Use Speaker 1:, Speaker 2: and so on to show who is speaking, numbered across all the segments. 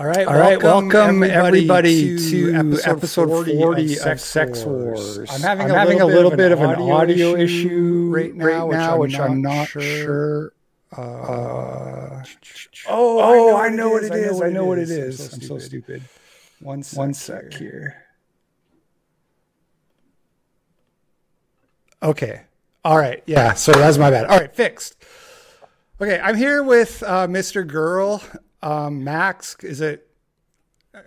Speaker 1: All right,
Speaker 2: all right.
Speaker 1: Welcome,
Speaker 2: Welcome
Speaker 1: everybody,
Speaker 2: everybody
Speaker 1: to,
Speaker 2: to
Speaker 1: episode 40,
Speaker 2: of
Speaker 1: of Sex Wars.
Speaker 2: Wars.
Speaker 1: I'm having,
Speaker 2: I'm
Speaker 1: a,
Speaker 2: having
Speaker 1: little
Speaker 2: a little
Speaker 1: bit of an audio issue
Speaker 2: right
Speaker 1: right
Speaker 2: now,
Speaker 1: now,
Speaker 2: which
Speaker 1: which
Speaker 2: I'm
Speaker 1: I'm
Speaker 2: not sure. Uh,
Speaker 1: Uh,
Speaker 2: oh, I know what it is. I know what it is.
Speaker 1: I'm
Speaker 2: I'm
Speaker 1: so stupid. One sec,
Speaker 2: One sec
Speaker 1: here.
Speaker 2: here.
Speaker 1: Okay. All right. Yeah. So that's my bad. All right. Fixed. Okay. I'm here with uh, Mr. Girl, um, Max. Is it?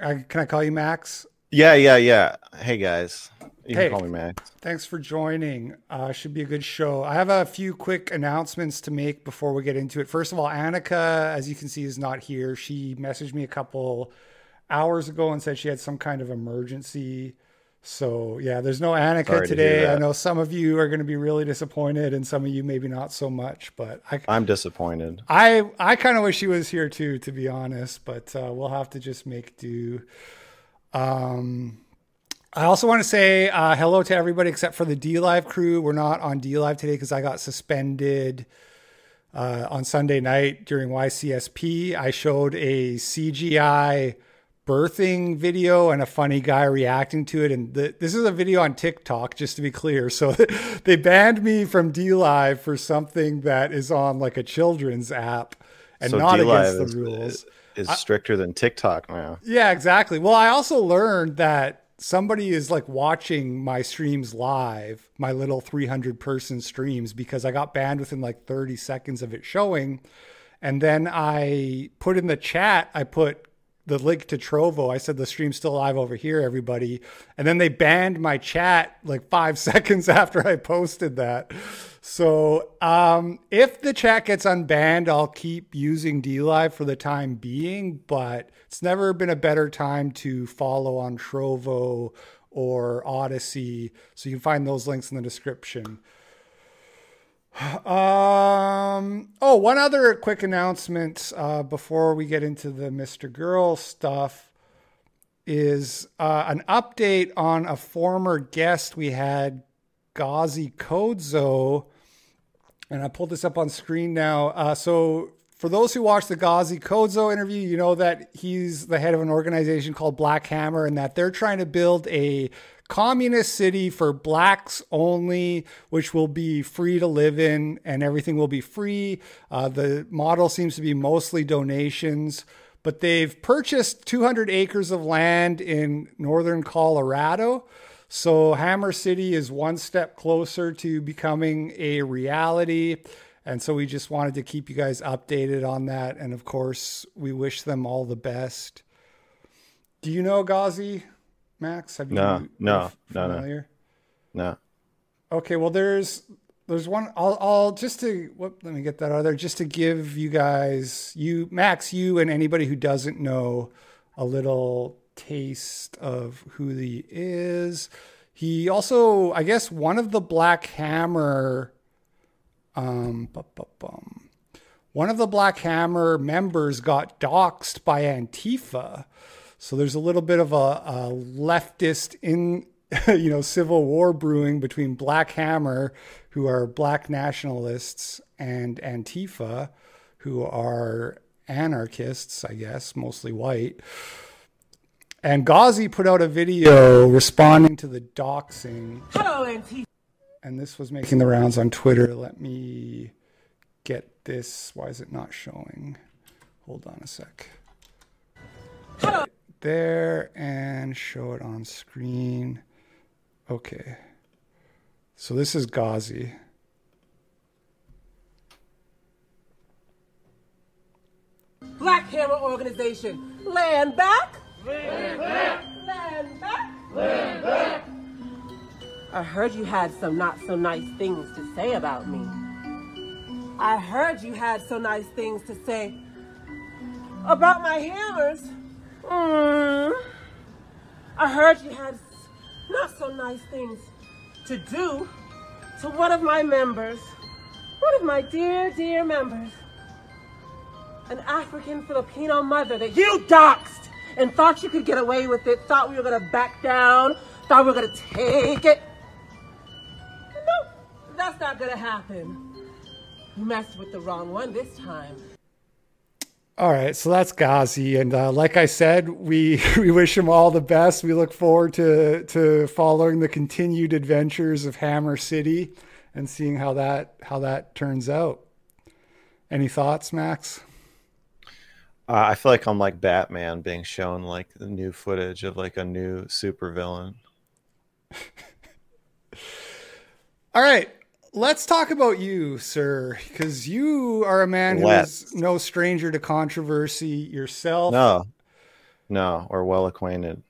Speaker 1: I, can I call you Max?
Speaker 3: Yeah, yeah, yeah. Hey guys, you
Speaker 1: Hey.
Speaker 3: can call me Max.
Speaker 1: Thanks for joining. Uh, should be a good show. I have a few quick announcements to make before we get into it. First of all, Annika, as you can see, is not here. She messaged me a couple hours ago and said she had some kind of emergency. So yeah, there's no Annika
Speaker 3: Sorry to
Speaker 1: today. I know some of you are going to be really disappointed, and some of you maybe not so much. But I,
Speaker 3: I'm disappointed.
Speaker 1: I, I kind of wish she was here too, to be honest. But uh, we'll have to just make do. Um, I also want to say uh, hello to everybody except for the DLive crew. We're not on DLive today because I got suspended uh, on Sunday night during YCSP. I showed a CGI birthing video and a funny guy reacting to it. And the, this is a video on TikTok, just to be clear. So they banned me from DLive for something that is on like a children's app and
Speaker 3: So
Speaker 1: not
Speaker 3: DLive
Speaker 1: against the
Speaker 3: is-
Speaker 1: rules.
Speaker 3: Is stricter than TikTok now.
Speaker 1: Yeah, exactly. Well, I also learned that somebody is like watching my streams live, my little 300 person streams, because I got banned within like 30 seconds of it showing. And then I put in the chat, I put the link to Trovo. I said the stream's still live over here, everybody. And then they banned my chat like five seconds after I posted that. So um, if the chat gets unbanned, I'll keep using DLive for the time being, but it's never been a better time to follow on Trovo or Odysee. So you can find those links in the description. Um. Oh, one other quick announcement uh, before we get into the Mr. Girl stuff is uh, an update on a former guest we had, Gazi Kodzo, and I pulled this up on screen now. Uh, so. For those who watched the Gazi Kodzo interview, you know that he's the head of an organization called Black Hammer and that they're trying to build a communist city for blacks only, which will be free to live in and everything will be free. Uh, the model seems to be mostly donations, but they've purchased 200 acres of land in northern Colorado. So Hammer City is one step closer to becoming a reality. And so we just wanted to keep you guys updated on that. And of course, we wish them all the best. Do you know Gazi, Max? Have you
Speaker 3: No, no,
Speaker 1: you
Speaker 3: no, no. No.
Speaker 1: Okay, well there's there's one I'll I'll just to what let me get that out of there just to give you guys you Max you and anybody who doesn't know a little taste of who he is. He also I guess one of the Black Hammer um bu- bu- bum. one of the Black Hammer members got doxxed by Antifa. So there's a little bit of a, a leftist in you know civil war brewing between Black Hammer, who are black nationalists, and Antifa, who are anarchists, I guess, mostly white. And Gazi put out a video responding to the doxing,
Speaker 4: Hello, Antifa.
Speaker 1: and this was making the rounds on Twitter. Let me get this. Why is it not showing? Hold on a sec
Speaker 4: Hello.
Speaker 1: There and show it on screen. Okay. So this is Gazi.
Speaker 4: Black Hammer Organization. Land back. Land back. Land back. Land back. I heard you had some not so nice things to say about me. I heard you had so nice things to say about my hammers. Mm. I heard you had not so nice things to do to one of my members, one of my dear, dear members an African Filipino mother that you doxed and thought you could get away with it, thought we were gonna back down, thought we were gonna take it. No, that's not gonna happen. You messed with the wrong one this time.
Speaker 1: All right, so that's Gazi, and uh, like I said, we we wish him all the best. We look forward to to following the continued adventures of Hammer City and seeing how that how that turns out. Any thoughts, Max?
Speaker 3: Uh, I feel like I'm like Batman being shown like the new footage of like a new supervillain.
Speaker 1: all right, Let's talk about you, sir, because you are a man who is no stranger to controversy yourself.
Speaker 3: No, no, or well acquainted.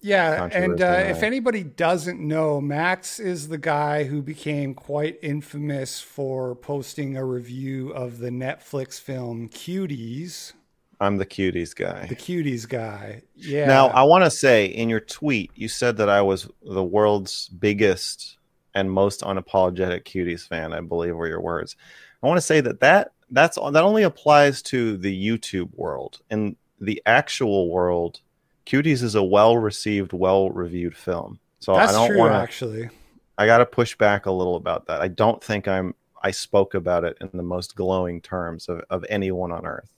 Speaker 1: Yeah, and uh, if anybody doesn't know, Max is the guy who became quite infamous for posting a review of the Netflix film Cuties.
Speaker 3: I'm the cuties guy.
Speaker 1: The Cuties guy. Yeah.
Speaker 3: Now, I want to say in your tweet, you said that I was the world's biggest and most unapologetic cuties fan. I believe were your words. I want to say that that that's that only applies to the YouTube world. In the actual world, Cuties is a well received, well reviewed film. So
Speaker 1: that's
Speaker 3: I don't
Speaker 1: true,
Speaker 3: to.
Speaker 1: actually.
Speaker 3: I got to push back a little about that. I don't think I'm. I spoke about it in the most glowing terms of, of anyone on earth.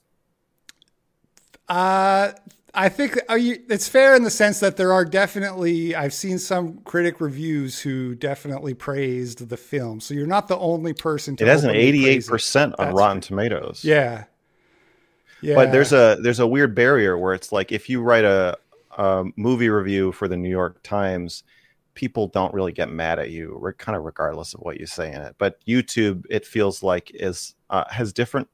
Speaker 1: Uh, I think are you, it's fair in the sense that there are definitely I've seen some critic reviews who definitely praised the film. So you're not the only person. to
Speaker 3: It has an 88 percent on
Speaker 1: That's
Speaker 3: Rotten. Tomatoes.
Speaker 1: Yeah. Yeah.
Speaker 3: But there's a there's a weird barrier where it's like if you write a, a movie review for the New York Times, people don't really get mad at you, kind of regardless of what you say in it. But YouTube, it feels like is uh, has different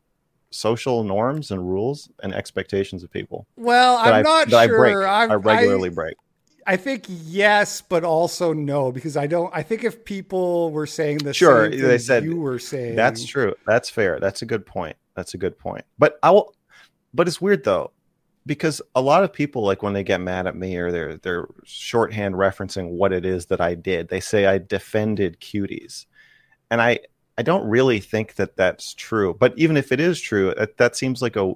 Speaker 3: social norms and rules and expectations of people.
Speaker 1: well, I'm
Speaker 3: I,
Speaker 1: not
Speaker 3: that
Speaker 1: sure.
Speaker 3: I break.
Speaker 1: I'm-
Speaker 3: I regularly
Speaker 1: I,
Speaker 3: break.
Speaker 1: I think yes, but also no because I don't. I think if people were saying the
Speaker 3: Sure,
Speaker 1: same
Speaker 3: they said
Speaker 1: you were saying.
Speaker 3: That's true. That's fair. That's a good point. That's a good point. But I will. But it's weird though, because a lot of people like when they get mad at me or they're they're shorthand referencing what it is that I did. They say I defended cuties, and I I don't really think that that's true. But even if it is true, that, that seems like a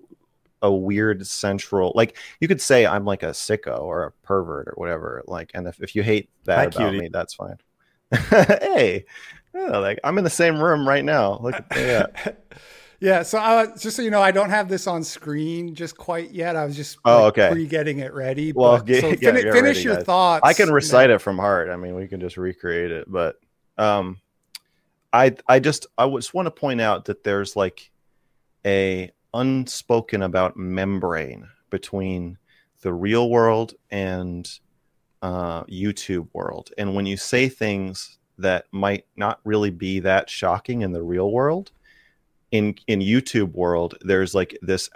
Speaker 3: a weird central like you could say I'm like a sicko or a pervert or whatever. Like, and if, if you hate that
Speaker 2: Hi,
Speaker 3: about
Speaker 2: cutie.
Speaker 3: me, that's fine. hey, yeah, like I'm in the same room right now. Look at that.
Speaker 1: Yeah, so I, was, just so you know, I don't have this on screen just quite yet. I was just
Speaker 3: Oh,
Speaker 1: like,
Speaker 3: okay.
Speaker 1: pre-getting it ready.
Speaker 3: Well,
Speaker 1: but,
Speaker 3: get-
Speaker 1: so fin-
Speaker 3: get
Speaker 1: finish
Speaker 3: ready,
Speaker 1: your
Speaker 3: guys.
Speaker 1: thoughts.
Speaker 3: I can recite it from heart. I mean, we can just recreate it, but um, I I just I just want to point out that there's like a unspoken about membrane between the real world and uh, YouTube world, and when you say things that might not really be that shocking in the real world, in in YouTube world, there's like this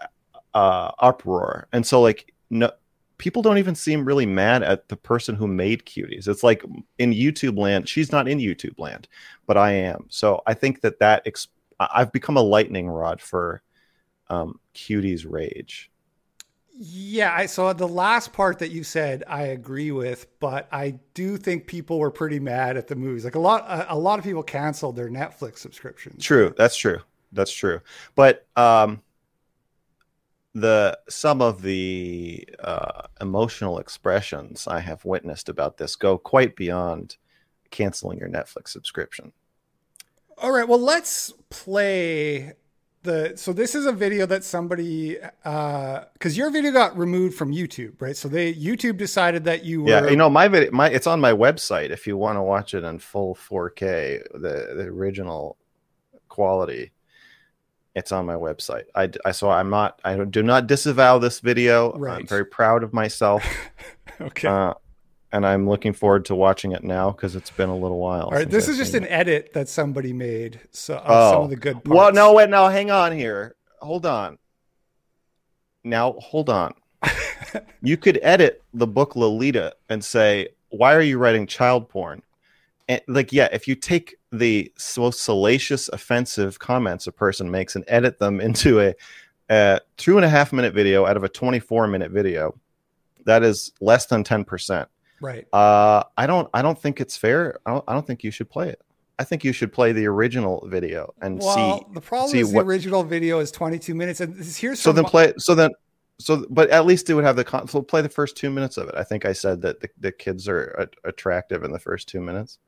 Speaker 3: uh, uproar, and so like no people don't even seem really mad at the person who made cuties. It's like in YouTube land, she's not in YouTube land, but I am. So I think that that I've become a lightning rod for um, cuties rage.
Speaker 1: Yeah, I, so the last part that you said, I agree with, but I do think people were pretty mad at the movies. Like a lot, a, a lot of people canceled their Netflix subscriptions.
Speaker 3: True, that's true, that's true. But um, the some of the uh, emotional expressions I have witnessed about this go quite beyond canceling your Netflix subscription.
Speaker 1: All right, well, let's play the. So this is a video that somebody, because your video got removed from YouTube, right? So they YouTube decided that you were.
Speaker 3: Yeah, you know my video, my it's on my website if you want to watch it in full 4K, the the original quality. It's on my website. I, I so I'm not I do not disavow this video. I'm
Speaker 1: Right.
Speaker 3: very proud of myself,
Speaker 1: okay.
Speaker 3: uh, and I'm looking forward to watching it now because it's been a little while.
Speaker 1: All right, this
Speaker 3: I've
Speaker 1: is just an
Speaker 3: it.
Speaker 1: edit that somebody made. So
Speaker 3: oh
Speaker 1: some of the good parts.
Speaker 3: Well, no, wait, no, hang on here. Hold on. Now, hold on. you could edit the book Lolita and say, "Why are you writing child porn?" And like, yeah, if you take the most salacious, offensive comments a person makes and edit them into a, a two and a half minute video out of a twenty-four minute video, that is less than ten percent.
Speaker 1: Right.
Speaker 3: Uh, I don't, I don't think it's fair. I don't, I don't think you should play it. I think you should play the original video and
Speaker 1: Well,
Speaker 3: see
Speaker 1: the problem
Speaker 3: see
Speaker 1: is the
Speaker 3: what-
Speaker 1: original video is 22 minutes, and this, here's
Speaker 3: so then play so then so but at least it would have the con- so play the first two minutes of it i think i said that the, the kids are a- attractive in the first two minutes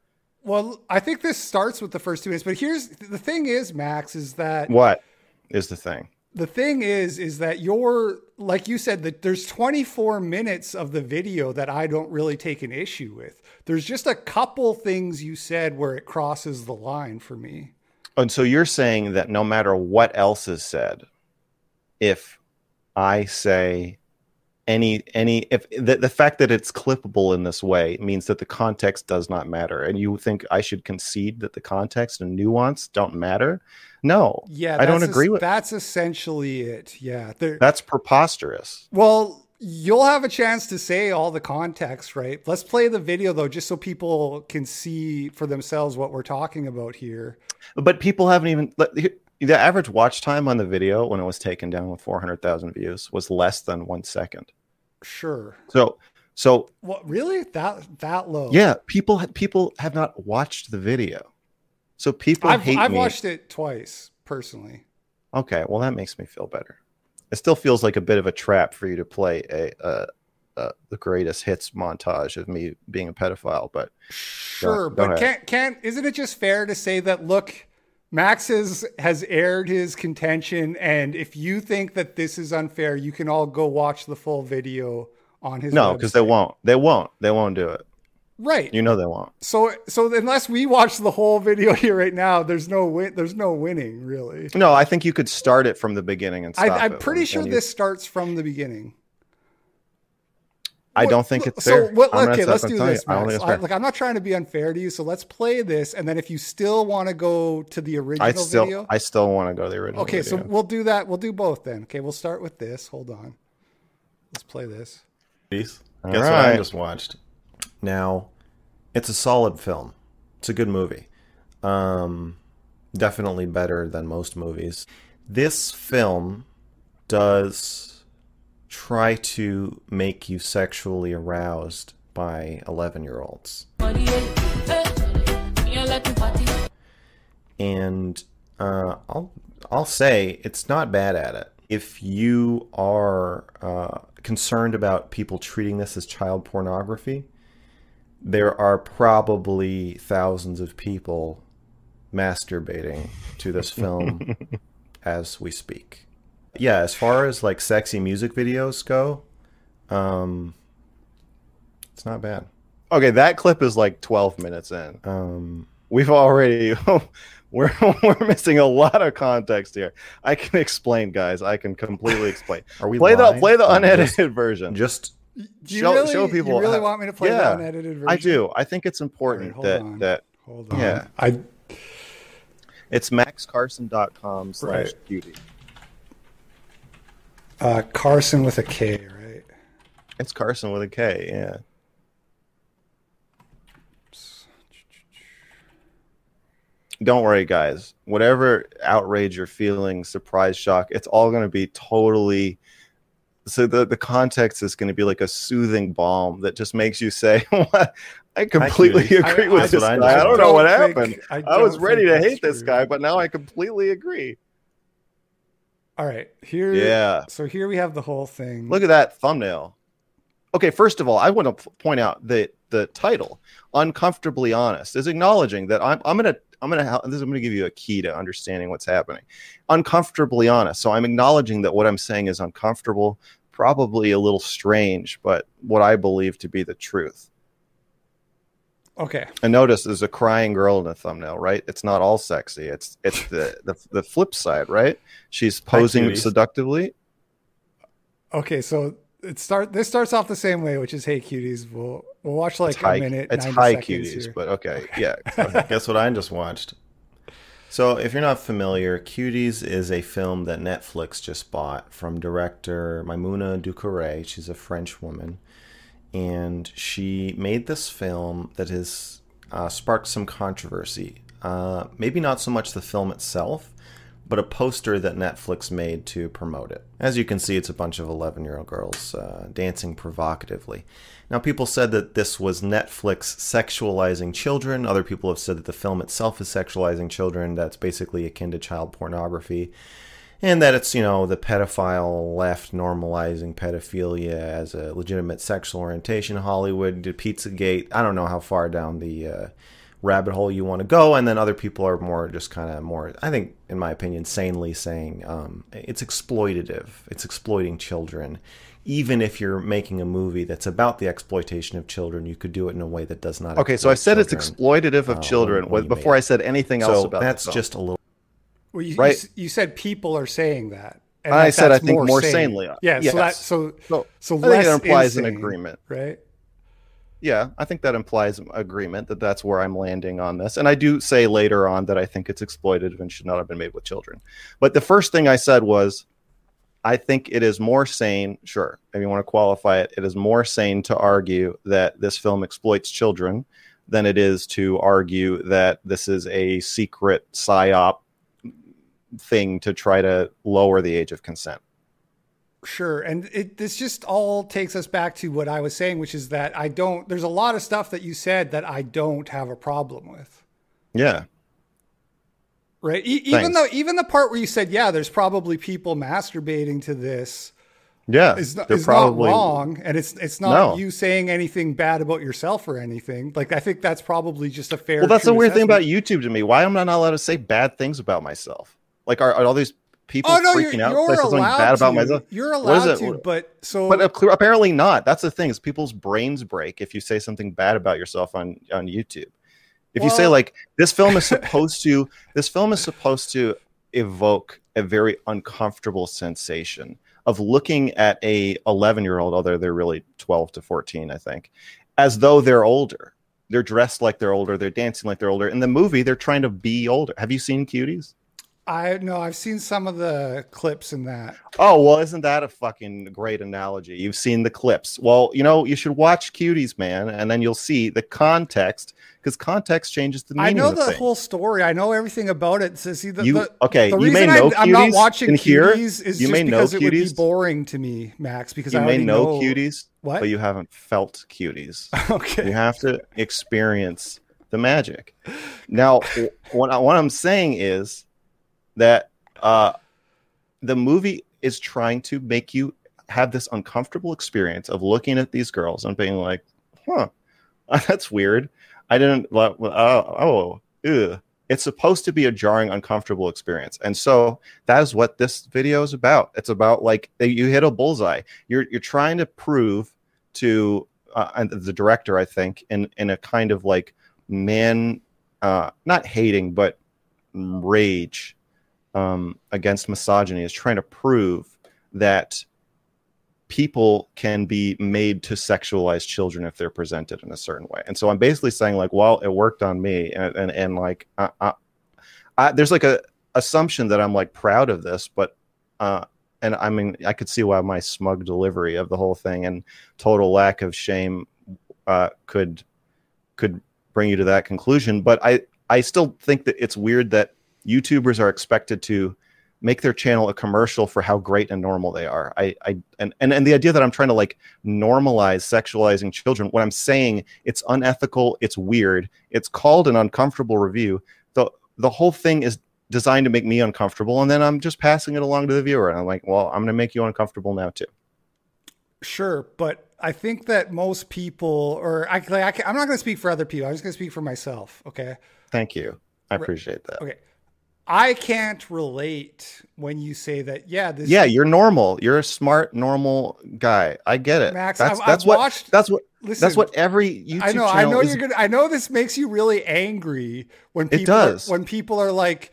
Speaker 1: Well, I think this starts with the first two minutes, but here's the thing: is Max is that
Speaker 3: what is the thing
Speaker 1: the thing is, is that you're like you said that there's 24 minutes of the video that I don't really take an issue with. There's just a couple things you said where it crosses the line for me.
Speaker 3: And so you're saying that no matter what else is said, if I say any any if the, the fact that it's clippable in this way means that the context does not matter. And you think i should concede that the context and nuance don't matter? No.
Speaker 1: Yeah
Speaker 3: i don't agree with
Speaker 1: that's essentially it. Yeah
Speaker 3: that's preposterous.
Speaker 1: Well you'll have a chance to say all the context right? Let's play the video though just so people can see for themselves what we're talking about here.
Speaker 3: But people haven't even the average watch time on the video when it was taken down with 400,000 views was less than one second.
Speaker 1: Sure.
Speaker 3: So, so
Speaker 1: what really that that low?
Speaker 3: Yeah, people people have not watched the video, so people
Speaker 1: I've,
Speaker 3: hate
Speaker 1: I've
Speaker 3: me.
Speaker 1: watched it twice personally.
Speaker 3: Okay, well that makes me feel better. It still feels like a bit of a trap for you to play a, a, a the greatest hits montage of me being a pedophile, but uh,
Speaker 1: sure. Go, go but can't can't isn't it just fair to say that look? Max has has aired his contention, and if you think that this is unfair, you can all go watch the full video on his.
Speaker 3: No, because they won't. They won't. They won't do it.
Speaker 1: Right.
Speaker 3: You know they won't.
Speaker 1: So so unless we watch the whole video here right now, there's no win. There's no winning really.
Speaker 3: No, I think you could start it from the beginning and stop.
Speaker 1: I, am pretty sure this starts from the beginning.
Speaker 3: I don't think it's
Speaker 1: so,
Speaker 3: fair.
Speaker 1: What, okay, let's do this. I I, like, I'm not trying to be unfair to you, so let's play this, and then if you still want to go to the original
Speaker 3: I still,
Speaker 1: video,
Speaker 3: I still want to go to the original.
Speaker 1: Okay,
Speaker 3: video.
Speaker 1: so we'll do that. We'll do both then. Okay, we'll start with this. Hold on. Let's play this.
Speaker 5: Peace. Guess right. what I just watched. Now, it's a solid film. It's a good movie. Um, definitely better than most movies. This film does try to make you sexually aroused by 11 year olds. And uh, I'll, I'll say it's not bad at it. If you are uh, concerned about people treating this as child pornography, there are probably thousands of people masturbating to this film as we speak yeah, as far as like sexy music videos go, um, it's not bad.
Speaker 3: Okay, that clip is like 12 minutes in.
Speaker 5: Um,
Speaker 3: we've already we're we're missing a lot of context here. I can explain, guys. I can completely explain.
Speaker 5: Are we
Speaker 3: play
Speaker 5: live?
Speaker 3: the play the unedited just, version?
Speaker 5: Just
Speaker 1: show, really, show people. You really want me to play yeah, the unedited version?
Speaker 3: I do. I think it's important right, that on. that
Speaker 1: hold on.
Speaker 3: Yeah,
Speaker 1: I.
Speaker 3: It's maxkarson.com slash cutie.
Speaker 1: Uh, Karson with a K, right?
Speaker 3: It's Karson with a K, yeah. Don't worry, guys. Whatever outrage you're feeling, surprise, shock, it's all going to be totally. So the, the context is going to be like a soothing balm that just makes you say, I completely agree I, with I, this guy. I, I don't know what happened. I, I was ready to hate true. this guy, but now I completely agree.
Speaker 1: All right, here.
Speaker 3: Yeah.
Speaker 1: So here we have the whole thing.
Speaker 3: Look at that thumbnail. Okay, first of all, I want to point out that the title, "Uncomfortably Honest," is acknowledging that I'm, I'm gonna I'm gonna this is I'm gonna give you a key to understanding what's happening. Uncomfortably honest. So I'm acknowledging that what I'm saying is uncomfortable, probably a little strange, but what I believe to be the truth.
Speaker 1: Okay.
Speaker 3: And notice there's a crying girl in the thumbnail, right? It's not all sexy. It's it's the the, the flip side, right? She's posing seductively.
Speaker 1: Okay, so it start this starts off the same way, which is hey cuties. We'll we'll watch like
Speaker 3: high,
Speaker 1: a minute.
Speaker 3: It's high cuties, here. but okay, yeah.
Speaker 5: Guess what I just watched. So, if you're not familiar, Cuties is a film that Netflix just bought from director Maimouna Doucouré. She's a French woman and she made this film that has uh, sparked some controversy. Uh, maybe not so much the film itself, but a poster that Netflix made to promote it. As you can see, it's a bunch of 11 year old girls uh, dancing provocatively. Now, people said that this was Netflix sexualizing children. Other people have said that the film itself is sexualizing children. That's basically akin to child pornography and that it's you know the pedophile left normalizing pedophilia as a legitimate sexual orientation hollywood pizzagate i don't know how far down the uh, rabbit hole you want to go, and then other people are more just kind of more, I think, in my opinion, sanely saying um, it's exploitative. It's exploiting children. Even if you're making a movie that's about the exploitation of children, you could do it in a way that does not.
Speaker 3: Okay, so I said
Speaker 5: children,
Speaker 3: it's exploitative of
Speaker 5: uh,
Speaker 3: children before I said anything else
Speaker 5: So
Speaker 3: about
Speaker 5: that's just a little.
Speaker 1: Well, you,
Speaker 3: Right.
Speaker 1: you, you said people are saying that. and
Speaker 3: I
Speaker 1: that
Speaker 3: said I think more
Speaker 1: sane.
Speaker 3: sanely.
Speaker 1: Uh, yeah. So that so
Speaker 3: So,
Speaker 1: so
Speaker 3: I think it implies an agreement.
Speaker 1: right?
Speaker 3: Yeah, I think that implies agreement that that's where I'm landing on this. And I do say later on that I think it's exploitative and should not have been made with children. But the first thing I said was I think it is more sane, sure, if you want to qualify it, it is more sane to argue that this film exploits children than it is to argue that this is a secret psyop thing to try to lower the age of consent.
Speaker 1: Sure. And it this just all takes us back to what I was saying, which is that I don't there's a lot of stuff that you said that I don't have a problem with.
Speaker 3: Yeah.
Speaker 1: Right? E- even though even the part where you said, yeah, there's probably people masturbating to this
Speaker 3: Yeah.
Speaker 1: is not,
Speaker 3: they're
Speaker 1: is not wrong and it's it's not
Speaker 3: No.
Speaker 1: you saying anything bad about yourself or anything. Like I think that's probably just a fair
Speaker 3: Well, that's the weird thing about. YouTube to me. Why am I not allowed to say bad things about myself? Like, are, are all these people
Speaker 1: Oh no,
Speaker 3: freaking
Speaker 1: you're,
Speaker 3: out?
Speaker 1: you're
Speaker 3: something bad about
Speaker 1: to.
Speaker 3: myself.
Speaker 1: You're allowed to, but so
Speaker 3: But apparently not. That's the thing is people's brains break if you say something bad about yourself on on YouTube. If you say like this film is supposed to this film is supposed to evoke a very uncomfortable sensation of looking at a 11 year old although they're really 12 to 14 i think as though they're older they're dressed like they're older they're dancing like they're older in the movie they're trying to be older have you seen cuties
Speaker 1: I know I've seen some of the clips in that.
Speaker 3: Oh, well, isn't that a fucking great analogy? You've seen the clips. Well, you know, you should watch Cuties, man, and then you'll see the context because context changes the meaning
Speaker 1: I know the
Speaker 3: thing.
Speaker 1: whole story. I know everything about it. So see, the,
Speaker 3: You-
Speaker 1: the,
Speaker 3: okay,
Speaker 1: The
Speaker 3: you
Speaker 1: reason
Speaker 3: may know
Speaker 1: I, am not
Speaker 3: Cuties
Speaker 1: watching. Cuties is
Speaker 3: You
Speaker 1: just
Speaker 3: may know
Speaker 1: because it would be boring to me, Max. Because
Speaker 3: you
Speaker 1: I
Speaker 3: may know,
Speaker 1: know
Speaker 3: Cuties,
Speaker 1: What?
Speaker 3: but you haven't felt Cuties.
Speaker 1: okay.
Speaker 3: you have to experience the magic. Now, what, I, what I'm saying is that uh, the movie is trying to make you have this uncomfortable experience of looking at these girls and being like, huh, that's weird. I didn't, oh, oh, ugh. It's supposed to be a jarring, uncomfortable experience. And so that is what this video is about. It's about like you hit a bullseye. You're, you're trying to prove to uh, the director, I think, in in a kind of like man, uh, not hating, but rage um, against misogyny, is trying to prove that people can be made to sexualize children if they're presented in a certain way. And so I'm basically saying like, well, it worked on me, and and, and like, I, I, I, there's like a assumption that I'm like proud of this, but. Uh, and I mean, I could see why my smug delivery of the whole thing and total lack of shame uh, could could bring you to that conclusion. But I I still think that it's weird that YouTubers are expected to make their channel a commercial for how great and normal they are. I I and and, and the idea that I'm trying to like normalize sexualizing children when I'm saying it's unethical, it's weird, it's called an uncomfortable review. The the whole thing is designed to make me uncomfortable and then I'm just passing it along to the viewer and I'm like, well, I'm going to make you uncomfortable now too.
Speaker 1: Sure, but I think that most people, or I, like, I, am not going to speak for other people. I'm just going to speak for myself. Okay.
Speaker 3: Thank you. I appreciate that.
Speaker 1: Okay. I can't relate when you say that. Yeah. This,
Speaker 3: Yeah, you're normal. You're a smart, normal guy. I get it.
Speaker 1: Max,
Speaker 3: that's
Speaker 1: I've-
Speaker 3: that's
Speaker 1: I've
Speaker 3: what
Speaker 1: watched-
Speaker 3: that's what
Speaker 1: listen,
Speaker 3: that's what every YouTube
Speaker 1: I know. I know
Speaker 3: is-
Speaker 1: you're gonna. I know this makes you really angry when
Speaker 3: It does.
Speaker 1: Are, when people are like,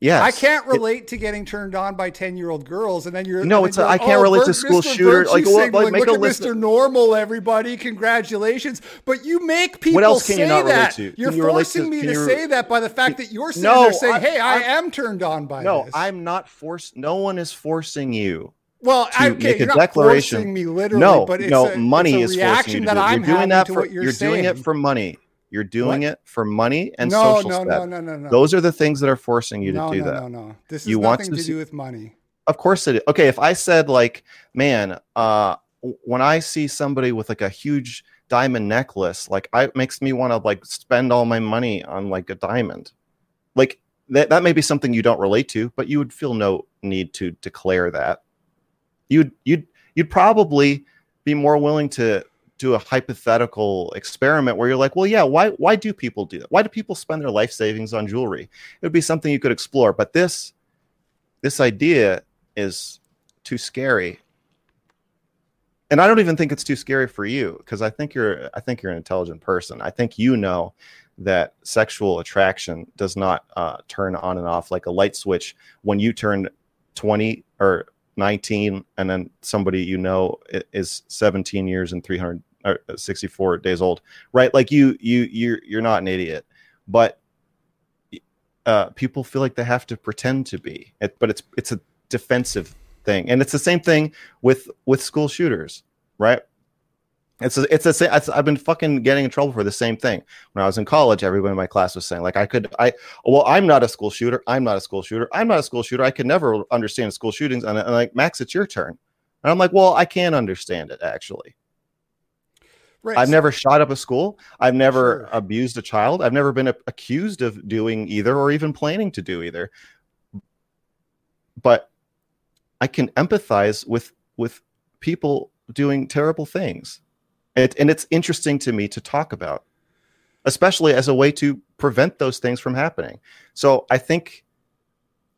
Speaker 3: Yes.
Speaker 1: I can't
Speaker 3: It-
Speaker 1: relate to getting turned on by ten year old girls, and then you're
Speaker 3: No, it's a- I can't oh, relate to school
Speaker 1: Mr.
Speaker 3: shooter- like, what-
Speaker 1: oh,
Speaker 3: like, make
Speaker 1: look
Speaker 3: a
Speaker 1: at
Speaker 3: list
Speaker 1: Mr. Normal, everybody, congratulations! But you make people
Speaker 3: else can
Speaker 1: say
Speaker 3: you not relate
Speaker 1: that.
Speaker 3: to?
Speaker 1: You're
Speaker 3: you relate
Speaker 1: forcing
Speaker 3: to-
Speaker 1: me to
Speaker 3: you-
Speaker 1: say that by the fact that you're sitting
Speaker 3: No,
Speaker 1: there saying,
Speaker 3: I-
Speaker 1: "Hey, I,
Speaker 3: I'm-
Speaker 1: turned on by
Speaker 3: No,
Speaker 1: this."
Speaker 3: I'm not forced. No one is forcing you.
Speaker 1: well,
Speaker 3: to
Speaker 1: I,
Speaker 3: make a
Speaker 1: you're not
Speaker 3: declaration.
Speaker 1: forcing me literally,
Speaker 3: no,
Speaker 1: but it's
Speaker 3: no,
Speaker 1: a,
Speaker 3: money
Speaker 1: it's
Speaker 3: is
Speaker 1: a
Speaker 3: forcing you
Speaker 1: reaction
Speaker 3: to
Speaker 1: that
Speaker 3: do it.
Speaker 1: I'm
Speaker 3: You're doing that for
Speaker 1: what you're,
Speaker 3: you're doing it for money. You're doing
Speaker 1: What?
Speaker 3: it for money and
Speaker 1: no,
Speaker 3: social
Speaker 1: no, no,
Speaker 3: status.
Speaker 1: no, no, no.
Speaker 3: Those are the things that are forcing you to
Speaker 1: no,
Speaker 3: do
Speaker 1: no,
Speaker 3: that.
Speaker 1: no, no. No. This
Speaker 3: You
Speaker 1: is
Speaker 3: want
Speaker 1: nothing
Speaker 3: to
Speaker 1: to
Speaker 3: see-
Speaker 1: do with money.
Speaker 3: Of course it is. Okay, if I said like, man, uh when I see somebody with like a huge diamond necklace, like I it makes me want to like spend all my money on like a diamond. Like that that may be something you don't relate to, but you would feel no need to declare that. You'd you'd you'd probably be more willing to do a hypothetical experiment where you're like, well, yeah, why why do people do that? Why do people spend their life savings on jewelry? It would be something you could explore, but this this idea is too scary. And I don't even think it's too scary for you because I think you're I think you're an intelligent person. I think you know that sexual attraction does not uh, turn on and off like a light switch when you turn 20 or 19 and then somebody you know is 17 years and 364 days old right like you you you're you're not an idiot but uh, people feel like they have to pretend to be it, but it's it's a defensive thing and it's the same thing with with school shooters right it's a, it's a it's, I've been fucking getting in trouble for the same thing. When I was in college, everyone in my class was saying like I could I well I'm not a school shooter. I'm not a school shooter. I'm not a school shooter. I could never understand school shootings. And, and like Max, it's your turn. And I'm like, well, I can understand it actually. Right. I've never shot up a school. I've never sure. abused a child. I've never been accused of doing either or even planning to do either. But I can empathize with with people doing terrible things it, and it's interesting to me to talk about, especially as a way to prevent those things from happening. So I think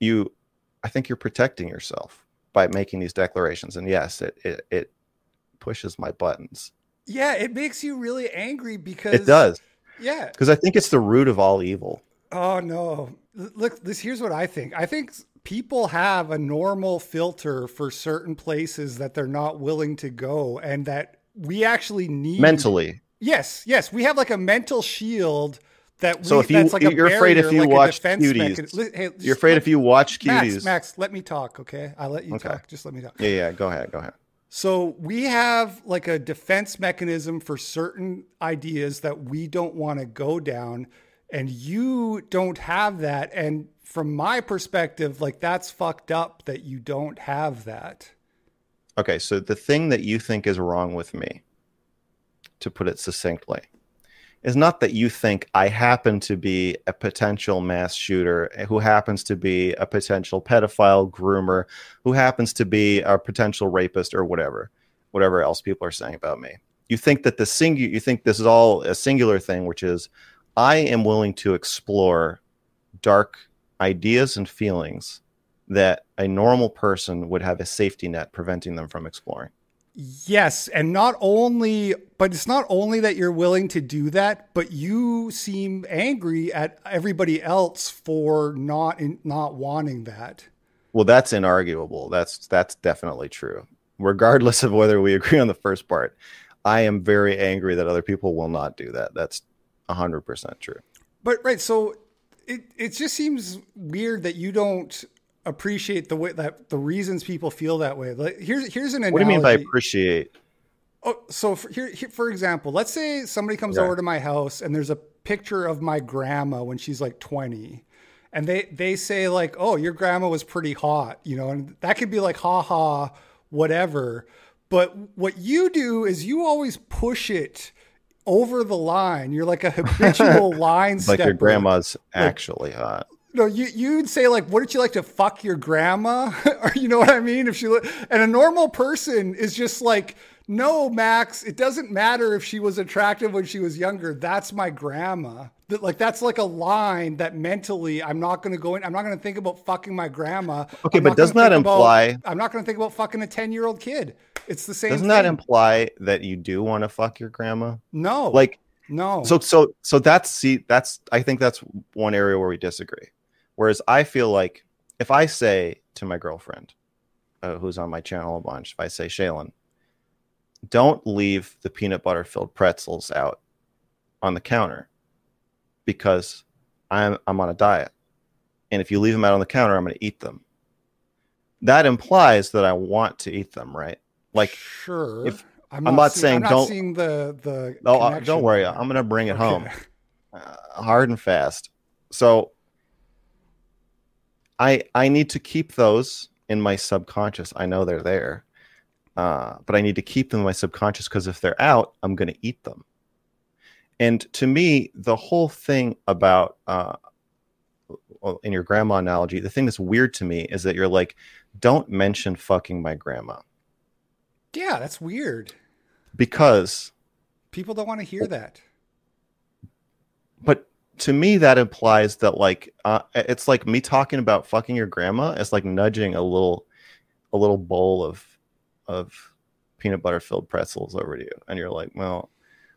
Speaker 3: you, I think you're protecting yourself by making these declarations. And yes, it it, it pushes my buttons.
Speaker 1: Yeah, it makes you really angry because
Speaker 3: it does.
Speaker 1: Yeah,
Speaker 3: because I think it's the root of all evil.
Speaker 1: Oh no! Look, this here's what I think. I think people have a normal filter for certain places that they're not willing to go, and that we actually need
Speaker 3: mentally.
Speaker 1: Yes, yes, we have like a mental shield that we,
Speaker 3: so if you like you're afraid if you like watch cuties, hey, you're afraid if you watch cuties.
Speaker 1: Max, Max, let me talk, okay? I'll let you okay. talk. Just let me talk.
Speaker 3: Yeah, yeah, go ahead, go ahead.
Speaker 1: So we have like a defense mechanism for certain ideas that we don't want to go down, and you don't have that. And from my perspective, like that's fucked up that you don't have that.
Speaker 3: Okay, so the thing that you think is wrong with me, to put it succinctly, is not that you think I happen to be a potential mass shooter eh, who happens to be a potential pedophile groomer, who happens to be a potential rapist or whatever, whatever else people are saying about me. You think that the singular, you think this is all a singular thing, which is I am willing to explore dark ideas and feelings that a normal person would have a safety net preventing them from exploring.
Speaker 1: Yes, and not only, but it's not only that you're willing to do that, but you seem angry at everybody else for not in, not wanting that.
Speaker 3: Well, that's inarguable. That's that's definitely true. Regardless of whether we agree on the first part, I am very angry that other people will not do that. That's 100% true.
Speaker 1: But right, so it it just seems weird that you don't appreciate the way that the reasons people feel that way. Like here's here's an analogy.
Speaker 3: What do you mean by appreciate?
Speaker 1: Oh, so for, here, here, for example, let's say somebody comes yeah. over to my house and there's a picture of my grandma when she's like 20 and they they say like, "Oh, your grandma was pretty hot," you know, and that could be like, "Ha ha, whatever." But what you do is you always push it over the line. You're like a habitual line
Speaker 3: like your grandma's like, actually hot
Speaker 1: no, you you'd say like, wouldn't you like to fuck your grandma? or you know what I mean? If she and a normal person is just like, no, Max, it doesn't matter if she was attractive when she was younger. That's my grandma. That like that's like a line that mentally I'm not going to go in. I'm not going to think about fucking my grandma.
Speaker 3: Okay, but doesn't that imply?
Speaker 1: About, I'm not going to think about fucking a ten year old kid. It's the same.
Speaker 3: Doesn't thing. that imply that you do want to fuck your grandma?
Speaker 1: No,
Speaker 3: like
Speaker 1: no.
Speaker 3: So so so that's see that's I think that's one area where we disagree. Whereas I feel like if I say to my girlfriend, uh, who's on my channel a bunch, if I say, Shaylin, don't leave the peanut butter filled pretzels out on the counter because I'm, I'm on a diet. And if you leave them out on the counter, I'm going to eat them. That implies that I want to eat them, right? Like,
Speaker 1: sure.
Speaker 3: If, I'm, I'm not, see, saying I'm not don't.
Speaker 1: Seeing the the.
Speaker 3: Oh, uh, don't worry. I'm going to bring it okay. home, uh, hard and fast. So I I need to keep those in my subconscious. I know they're there, uh, but I need to keep them in my subconscious because if they're out, I'm going to eat them. And to me, the whole thing about uh, in your grandma analogy, the thing that's weird to me is that you're like, don't mention fucking my grandma.
Speaker 1: Yeah, that's weird.
Speaker 3: Because
Speaker 1: People don't want to hear that.
Speaker 3: But to me, that implies that like uh, it's like me talking about fucking your grandma. It's like nudging a little, a little bowl of of peanut butter filled pretzels over to you, and you're like, well,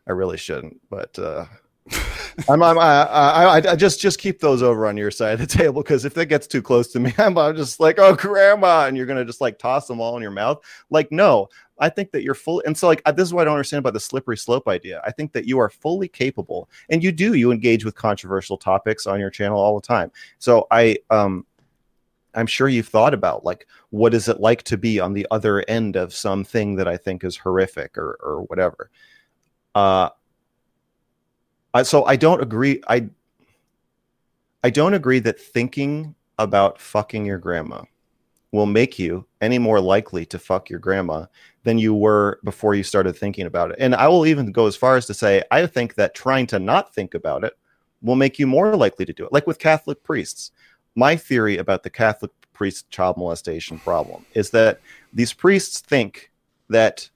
Speaker 3: I really shouldn't, but. uh I'm, I'm I, I, I, just just keep those over on your side of the table because if that gets too close to me, I'm, I'm, just like, oh, grandma, and you're gonna just like toss them all in your mouth. Like, no, I think that you're full. And so, like, this is what I don't understand about the slippery slope idea. I think that you are fully capable, and you do. You engage with controversial topics on your channel all the time. So I um. I'm sure you've thought about like what is it like to be on the other end of something that I think is horrific or or whatever. Uh, so I don't agree. I I don't agree that thinking about fucking your grandma will make you any more likely to fuck your grandma than you were before you started thinking about it. And I will even go as far as to say I think that trying to not think about it will make you more likely to do it. Like with Catholic priests. My theory about the Catholic priest child molestation problem is that these priests think that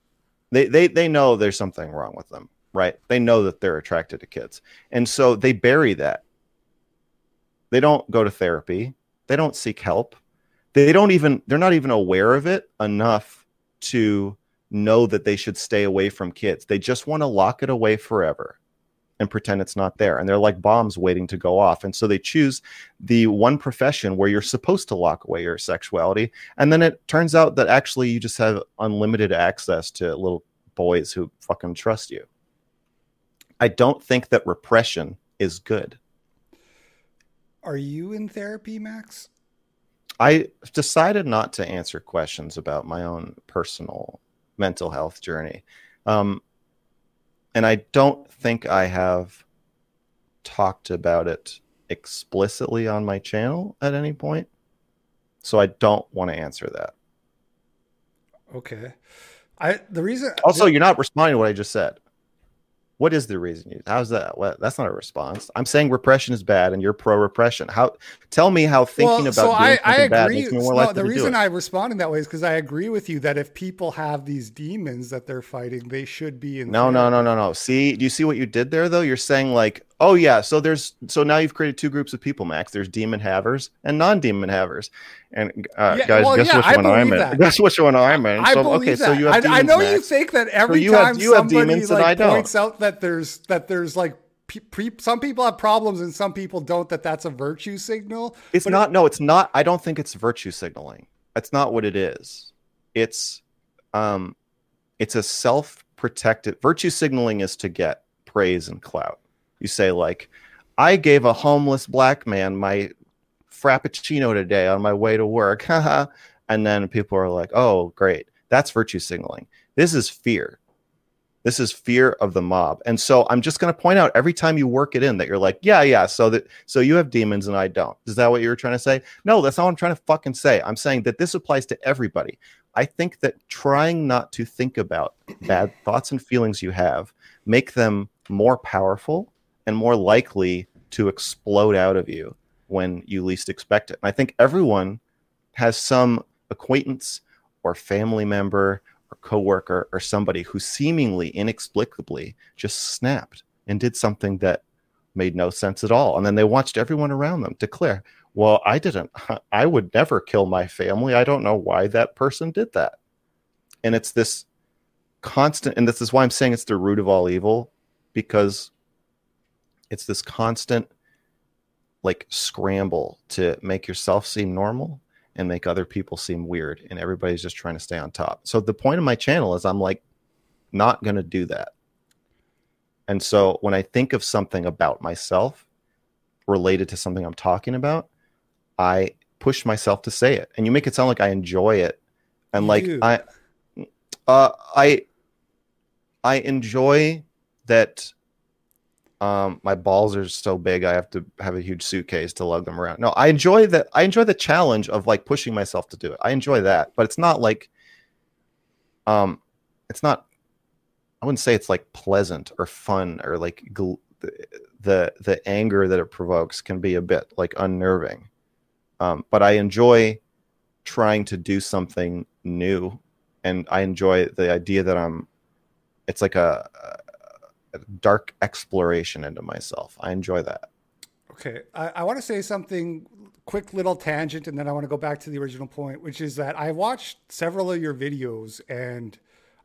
Speaker 3: they, they, they know there's something wrong with them right? They know that they're attracted to kids. And so they bury that. They don't go to therapy. They don't seek help. They don't even, they're not even aware of it enough to know that they should stay away from kids. They just want to lock it away forever and pretend it's not there. And they're like bombs waiting to go off. And so they choose the one profession where you're supposed to lock away your sexuality. And then it turns out that actually you just have unlimited access to little boys who fucking trust you. I don't think that repression is good.
Speaker 1: Are you in therapy, Max?
Speaker 3: I decided not to answer questions about my own personal mental health journey. Um, and I don't think I have talked about it explicitly on my channel at any point. So I don't want to answer that.
Speaker 1: Okay. I the reason
Speaker 3: Also, you're not responding to what I just said. What is the reason? You how's that? What? That's not a response. I'm saying repression is bad, and you're pro repression. How? Tell me how thinking well, about so doing I, I agree. bad makes me more no,
Speaker 1: The reason I responded that way is because I agree with you that if people have these demons that they're fighting, they should be in.
Speaker 3: No, no, no, no, no. See, do you see what you did there? Though you're saying like, oh yeah, so there's so now you've created two groups of people, Max. There's demon havers and non-demon havers. And uh, yeah, guys, well, guess yeah, which one I'm in? Guess which one I'm in?
Speaker 1: I, so, okay, that. so you have I, I know Max. you think that every so time have, somebody like points out that there's that there's like Pre, some people have problems and some people don't that that's a virtue signal
Speaker 3: it's not it, no it's not i don't think it's virtue signaling that's not what it is it's um it's a self-protected virtue signaling is to get praise and clout you say like i gave a homeless black man my frappuccino today on my way to work and then people are like oh great that's virtue signaling this is fear this is fear of the mob. And so I'm just going to point out every time you work it in that you're like, yeah, yeah, so that so you have demons and I don't. Is that what you were trying to say? No, that's not what I'm trying to fucking say. I'm saying that this applies to everybody. I think that trying not to think about bad thoughts and feelings you have make them more powerful and more likely to explode out of you when you least expect it. And I think everyone has some acquaintance or family member or coworker or somebody who seemingly inexplicably just snapped and did something that made no sense at all. And then they watched everyone around them declare, Well, I didn't, I would never kill my family. I don't know why that person did that. And it's this constant, and this is why I'm saying it's the root of all evil, because it's this constant like scramble to make yourself seem normal and make other people seem weird and everybody's just trying to stay on top. So the point of my channel is I'm like not going to do that. And so when I think of something about myself related to something I'm talking about, I push myself to say it. And you make it sound like I enjoy it. And like I uh I I enjoy that um, my balls are so big I have to have a huge suitcase to lug them around. No, I enjoy that. I enjoy the challenge of like pushing myself to do it. I enjoy that, but it's not like, um, it's not. I wouldn't say it's like pleasant or fun or like gl- the, the anger that it provokes can be a bit like unnerving. Um, but I enjoy trying to do something new, and I enjoy the idea that I'm. It's like a dark exploration into myself. I enjoy that.
Speaker 1: Okay, I, I want to say something quick little tangent and then I want to go back to the original point, which is that I watched several of your videos and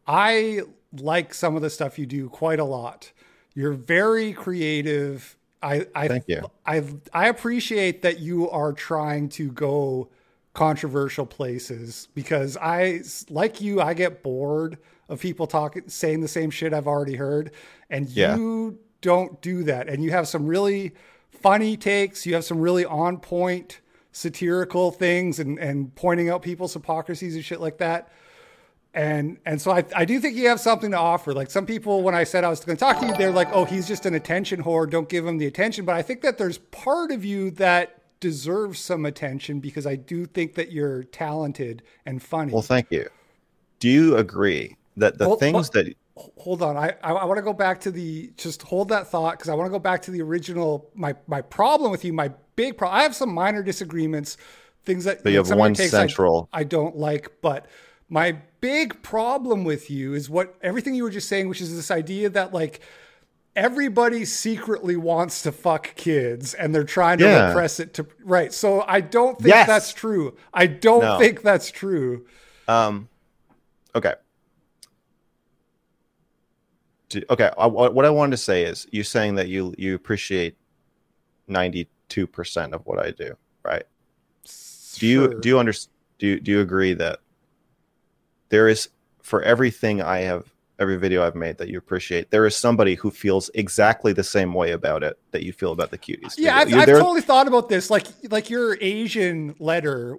Speaker 1: I like some of the stuff you do quite a lot. You're very creative. I, I
Speaker 3: thank you.
Speaker 1: I I appreciate that you are trying to go controversial places because I like you. I get bored of people talking, saying the same shit I've already heard, and yeah. you don't do that. And you have some really funny takes. You have some really on point satirical things and, and pointing out people's hypocrisies and shit like that. And and so I, I do think you have something to offer. Like some people, when I said I was going to talk to you, they're like, "Oh, he's just an attention whore. Don't give him the attention." But I think that there's part of you that deserves some attention because I do think that you're talented and funny.
Speaker 3: Well, thank you. Do you agree that the things that
Speaker 1: hold on i i, I want to go back to the just hold that thought because i want to go back to the original my my problem with you my big problem i have some minor disagreements things that
Speaker 3: but you, have one central
Speaker 1: I, I don't like but my big problem with you is what everything you were just saying which is this idea that like everybody secretly wants to fuck kids and they're trying to yeah. repress it to right so i don't think yes. that's true i don't no. think that's true
Speaker 3: um okay okay, I, what I wanted to say is you saying that you you appreciate ninety two percent of what I do, right? Sure. Do you do you understand? Do you, do you agree that there is for everything I have every video I've made that you appreciate, there is somebody who feels exactly the same way about it that you feel about the cuties.
Speaker 1: Yeah, I've, I've totally thought about this. Like, like your Asian letter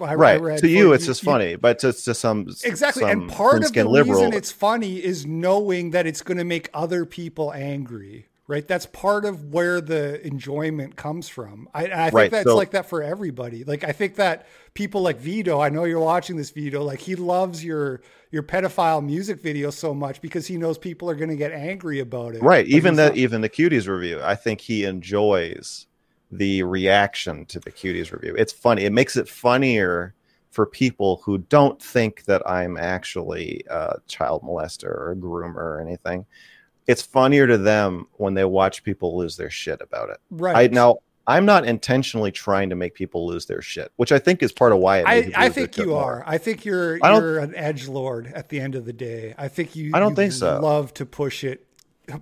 Speaker 3: I, right I to you it's just you, funny but to, to some
Speaker 1: exactly
Speaker 3: some
Speaker 1: and part of the liberal, reason it's funny is knowing that it's going to make other people angry right that's part of where the enjoyment comes from i, I think right, that's so, like that for everybody like i think that people like vito i know you're watching this vito like he loves your your pedophile music video so much because he knows people are going to get angry about it
Speaker 3: right even that even the cuties review i think he enjoys the reaction to the cuties review. It's funny. It makes it funnier for people who don't think that I'm actually a child molester or a groomer or anything. It's funnier to them when they watch people lose their shit about it.
Speaker 1: Right.
Speaker 3: I, now, I'm not intentionally trying to make people lose their shit, which I think is part of why
Speaker 1: I, I think you are. I think you're I you're an edge lord at the end of the day. I think you.
Speaker 3: I don't
Speaker 1: you
Speaker 3: think so.
Speaker 1: Love to push it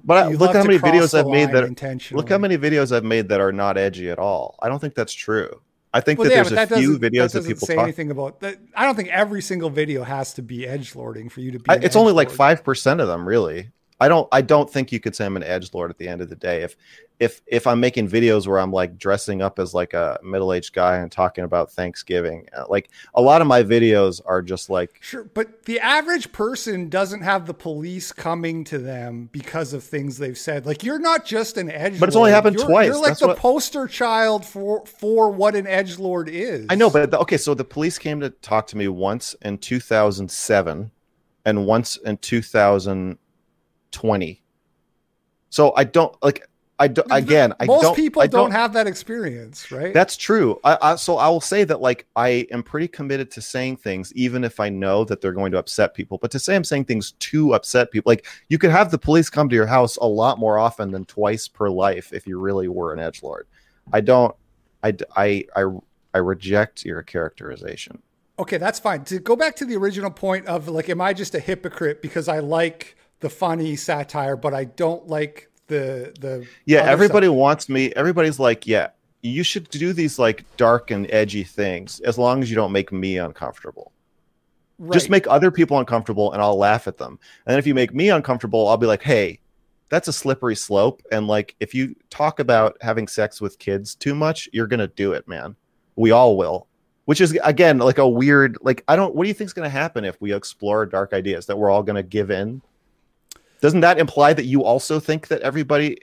Speaker 3: but look how many videos I've made that look how many videos I've made that are not edgy at all. I don't think that's true. I think well, that yeah, there's that a few videos that, that people
Speaker 1: say
Speaker 3: talk.
Speaker 1: anything about that. I don't think every single video has to be edge lording for you to be. I,
Speaker 3: it's only like five percent of them, really. I don't. I don't think you could say I'm an edge lord at the end of the day. If if if I'm making videos where I'm like dressing up as like a middle aged guy and talking about Thanksgiving, uh, like a lot of my videos are just like
Speaker 1: sure, but the average person doesn't have the police coming to them because of things they've said. Like you're not just an edge,
Speaker 3: but it's only happened
Speaker 1: you're,
Speaker 3: twice.
Speaker 1: You're like That's the what... poster child for for what an edge lord is.
Speaker 3: I know, but the, okay, so the police came to talk to me once in 2007 and once in 2020. So I don't like I do, again, I
Speaker 1: most
Speaker 3: don't,
Speaker 1: people
Speaker 3: I
Speaker 1: don't, don't, have that experience, right?
Speaker 3: That's true. I, I, so I will say that like I am pretty committed to saying things, even if I know that they're going to upset people. But to say I'm saying things to upset people, like you could have the police come to your house a lot more often than twice per life if you really were an edge lord. I don't. I I I, I reject your characterization.
Speaker 1: Okay, that's fine. To go back to the original point of like, am I just a hypocrite because I like the funny satire, but I don't like the the
Speaker 3: yeah everybody stuff. wants me everybody's like yeah you should do these like dark and edgy things as long as you don't make me uncomfortable. Right. just make other people uncomfortable and i'll laugh at them. And if you make me uncomfortable i'll be like hey that's a slippery slope. And like if you talk about having sex with kids too much you're gonna do it man. We all will. Which is again like a weird like i don't what do you think is going to happen if we explore dark ideas that we're all going to give in doesn't that imply that you also think that everybody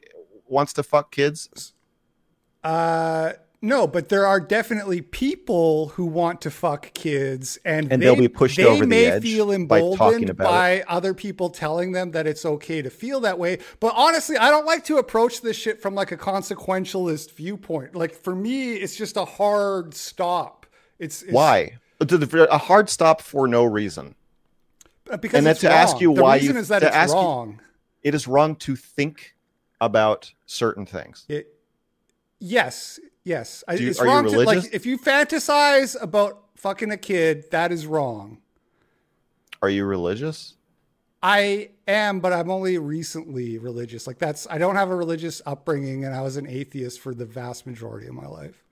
Speaker 3: wants to fuck kids?
Speaker 1: Uh no, but there are definitely people who want to fuck kids, and,
Speaker 3: and
Speaker 1: they, will
Speaker 3: be pushed over the edge.
Speaker 1: They may feel emboldened by, by other people telling them that it's okay to feel that way. But honestly, I don't like to approach this shit from like a consequentialist viewpoint. Like for me, it's just a hard stop. It's, it's
Speaker 3: why a hard stop for no reason.
Speaker 1: Because and then to wrong. ask you the why you is that it's wrong.
Speaker 3: it is wrong to think about certain things.
Speaker 1: It, yes, yes.
Speaker 3: You-
Speaker 1: it's
Speaker 3: you
Speaker 1: wrong to like if you fantasize about fucking a kid, that is wrong.
Speaker 3: Are you religious?
Speaker 1: I am, but I'm only recently religious. Like that's I don't have a religious upbringing, and I was an atheist for the vast majority of my life.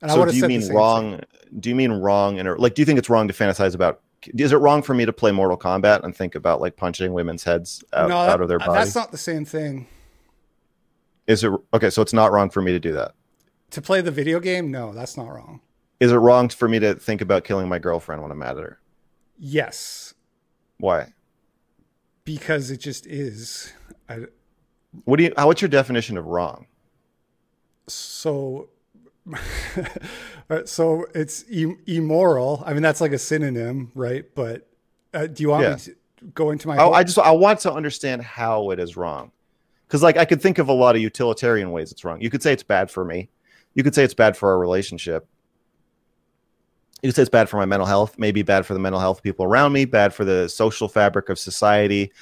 Speaker 1: And
Speaker 3: so do you mean
Speaker 1: same thing.
Speaker 3: wrong? Do you mean wrong? And like, do you think it's wrong to fantasize about? Is it wrong for me to play Mortal Kombat and think about like punching women's heads out,
Speaker 1: no,
Speaker 3: out of their body?
Speaker 1: That's not the same thing.
Speaker 3: Is it okay? So it's not wrong for me to do that.
Speaker 1: To play the video game, no, that's not wrong.
Speaker 3: Is it wrong for me to think about killing my girlfriend when I'm mad at her?
Speaker 1: Yes,
Speaker 3: Why?
Speaker 1: because it just is. I,
Speaker 3: What do you? How, what's your definition of wrong?
Speaker 1: so, so it's im- immoral. I mean, that's like a synonym, right? But uh, do you want
Speaker 3: Yeah.
Speaker 1: me to go into my?
Speaker 3: I,
Speaker 1: whole-
Speaker 3: I just I want to understand how it is wrong, because like I could think of a lot of utilitarian ways it's wrong. You could say it's bad for me. You could say it's bad for our relationship. You could say it's bad for my mental health. Maybe bad for the mental health of people around me. Bad for the social fabric of society.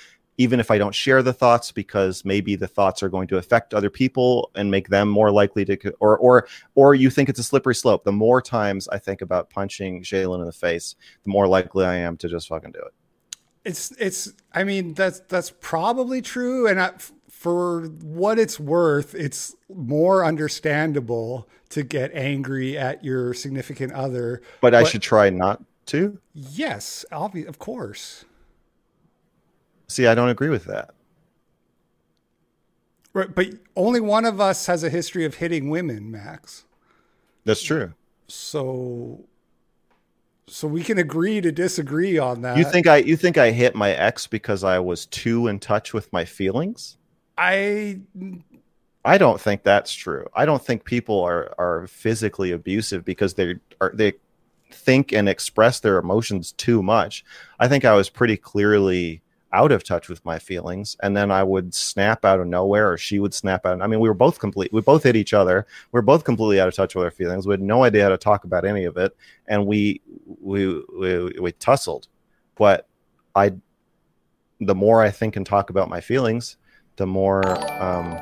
Speaker 3: Even if I don't share the thoughts, because maybe the thoughts are going to affect other people and make them more likely to, or or or you think it's a slippery slope. The more times I think about punching Jalen in the face, the more likely I am to just fucking do it.
Speaker 1: it's it's i mean that's that's probably true and I, for what it's worth it's more understandable to get angry at your significant other
Speaker 3: But I should try not to.
Speaker 1: yes obvi- of course
Speaker 3: See, I don't agree with that.
Speaker 1: right but only one of us has a history of hitting women max
Speaker 3: That's true.
Speaker 1: so so we can agree to disagree on that
Speaker 3: You think I you think I hit my ex because I was too in touch with my feelings?
Speaker 1: i
Speaker 3: I don't think that's true. I don't think people are are physically abusive because they are they think and express their emotions too much. I think I was pretty clearly out of touch with my feelings and then I would snap out of nowhere or she would snap out. I mean, we were both complete we both hit each other. We were both completely out of touch with our feelings. We had no idea how to talk about any of it and we we we, we tussled. But I the more I think and talk about my feelings, the more um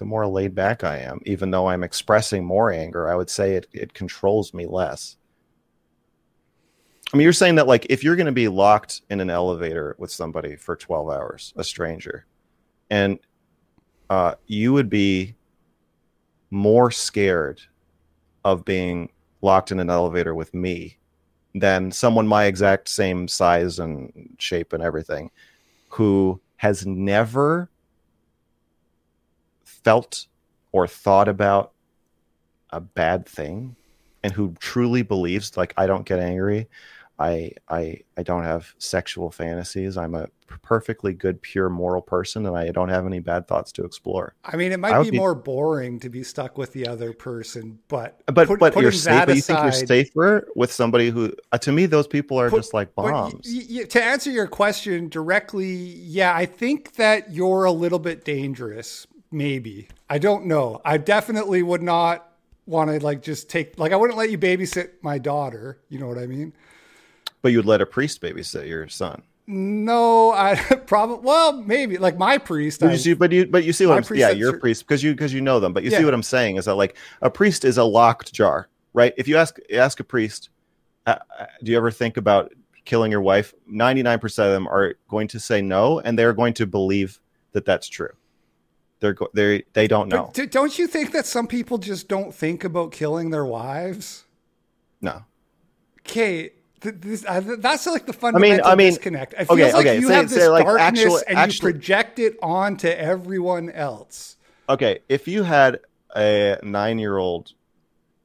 Speaker 3: the more laid back I am, even though I'm expressing more anger, I would say it, it controls me less. I mean, you're saying that like if you're going to be locked in an elevator with somebody for 12 hours, a stranger, and uh, you would be more scared of being locked in an elevator with me than someone my exact same size and shape and everything who has never felt or thought about a bad thing and who truly believes like I don't get angry, I I I don't have sexual fantasies. I'm a perfectly good pure moral person and I don't have any bad thoughts to explore.
Speaker 1: i mean it might be
Speaker 3: be-
Speaker 1: more boring to be stuck with the other person but
Speaker 3: But
Speaker 1: put-
Speaker 3: but you're safe, but you think you're safer with somebody who uh, to me those people are
Speaker 1: Put-
Speaker 3: just like bombs.
Speaker 1: y- y- to answer your question directly, yeah, I think that you're a little bit dangerous. Maybe I don't know. I definitely would not want to like just take like I wouldn't let you babysit my daughter. You know what I mean?
Speaker 3: But you'd let a priest babysit your son.
Speaker 1: No, I probably well maybe like my priest.
Speaker 3: But you see, but you, but you see what I'm,
Speaker 1: priest
Speaker 3: yeah, a priest because you because you know them. But you
Speaker 1: Yeah.
Speaker 3: see what I'm saying is that like a priest is a locked jar, right? If you ask ask a priest, uh, uh, do you ever think about killing your wife? Ninety nine percent of them are going to say no, and they're going to believe that that's true. They're go- they they don't know.
Speaker 1: But don't you think that some people just don't think about killing their wives?
Speaker 3: No,
Speaker 1: Okay, th- this, uh, th- that's like the fundamental
Speaker 3: I mean-
Speaker 1: disconnect. It
Speaker 3: okay,
Speaker 1: feels like
Speaker 3: okay,
Speaker 1: you
Speaker 3: say-
Speaker 1: have this
Speaker 3: like,
Speaker 1: darkness
Speaker 3: actual-
Speaker 1: and
Speaker 3: actual-
Speaker 1: you project it onto everyone else.
Speaker 3: okay. If you had a nine year old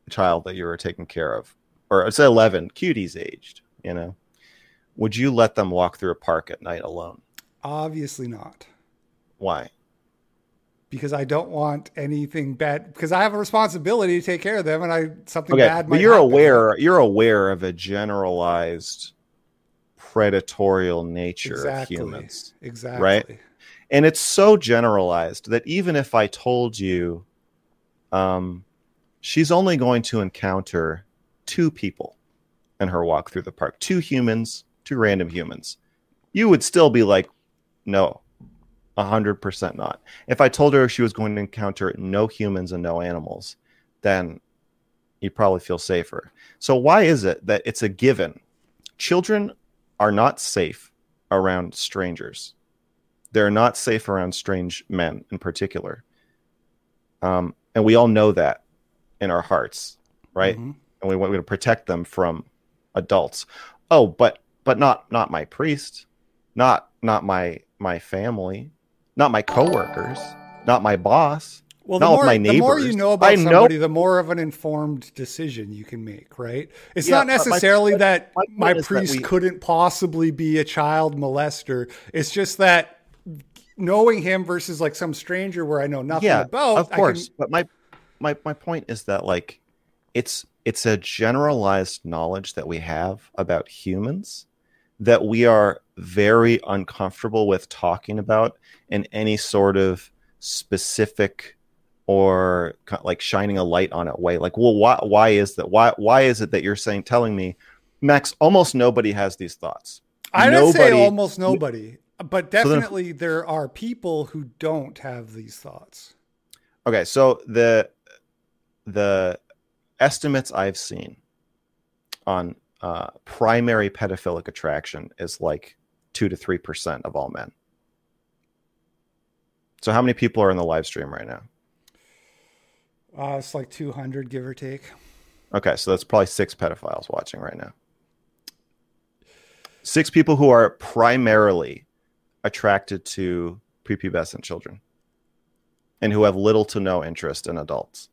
Speaker 3: child that you were taking care of, or say eleven, cutie's aged, you know, would you let them walk through a park at night alone?
Speaker 1: Obviously not,
Speaker 3: Why?
Speaker 1: Because I don't want anything bad. Because I have a responsibility to take care of them, and I something
Speaker 3: Okay,
Speaker 1: bad.
Speaker 3: but you're
Speaker 1: happen.
Speaker 3: aware you're aware of a generalized predatorial nature
Speaker 1: exactly,
Speaker 3: of humans.
Speaker 1: exactly.
Speaker 3: right? And it's so generalized that even if I told you um she's only going to encounter two people in her walk through the park, two humans, two random humans. You would still be like, no, hundred percent not. If I told her she was going to encounter no humans and no animals, then you'd probably feel safer. So why is it that it's a given? Children are not safe around strangers. They're not safe around strange men in particular. Um, and we all know that in our hearts, right? Mm-hmm. And we want to protect them from adults. Oh, but but not not my priest, not not my my family, not my coworkers, not my boss. Well, the
Speaker 1: more, the more, you know about I somebody, know. the more of an informed decision you can make, right? It's yeah, not necessarily my, that my, my priest that we, couldn't possibly be a child molester. It's just that knowing him versus like some stranger where I know nothing yeah, about.
Speaker 3: Of course, can... but my my my point is that like it's it's a generalized knowledge that we have about humans that we are very uncomfortable with talking about in any sort of specific or like shining a light on it way. Like well why why is that? Why why is it that you're saying telling me max almost nobody has these thoughts.
Speaker 1: I don't say almost nobody but definitely so then, there are people who don't have these thoughts.
Speaker 3: Okay so the the estimates i've seen on uh, primary pedophilic attraction is like two to three percent of all men so how many people are in the live stream right now
Speaker 1: uh, it's like 200, give or take.
Speaker 3: Okay, so that's probably six pedophiles watching right now. Six people who are primarily attracted to prepubescent children and who have little to no interest in adults.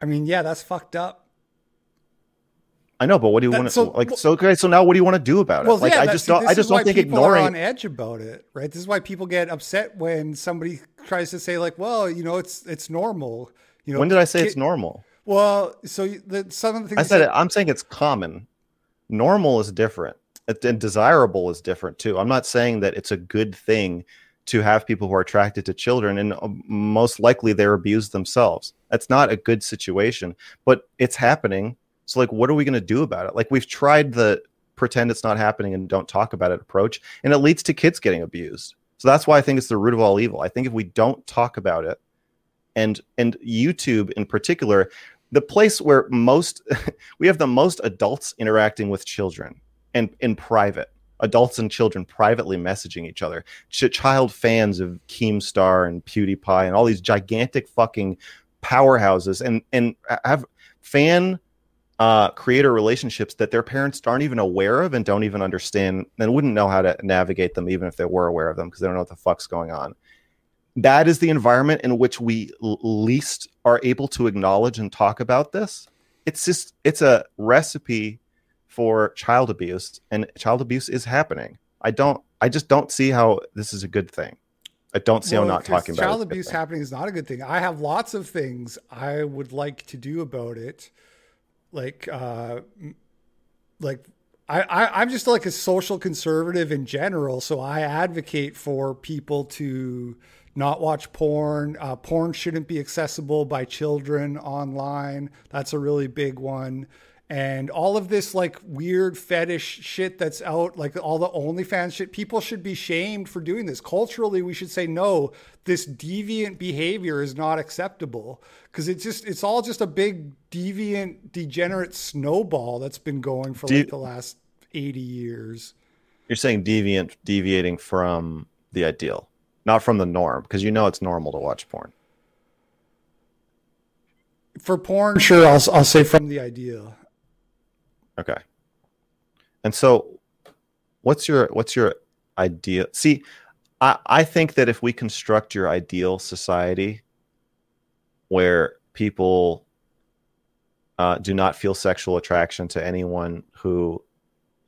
Speaker 1: I mean, yeah, that's fucked up.
Speaker 3: I know, but what do you want to so, like? So okay, so now what do you want to do about it? Well, like, yeah, I just don't. I just don't think ignoring.
Speaker 1: Are on edge about it, right? This is why people get upset when somebody tries to say like, "Well, you know, it's it's normal." You know,
Speaker 3: when did I say it's normal?
Speaker 1: Well, so the, some of the things
Speaker 3: I said, I'm saying it's common. Normal is different, and desirable is different too. I'm not saying that it's a good thing to have people who are attracted to children, and um, most likely they're abused themselves. That's not a good situation, but it's happening. So, like, what are we going to do about it? Like, we've tried the pretend it's not happening and don't talk about it approach, and it leads to kids getting abused. So that's why I think it's the root of all evil. I think if we don't talk about it, and and YouTube in particular, the place where most we have the most adults interacting with children and in private adults and children privately messaging each other. Ch- child fans of Keemstar and PewDiePie and all these gigantic fucking powerhouses and and have fan uh, creator relationships that their parents aren't even aware of and don't even understand and wouldn't know how to navigate them even if they were aware of them because they don't know what the fuck's going on. That is the environment in which we least are able to acknowledge and talk about this. It's just it's a recipe for child abuse and child abuse is happening. I don't i just don't see how this is a good thing. I don't see well, how not talking about
Speaker 1: child abuse happening is not a good thing. I have lots of things i would like to do about it like uh like I, I i'm just like a social conservative in general so i advocate for people to not watch porn. Uh, porn shouldn't be accessible by children online. That's a really big one. And all of this like weird fetish shit that's out, like all the OnlyFans shit, people should be shamed for doing this. Culturally, we should say no. This deviant behavior is not acceptable because it's just it's all just a big deviant, degenerate snowball that's been going for like the last eighty years.
Speaker 3: You're saying deviant, deviating from the ideal not from the norm because you know it's normal to watch porn.
Speaker 1: For porn, sure, I'll I'll say from the ideal.
Speaker 3: Okay. And so, what's your what's your ideal? See, I I think that if we construct your ideal society, where people uh, do not feel sexual attraction to anyone who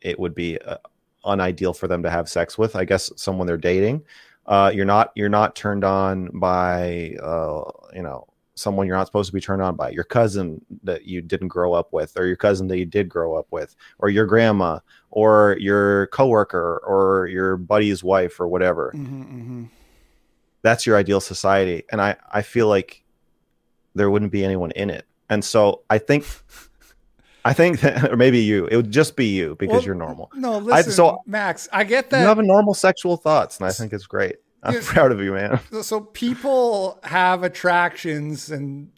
Speaker 3: it would be uh, unideal for them to have sex with, I guess someone they're dating, uh, you're not you're not turned on by uh, you know someone you're not supposed to be turned on by your cousin that you didn't grow up with or your cousin that you did grow up with or your grandma or your coworker or your buddy's wife or whatever mm-hmm, mm-hmm. that's your ideal society and i i feel like there wouldn't be anyone in it and so i think I think that, or maybe you. It would just be you because well, you're normal.
Speaker 1: No, listen, I, so Max, I get that
Speaker 3: you have a normal sexual thoughts, and I think it's great. I'm proud of you, man.
Speaker 1: So people have attractions and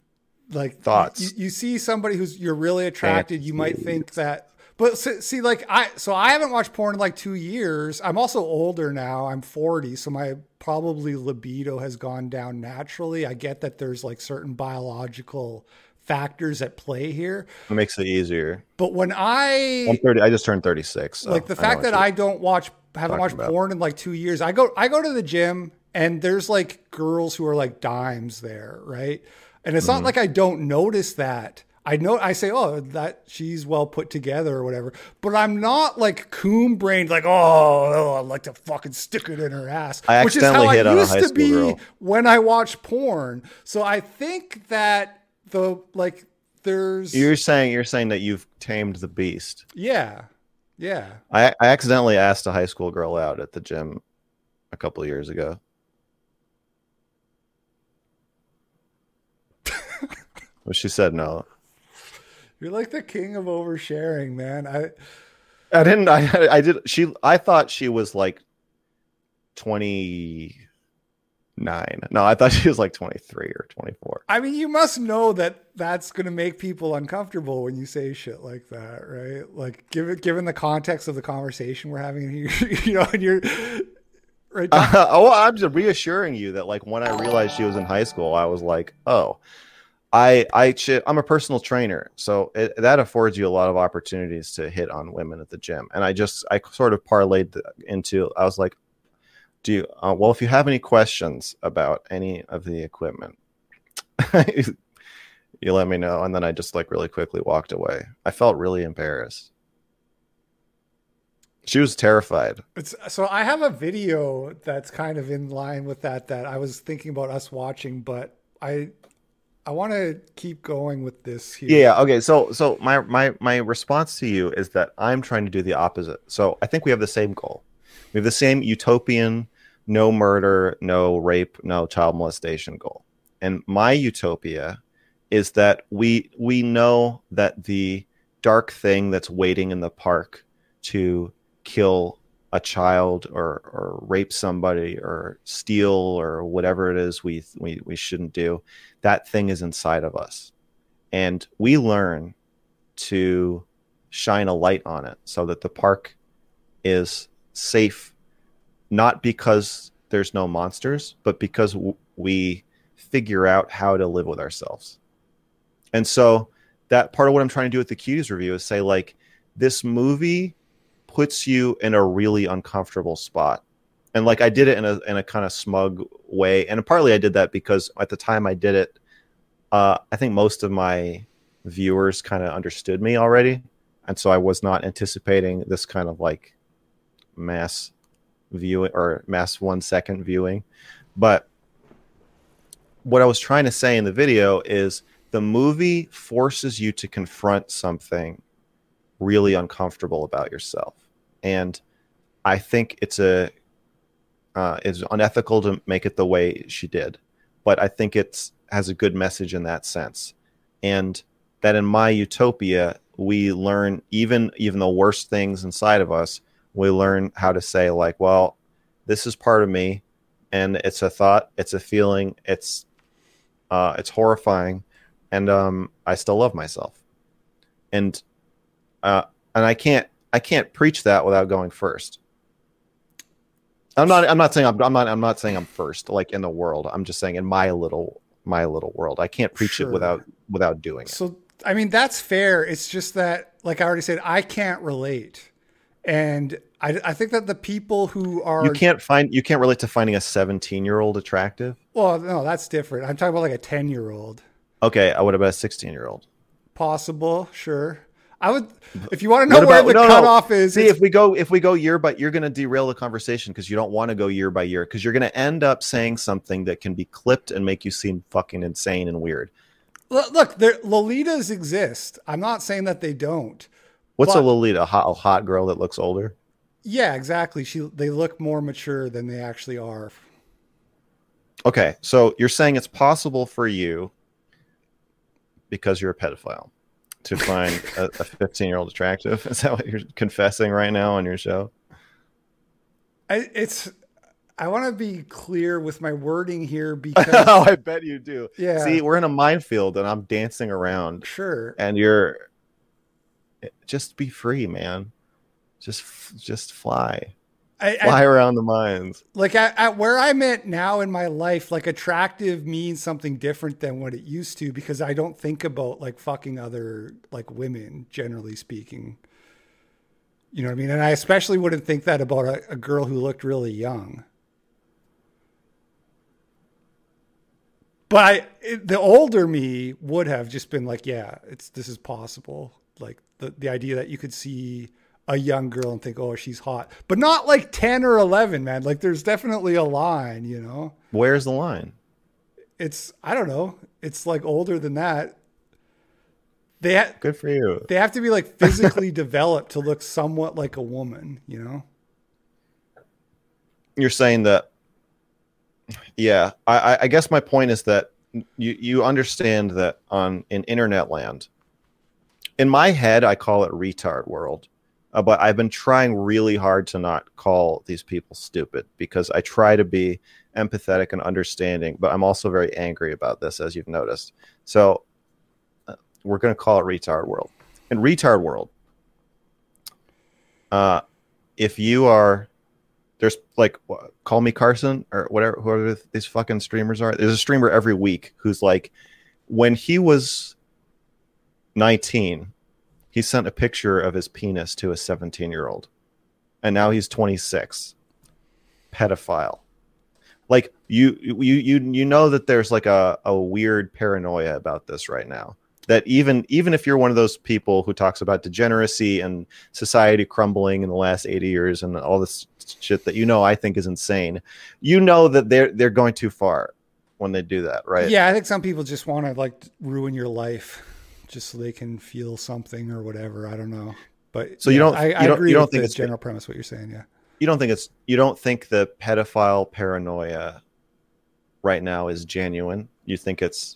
Speaker 1: like
Speaker 3: thoughts.
Speaker 1: You, you see somebody who's you're really attracted, you might think that. But see, like I, so I haven't watched porn in like two years. I'm also older now. I'm 40, so my probably libido has gone down naturally. I get that there's like certain biological factors at play here.
Speaker 3: It makes it easier.
Speaker 1: But when I
Speaker 3: I'm 30, I just turned 36. So
Speaker 1: like the fact that I don't watch haven't watched about. porn in like 2 years. I go I go to the gym and there's like girls who are like dimes there, right? And it's mm-hmm. not like I don't notice that. I know I say, oh, that she's well put together or whatever, but I'm not like coon brained, like, oh, oh, I'd like to fucking stick it in her ass.
Speaker 3: I which is how I used to be
Speaker 1: when I watch porn. So I think that the like there's
Speaker 3: You're saying you're saying that you've tamed the beast.
Speaker 1: Yeah. Yeah.
Speaker 3: I, I accidentally asked a high school girl out at the gym a couple of years ago. but she said no.
Speaker 1: You're like the king of oversharing, man. I
Speaker 3: I didn't I I did she I thought she was like 29. No, I thought she was like 23 or 24.
Speaker 1: I mean, you must know that that's going to make people uncomfortable when you say shit like that, right? Like given given the context of the conversation we're having here, you know, and you're
Speaker 3: right. Uh, oh, I'm just reassuring you that like when I realized she was in high school, I was like, "Oh, I I I'm a personal trainer, so it, that affords you a lot of opportunities to hit on women at the gym. And I just I sort of parlayed the, into I was like, do you, uh, well if you have any questions about any of the equipment, you let me know. And then I just like really quickly walked away. I felt really embarrassed. She was terrified.
Speaker 1: It's, so I have a video that's kind of in line with that that I was thinking about us watching, but I I want to keep going with this
Speaker 3: here. Yeah, okay. So so my my my response to you is that I'm trying to do the opposite. So I think we have the same goal. We have the same utopian no murder, no rape, no child molestation goal. And my utopia is that we we know that the dark thing that's waiting in the park to kill a child or or rape somebody or steal or whatever it is we we we shouldn't do that thing is inside of us and we learn to shine a light on it so that the park is safe not because there's no monsters but because w- we figure out how to live with ourselves. And so that part of what i'm trying to do with the cuties review is say like this movie puts you in a really uncomfortable spot. And like I did it in a in a kind of smug way, and partly I did that because at the time I did it, uh, I think most of my viewers kind of understood me already, and so I was not anticipating this kind of like mass viewing or mass one second viewing. But what I was trying to say in the video is the movie forces you to confront something really uncomfortable about yourself. And I think it's a uh, it's unethical to make it the way she did, but I think it's has a good message in that sense, and that in my utopia we learn even even the worst things inside of us we learn how to say like well this is part of me and it's a thought it's a feeling it's uh, it's horrifying and um, i still love myself and uh, and i can't I can't preach that without going first. I'm not. I'm not saying I'm, I'm not. I'm not saying I'm first, like in the world. I'm just saying in my little my little world. I can't preach sure. it without without doing it.
Speaker 1: So I mean that's fair. It's just that, like I already said, I can't relate, and I, I think that the people who are
Speaker 3: you can't find you can't relate to finding a 17 year old attractive.
Speaker 1: Well, no, that's different. I'm talking about like a 10 year old.
Speaker 3: Okay, I what about a 16 year old?
Speaker 1: Possible, sure. I would, if you want to know where the no, cutoff no. is.
Speaker 3: See, if we go, if we go year by, you're going to derail the conversation because you don't want to go year by year because you're going to end up saying something that can be clipped and make you seem fucking insane and weird.
Speaker 1: Look, there, Lolitas exist. I'm not saying that they don't.
Speaker 3: What's but, a Lolita? A hot, a hot girl that looks older?
Speaker 1: Yeah, exactly. She, they look more mature than they actually are.
Speaker 3: Okay, so you're saying it's possible for you because you're a pedophile to find a 15 year old attractive? Is that what you're confessing right now on your show?
Speaker 1: I, it's I want to be clear with my wording here because
Speaker 3: oh, I bet you do.
Speaker 1: Yeah.
Speaker 3: See, we're in a minefield and I'm dancing around.
Speaker 1: Sure.
Speaker 3: And you're just be free, man. Just just fly. I, fly I, around the mines.
Speaker 1: Like at, at, where I'm at now in my life, like attractive means something different than what it used to because I don't think about like fucking other like women, generally speaking. You know what I mean? And I especially wouldn't think that about a, a girl who looked really young. But I, it, the older me would have just been like, yeah, it's this is possible. Like the the idea that you could see a young girl and think, oh, she's hot, but not like ten or eleven, man. Like there's definitely a line, you know.
Speaker 3: Where's the line?
Speaker 1: It's I don't know. It's like older than that. They ha-
Speaker 3: good for you.
Speaker 1: They have to be like physically developed to look somewhat like a woman, you know.
Speaker 3: You're saying that yeah, I, I guess my point is that you you understand that on in internet land, in my head, I call it retard world, uh, but I've been trying really hard to not call these people stupid because I try to be empathetic and understanding, but I'm also very angry about this, as you've noticed. So uh, we're going to call it retard world. In retard world, uh, if you are there's like call me Carson or whatever whoever these fucking streamers are. There's a streamer every week who's like when he was 19, he sent a picture of his penis to a 17 year old, and now he's 26. Pedophile. Like you you you you know that there's like a, a weird paranoia about this right now that even even if you're one of those people who talks about degeneracy and society crumbling in the last 80 years and all this shit that you know I think is insane, you know that they're they're going too far when they do that, right?
Speaker 1: Yeah, I think some people just want to like ruin your life just so they can feel something or whatever. I don't know, but
Speaker 3: so yeah, you don't
Speaker 1: I,
Speaker 3: you don't,
Speaker 1: agree
Speaker 3: you don't
Speaker 1: with
Speaker 3: think
Speaker 1: the
Speaker 3: it's
Speaker 1: general premise what you're saying. Yeah,
Speaker 3: you don't think it's you don't think the pedophile paranoia right now is genuine. You think it's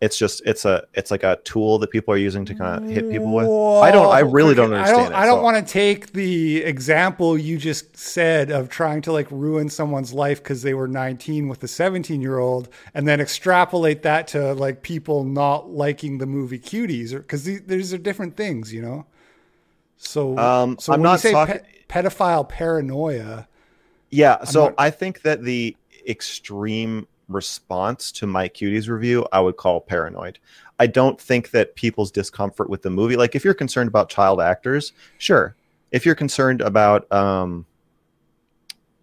Speaker 3: it's just it's a it's like a tool that people are using to kind of hit people with. Whoa. I don't. I really don't understand.
Speaker 1: I don't.
Speaker 3: It,
Speaker 1: I don't so. want to take the example you just said of trying to like ruin someone's life because they were 19 with a 17 year old, and then extrapolate that to like people not liking the movie Cuties, or because these are different things, you know. So,
Speaker 3: um,
Speaker 1: so
Speaker 3: I'm not talking
Speaker 1: pe- pedophile paranoia.
Speaker 3: Yeah. So not... I think that the extreme response to my cuties review i would call paranoid. I don't think that people's discomfort with the movie like if you're concerned about child actors sure. If you're concerned about um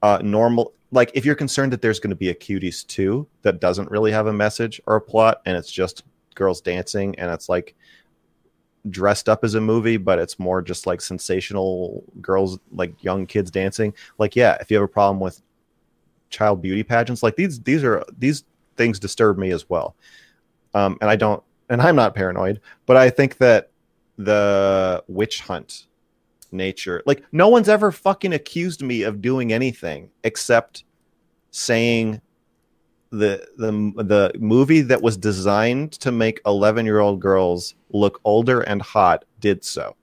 Speaker 3: uh normal like if you're concerned that there's going to be a cuties 2 that doesn't really have a message or a plot and it's just girls dancing and it's like dressed up as a movie but it's more just like sensational girls like young kids dancing like yeah if you have a problem with child beauty pageants like these these are these things disturb me as well. Um, and i don't and i'm not paranoid but i think that the witch hunt nature like no one's ever fucking accused me of doing anything except saying the the the movie that was designed to make 11 year old girls look older and hot did so.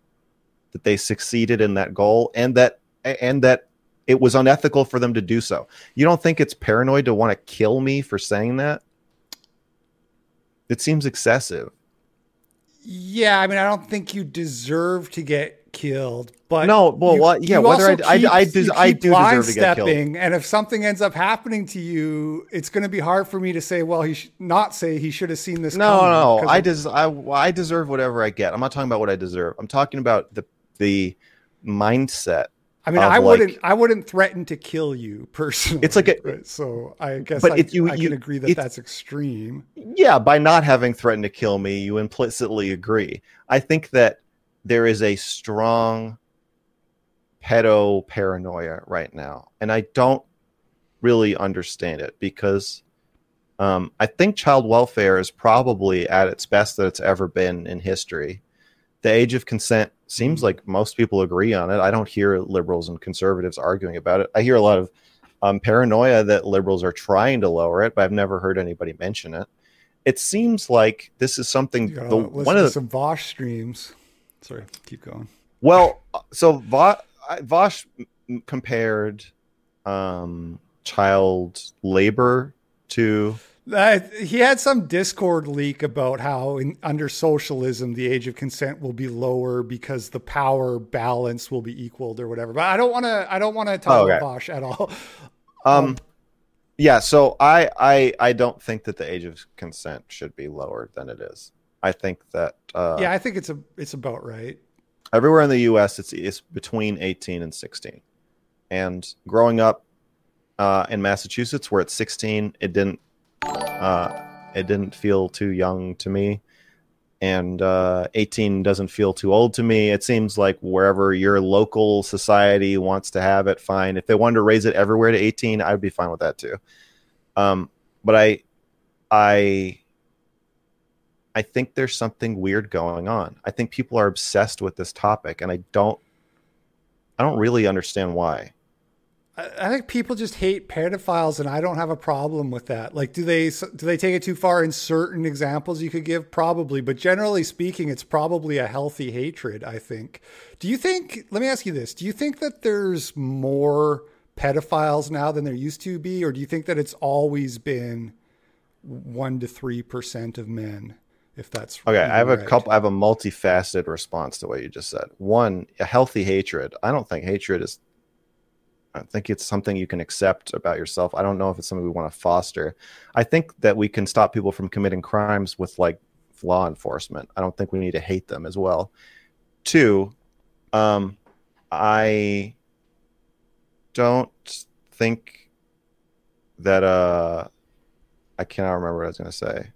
Speaker 3: That they succeeded in that goal and that and that it was unethical for them to do so. You don't think it's paranoid to want to kill me for saying that? It seems excessive.
Speaker 1: Yeah, I mean, I don't think you deserve to get killed, but
Speaker 3: no, well, you, yeah, whether I, keep, I, I, do, I do deserve to get killed.
Speaker 1: And if something ends up happening to you, it's going to be hard for me to say, well, he should not say he should have seen this.
Speaker 3: No, no, I des- I, I deserve whatever I get. I'm not talking about what I deserve. I'm talking about the the mindset
Speaker 1: I mean, I wouldn't. I wouldn't threaten to kill you personally.
Speaker 3: It's like a.
Speaker 1: Right? So I guess, but I, if you, I you, can agree that that's extreme.
Speaker 3: Yeah, by not having threatened to kill me, you implicitly agree. I think that there is a strong pedo paranoia right now, and I don't really understand it because um, I think child welfare is probably at its best that it's ever been in history. The age of consent seems mm-hmm. like most people agree on it. I don't hear liberals and conservatives arguing about it. I hear a lot of um, paranoia that liberals are trying to lower it, but I've never heard anybody mention it. It seems like this is something.
Speaker 1: The, one of the, some Vaush streams. Sorry, keep going.
Speaker 3: Well, so Vaush, Vaush compared um, child labor to
Speaker 1: uh, he had some Discord leak about how in, under socialism the age of consent will be lower because the power balance will be equaled or whatever. But I don't want to. I don't want to talk okay. Vaush at all.
Speaker 3: Um, um, yeah. So I I I don't think that the age of consent should be lower than it is. I think that. Uh,
Speaker 1: yeah, I think it's a it's about right.
Speaker 3: Everywhere in the U.S., it's it's between eighteen and sixteen, and growing up uh, in Massachusetts, where it's sixteen, it didn't uh, it didn't feel too young to me. And uh, 18 doesn't feel too old to me. It seems like wherever your local society wants to have it, fine. If they wanted to raise it everywhere to 18, I'd be fine with that too. Um, but I, I, I think there's something weird going on. I think people are obsessed with this topic, and I don't, I don't really understand why.
Speaker 1: I think people just hate pedophiles, and I don't have a problem with that. Like, do they do they take it too far in certain examples you could give? Probably, but generally speaking, it's probably a healthy hatred. I think. Do you think? Let me ask you this: Do you think that there's more pedophiles now than there used to be, or do you think that it's always been one to three percent of men? If that's
Speaker 3: okay, I have a couple. I have a multifaceted response to what you just said. One, a healthy hatred. I don't think hatred is I think it's something you can accept about yourself. I don't know if it's something we want to foster. I think that we can stop people from committing crimes with like law enforcement. I don't think we need to hate them as well. Two, um, I don't think that uh, I cannot remember what I was going to say.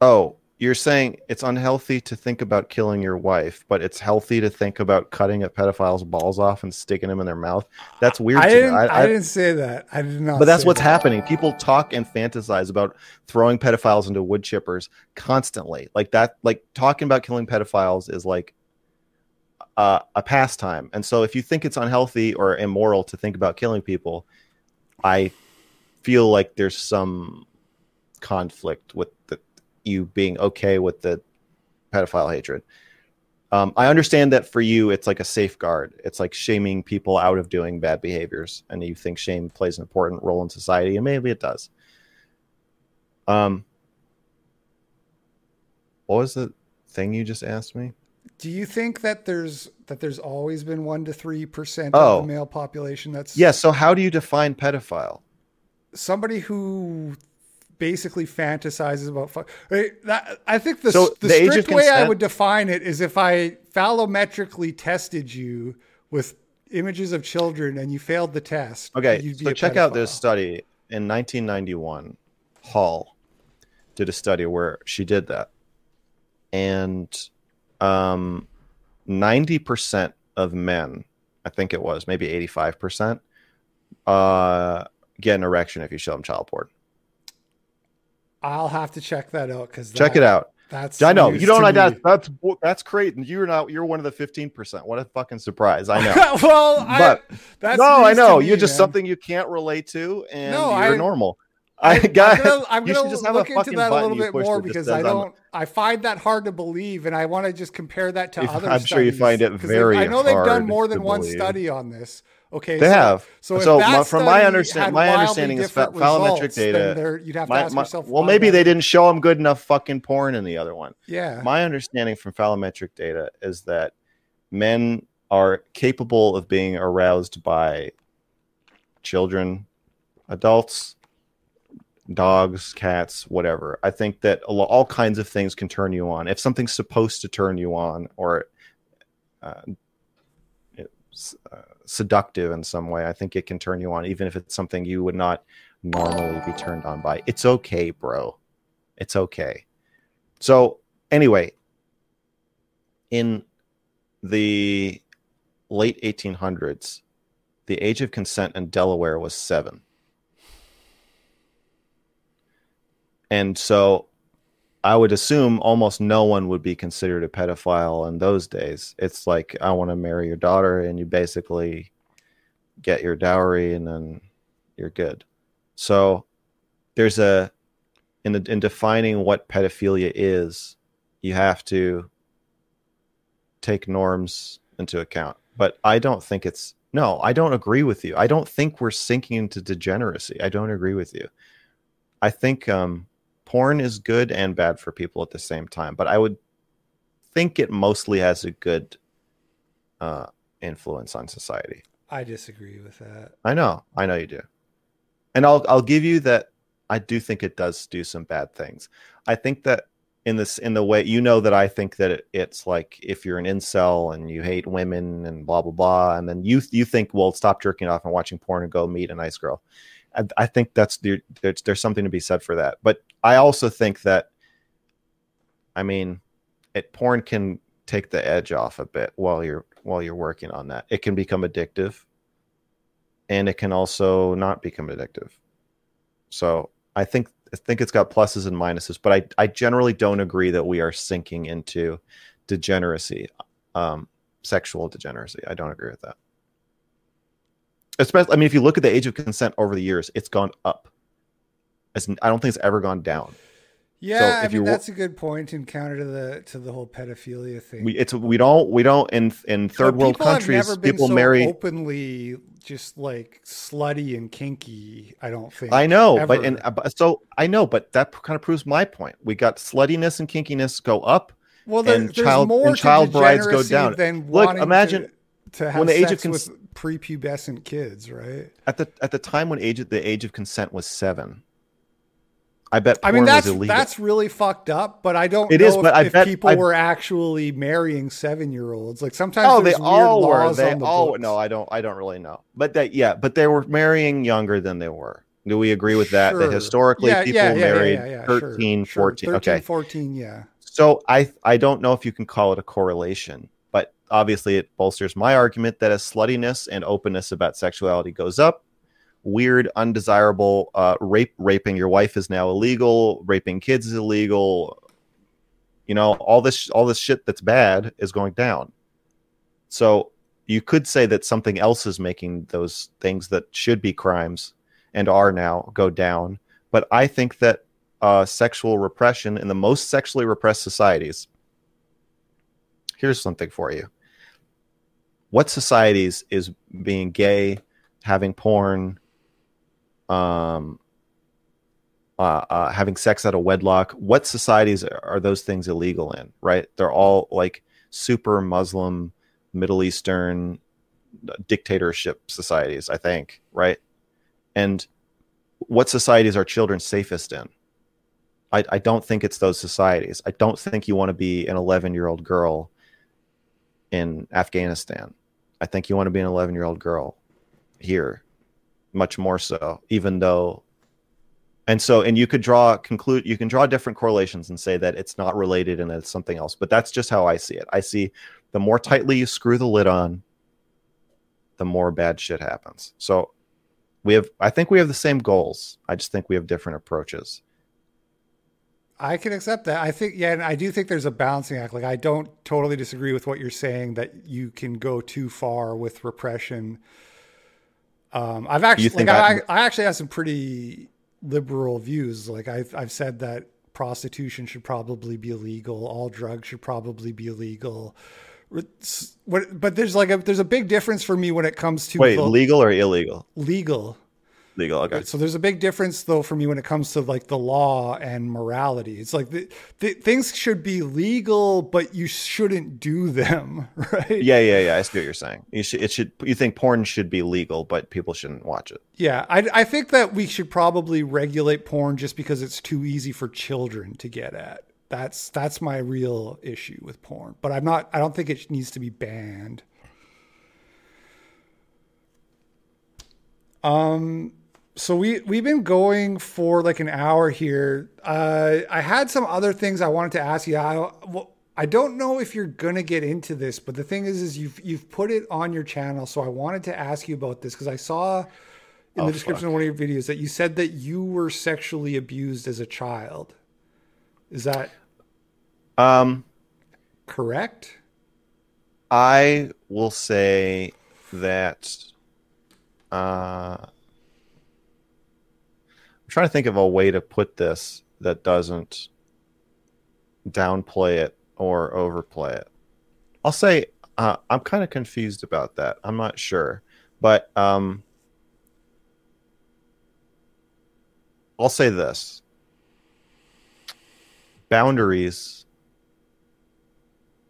Speaker 3: Oh, you're saying it's unhealthy to think about killing your wife, but it's healthy to think about cutting a pedophile's balls off and sticking them in their mouth. That's weird.
Speaker 1: I didn't. I, I, didn't say that. I did not.
Speaker 3: But that's what's
Speaker 1: that.
Speaker 3: happening. People talk and fantasize about throwing pedophiles into wood chippers constantly. Like that. Like talking about killing pedophiles is like uh, a pastime. And so, if you think it's unhealthy or immoral to think about killing people, I feel like there's some conflict with you being okay with the pedophile hatred. Um, I understand that for you, it's like a safeguard. It's like shaming people out of doing bad behaviors, and you think shame plays an important role in society, and maybe it does. Um, what was the thing you just asked me?
Speaker 1: Do you think that there's that there's always been one to three percent oh. of the male population? That's
Speaker 3: yeah. So how do you define pedophile?
Speaker 1: Somebody who basically fantasizes about fuck. That, I think the, so the, the strict way I would define it is if I phallometrically tested you with images of children and you failed the test.
Speaker 3: Okay, so check out this study in 1991. Hall did a study where she did that, and um, 90% of men, I think it was maybe 85%, uh, get an erection if you show them child porn.
Speaker 1: I'll have to check that out because
Speaker 3: check it out. That's I know you don't identify. That's that's great, and you're not. You're one of the fifteen percent. What a fucking surprise! I know.
Speaker 1: well,
Speaker 3: but I, that's no, I know me, you're just man. something you can't relate to, and no, you're I, normal. I, I got.
Speaker 1: I'm gonna, I'm gonna just look into that a little bit more because I don't. I'm, I find that hard to believe, and I want to just compare that to other.
Speaker 3: I'm sure you find it very. I know they've done
Speaker 1: more than one study on this. Okay,
Speaker 3: they so, have. So, so my, from my understanding, my understanding is phallometric data.
Speaker 1: You'd have to my, ask yourself.
Speaker 3: well, maybe they didn't show them good enough fucking porn in the other one.
Speaker 1: Yeah.
Speaker 3: My understanding from phallometric data is that men are capable of being aroused by children, adults, dogs, cats, whatever. I think that all kinds of things can turn you on. If something's supposed to turn you on, or uh, uh, seductive in some way. I think it can turn you on, even if it's something you would not normally be turned on by. It's okay, bro. It's okay. So, anyway, in the late 1800s, the age of consent in Delaware was seven. And so I would assume almost no one would be considered a pedophile in those days. It's like I want to marry your daughter, and you basically get your dowry, and then you're good. So there's a in the, in defining what pedophilia is, you have to take norms into account. But I don't think it's no, I don't agree with you. I don't think we're sinking into degeneracy. I don't agree with you. I think um, porn is good and bad for people at the same time, but I would think it mostly has a good uh, influence on society.
Speaker 1: I disagree with that.
Speaker 3: I know, I know you do, and I'll I'll give you that. I do think it does do some bad things. I think that in this in the way you know that I think that it, it's like if you're an incel and you hate women and blah blah blah, and then you you think well stop jerking off and watching porn and go meet a nice girl. I, I think that's there's there's something to be said for that. But I also think that, I mean, it porn can take the edge off a bit while you're while you're working on that. It can become addictive, and it can also not become addictive. So I think I think it's got pluses and minuses, but I, I generally don't agree that we are sinking into degeneracy, um, sexual degeneracy. I don't agree with that. Especially, I mean, if you look at the age of consent over the years, it's gone up. It's, I don't think it's ever gone down.
Speaker 1: Yeah, so I mean that's a good point in counter to the to the whole pedophilia thing.
Speaker 3: We it's we don't we don't in in third world countries people
Speaker 1: so
Speaker 3: marry
Speaker 1: openly just like slutty and kinky. I don't think.
Speaker 3: I know, ever. but and uh, so I know, but that kind of proves my point. We got sluttiness and kinkiness go up.
Speaker 1: Well, there, and there's child, more and child brides go down. Look, imagine to, to have when the age of cons- with prepubescent kids, right?
Speaker 3: At the at the time when age the age of consent was seven I bet.
Speaker 1: I mean, that's that's really fucked up. But I don't. It is, but if, I if bet people I, were actually marrying seven year olds. Like sometimes. Oh, they all were. They the all. Books.
Speaker 3: No, I don't. I don't really know. But that, yeah, but they were marrying younger than they were. Do we agree with that? Sure. That historically yeah, people yeah, yeah, married 13, sure, 14. Sure. 13, okay.
Speaker 1: 14, yeah.
Speaker 3: So I I don't know if you can call it a correlation, but obviously it bolsters my argument that as sluttiness and openness about sexuality goes up, weird, undesirable uh, rape. Raping your wife is now illegal. Raping kids is illegal. You know, all this all this shit that's bad is going down. So you could say that something else is making those things that should be crimes and are now go down. But I think that uh, sexual repression in the most sexually repressed societies. Here's something for you. What societies is being gay, having porn, um, uh, uh, having sex out of wedlock. What societies are those things illegal in? Right? They're all like super Muslim, Middle Eastern dictatorship societies, I think. Right? And what societies are children safest in? I, I don't think it's those societies. I don't think you want to be an 11 year old girl in Afghanistan. I think you want to be an 11 year old girl here much more so, even though and so and you could draw conclude you can draw different correlations and say that it's not related and it's something else but that's just how i see it. I see the more tightly you screw the lid on the more bad shit happens. So we have i think we have the same goals. I just think we have different approaches
Speaker 1: i can accept that i think yeah and i do think there's a balancing act like i don't totally disagree with what you're saying that you can go too far with repression um, I've actually, like, I, I actually have some pretty liberal views. Like I've, I've said that prostitution should probably be illegal. All drugs should probably be illegal. What, but there's like a there's a big difference for me when it comes to
Speaker 3: wait legal or illegal
Speaker 1: legal
Speaker 3: legal. Okay.
Speaker 1: So there's a big difference though for me when it comes to like the law and morality. It's like the, the things should be legal, but you shouldn't do them, right?
Speaker 3: Yeah, yeah, yeah. I see what you're saying. You should, it should. You think porn should be legal, but people shouldn't watch it.
Speaker 1: Yeah, I, I think that we should probably regulate porn just because it's too easy for children to get at. That's that's my real issue with porn. But I'm not. I don't think it needs to be banned. Um, so we we've been going for like an hour here. Uh, I had some other things I wanted to ask you. I, well, I don't know if you're gonna get into this, but the thing is, is you've you've put it on your channel, so I wanted to ask you about this because I saw in oh, the description fuck. of one of your videos that you said that you were sexually abused as a child. Is that
Speaker 3: um
Speaker 1: correct?
Speaker 3: I will say that uh trying to think of a way to put this that doesn't downplay it or overplay it. I'll say uh, I'm kind of confused about that. I'm not sure, But um, I'll say this boundaries,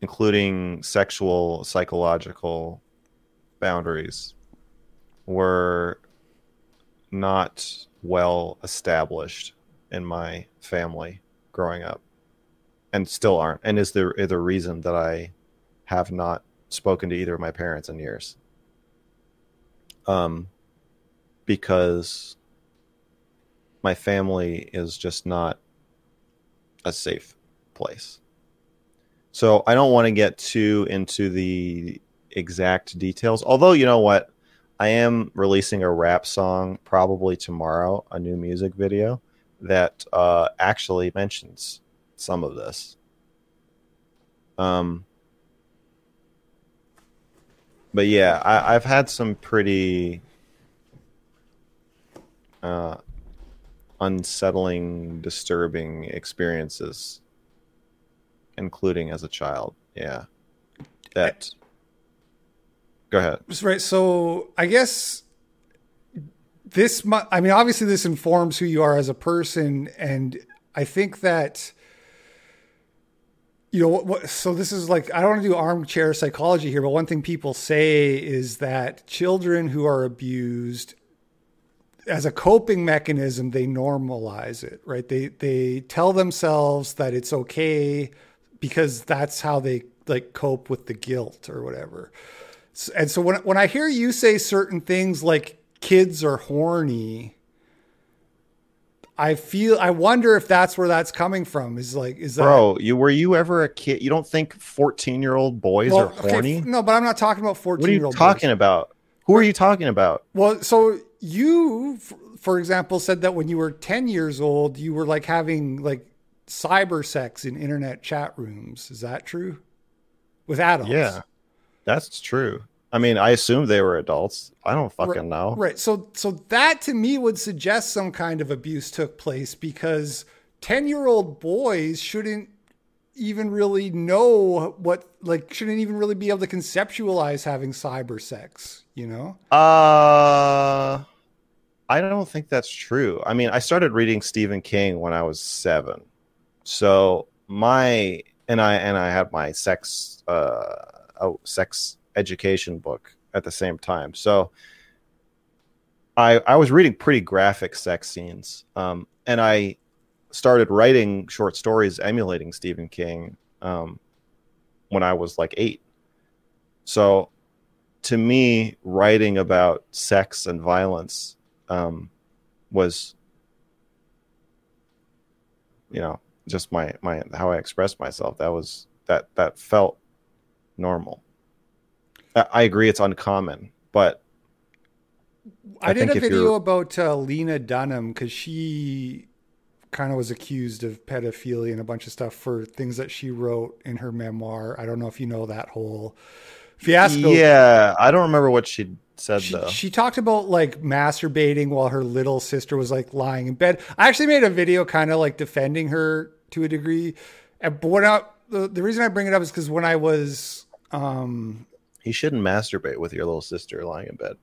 Speaker 3: including sexual, psychological boundaries, were not well established in my family growing up and still aren't and is the, the reason that i have not spoken to either of my parents in years. Um because my family is just not a safe place. So i don't want to get too into the exact details although you know what I am releasing a rap song probably tomorrow, a new music video that uh, actually mentions some of this. Um, but yeah, I, have had some pretty uh, unsettling, disturbing experiences, including as a child. Yeah, that Go ahead.
Speaker 1: Right. So I guess this, I mean, obviously, this informs who you are as a person. And I think that, you know, what, what, so this is like, I don't want to do armchair psychology here, but one thing people say is that children who are abused, as a coping mechanism, they normalize it, right? They, they tell themselves that it's okay because that's how they like cope with the guilt or whatever. And so when when I hear you say certain things like kids are horny, I feel I wonder if that's where that's coming from. Is like is that
Speaker 3: Bro, you were you ever a kid? You don't think 14-year-old boys well, are horny?
Speaker 1: Okay, no, but I'm not talking about 14
Speaker 3: What are you talking boys. about? Who are you talking about?
Speaker 1: Well, so you for example said that when you were 10 years old, you were like having like cyber sex in internet chat rooms. Is that true? With adults?
Speaker 3: Yeah. That's true. I mean, I assume they were adults. I don't fucking
Speaker 1: right,
Speaker 3: know.
Speaker 1: Right. So so that to me would suggest some kind of abuse took place because 10-year-old boys shouldn't even really know what like shouldn't even really be able to conceptualize having cyber sex, you know?
Speaker 3: Uh I don't think that's true. I mean, I started reading Stephen King when I was 7. So my and I and I had my sex uh sex education book at the same time. So I I was reading pretty graphic sex scenes, um, and I started writing short stories emulating Stephen King um, when I was like eight. So to me, writing about sex and violence um, was, you know, just my my how I expressed myself. That was that that felt normal. I agree, it's uncommon, but
Speaker 1: I, I did a video about uh, Lena Dunham because she kind of was accused of pedophilia and a bunch of stuff for things that she wrote in her memoir. I don't know if you know that whole fiasco.
Speaker 3: Yeah, I don't remember what she said
Speaker 1: she,
Speaker 3: though.
Speaker 1: She talked about like masturbating while her little sister was like lying in bed. I actually made a video kind of like defending her to a degree. And but when I, the, the reason I bring it up is because when I was um,
Speaker 3: you shouldn't masturbate with your little sister lying in bed.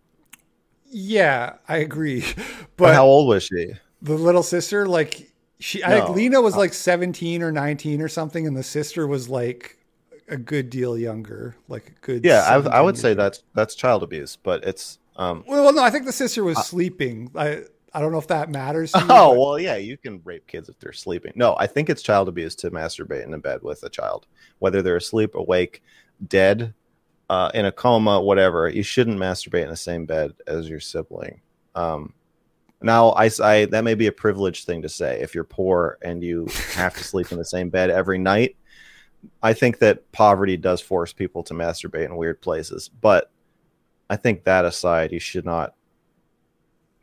Speaker 1: Yeah, I agree.
Speaker 3: But, but how old was she?
Speaker 1: The little sister, like she, no. I think Lena was uh, like seventeen or nineteen or something, and the sister was like a good deal younger, like a good.
Speaker 3: Yeah, I, I would say that's that's child abuse, but it's um.
Speaker 1: Well, no, I think the sister was uh, sleeping. I I don't know if that matters.
Speaker 3: You, oh well, yeah, you can rape kids if they're sleeping. No, I think it's child abuse to masturbate in a bed with a child, whether they're asleep, awake, dead, uh, in a coma, whatever, you shouldn't masturbate in the same bed as your sibling. Um, now, I, I that may be a privileged thing to say. If you're poor and you have to sleep in the same bed every night, I think that poverty does force people to masturbate in weird places. But I think that aside, you should not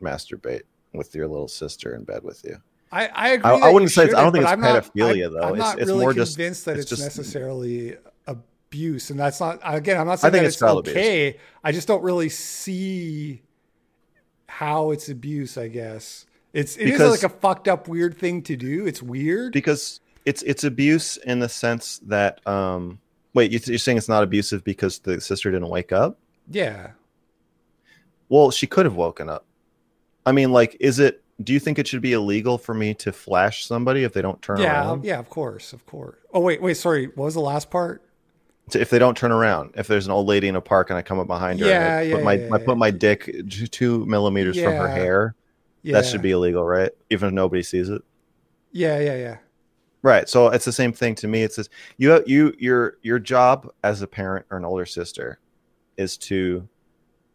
Speaker 3: masturbate with your little sister in bed with you.
Speaker 1: I, I agree.
Speaker 3: I, I wouldn't say. I don't think it's I'm pedophilia
Speaker 1: not,
Speaker 3: though.
Speaker 1: I'm
Speaker 3: it's,
Speaker 1: not
Speaker 3: it's
Speaker 1: really
Speaker 3: more
Speaker 1: convinced
Speaker 3: just,
Speaker 1: that it's, it's just, necessarily abuse, and that's not again. I'm not saying
Speaker 3: that
Speaker 1: it's,
Speaker 3: it's
Speaker 1: okay.
Speaker 3: Abuse.
Speaker 1: I just don't really see how it's abuse. I guess it's it because, is like a fucked up weird thing to do. It's weird
Speaker 3: because it's it's abuse in the sense that um wait you're saying it's not abusive because the sister didn't wake up
Speaker 1: yeah
Speaker 3: Well, she could have woken up. I mean, like, is it? Do you think it should be illegal for me to flash somebody if they don't turn
Speaker 1: yeah,
Speaker 3: around?
Speaker 1: Yeah, of course, of course. Oh wait, wait, sorry. What was the last part?
Speaker 3: If they don't turn around, if there's an old lady in a park and I come up behind her,
Speaker 1: yeah,
Speaker 3: I
Speaker 1: yeah,
Speaker 3: put my
Speaker 1: yeah,
Speaker 3: I put my dick two millimeters from her hair.
Speaker 1: Yeah.
Speaker 3: That should be illegal, right? Even if nobody sees it.
Speaker 1: Yeah, yeah, yeah.
Speaker 3: Right. So it's the same thing to me. It's this you you your your job as a parent or an older sister is to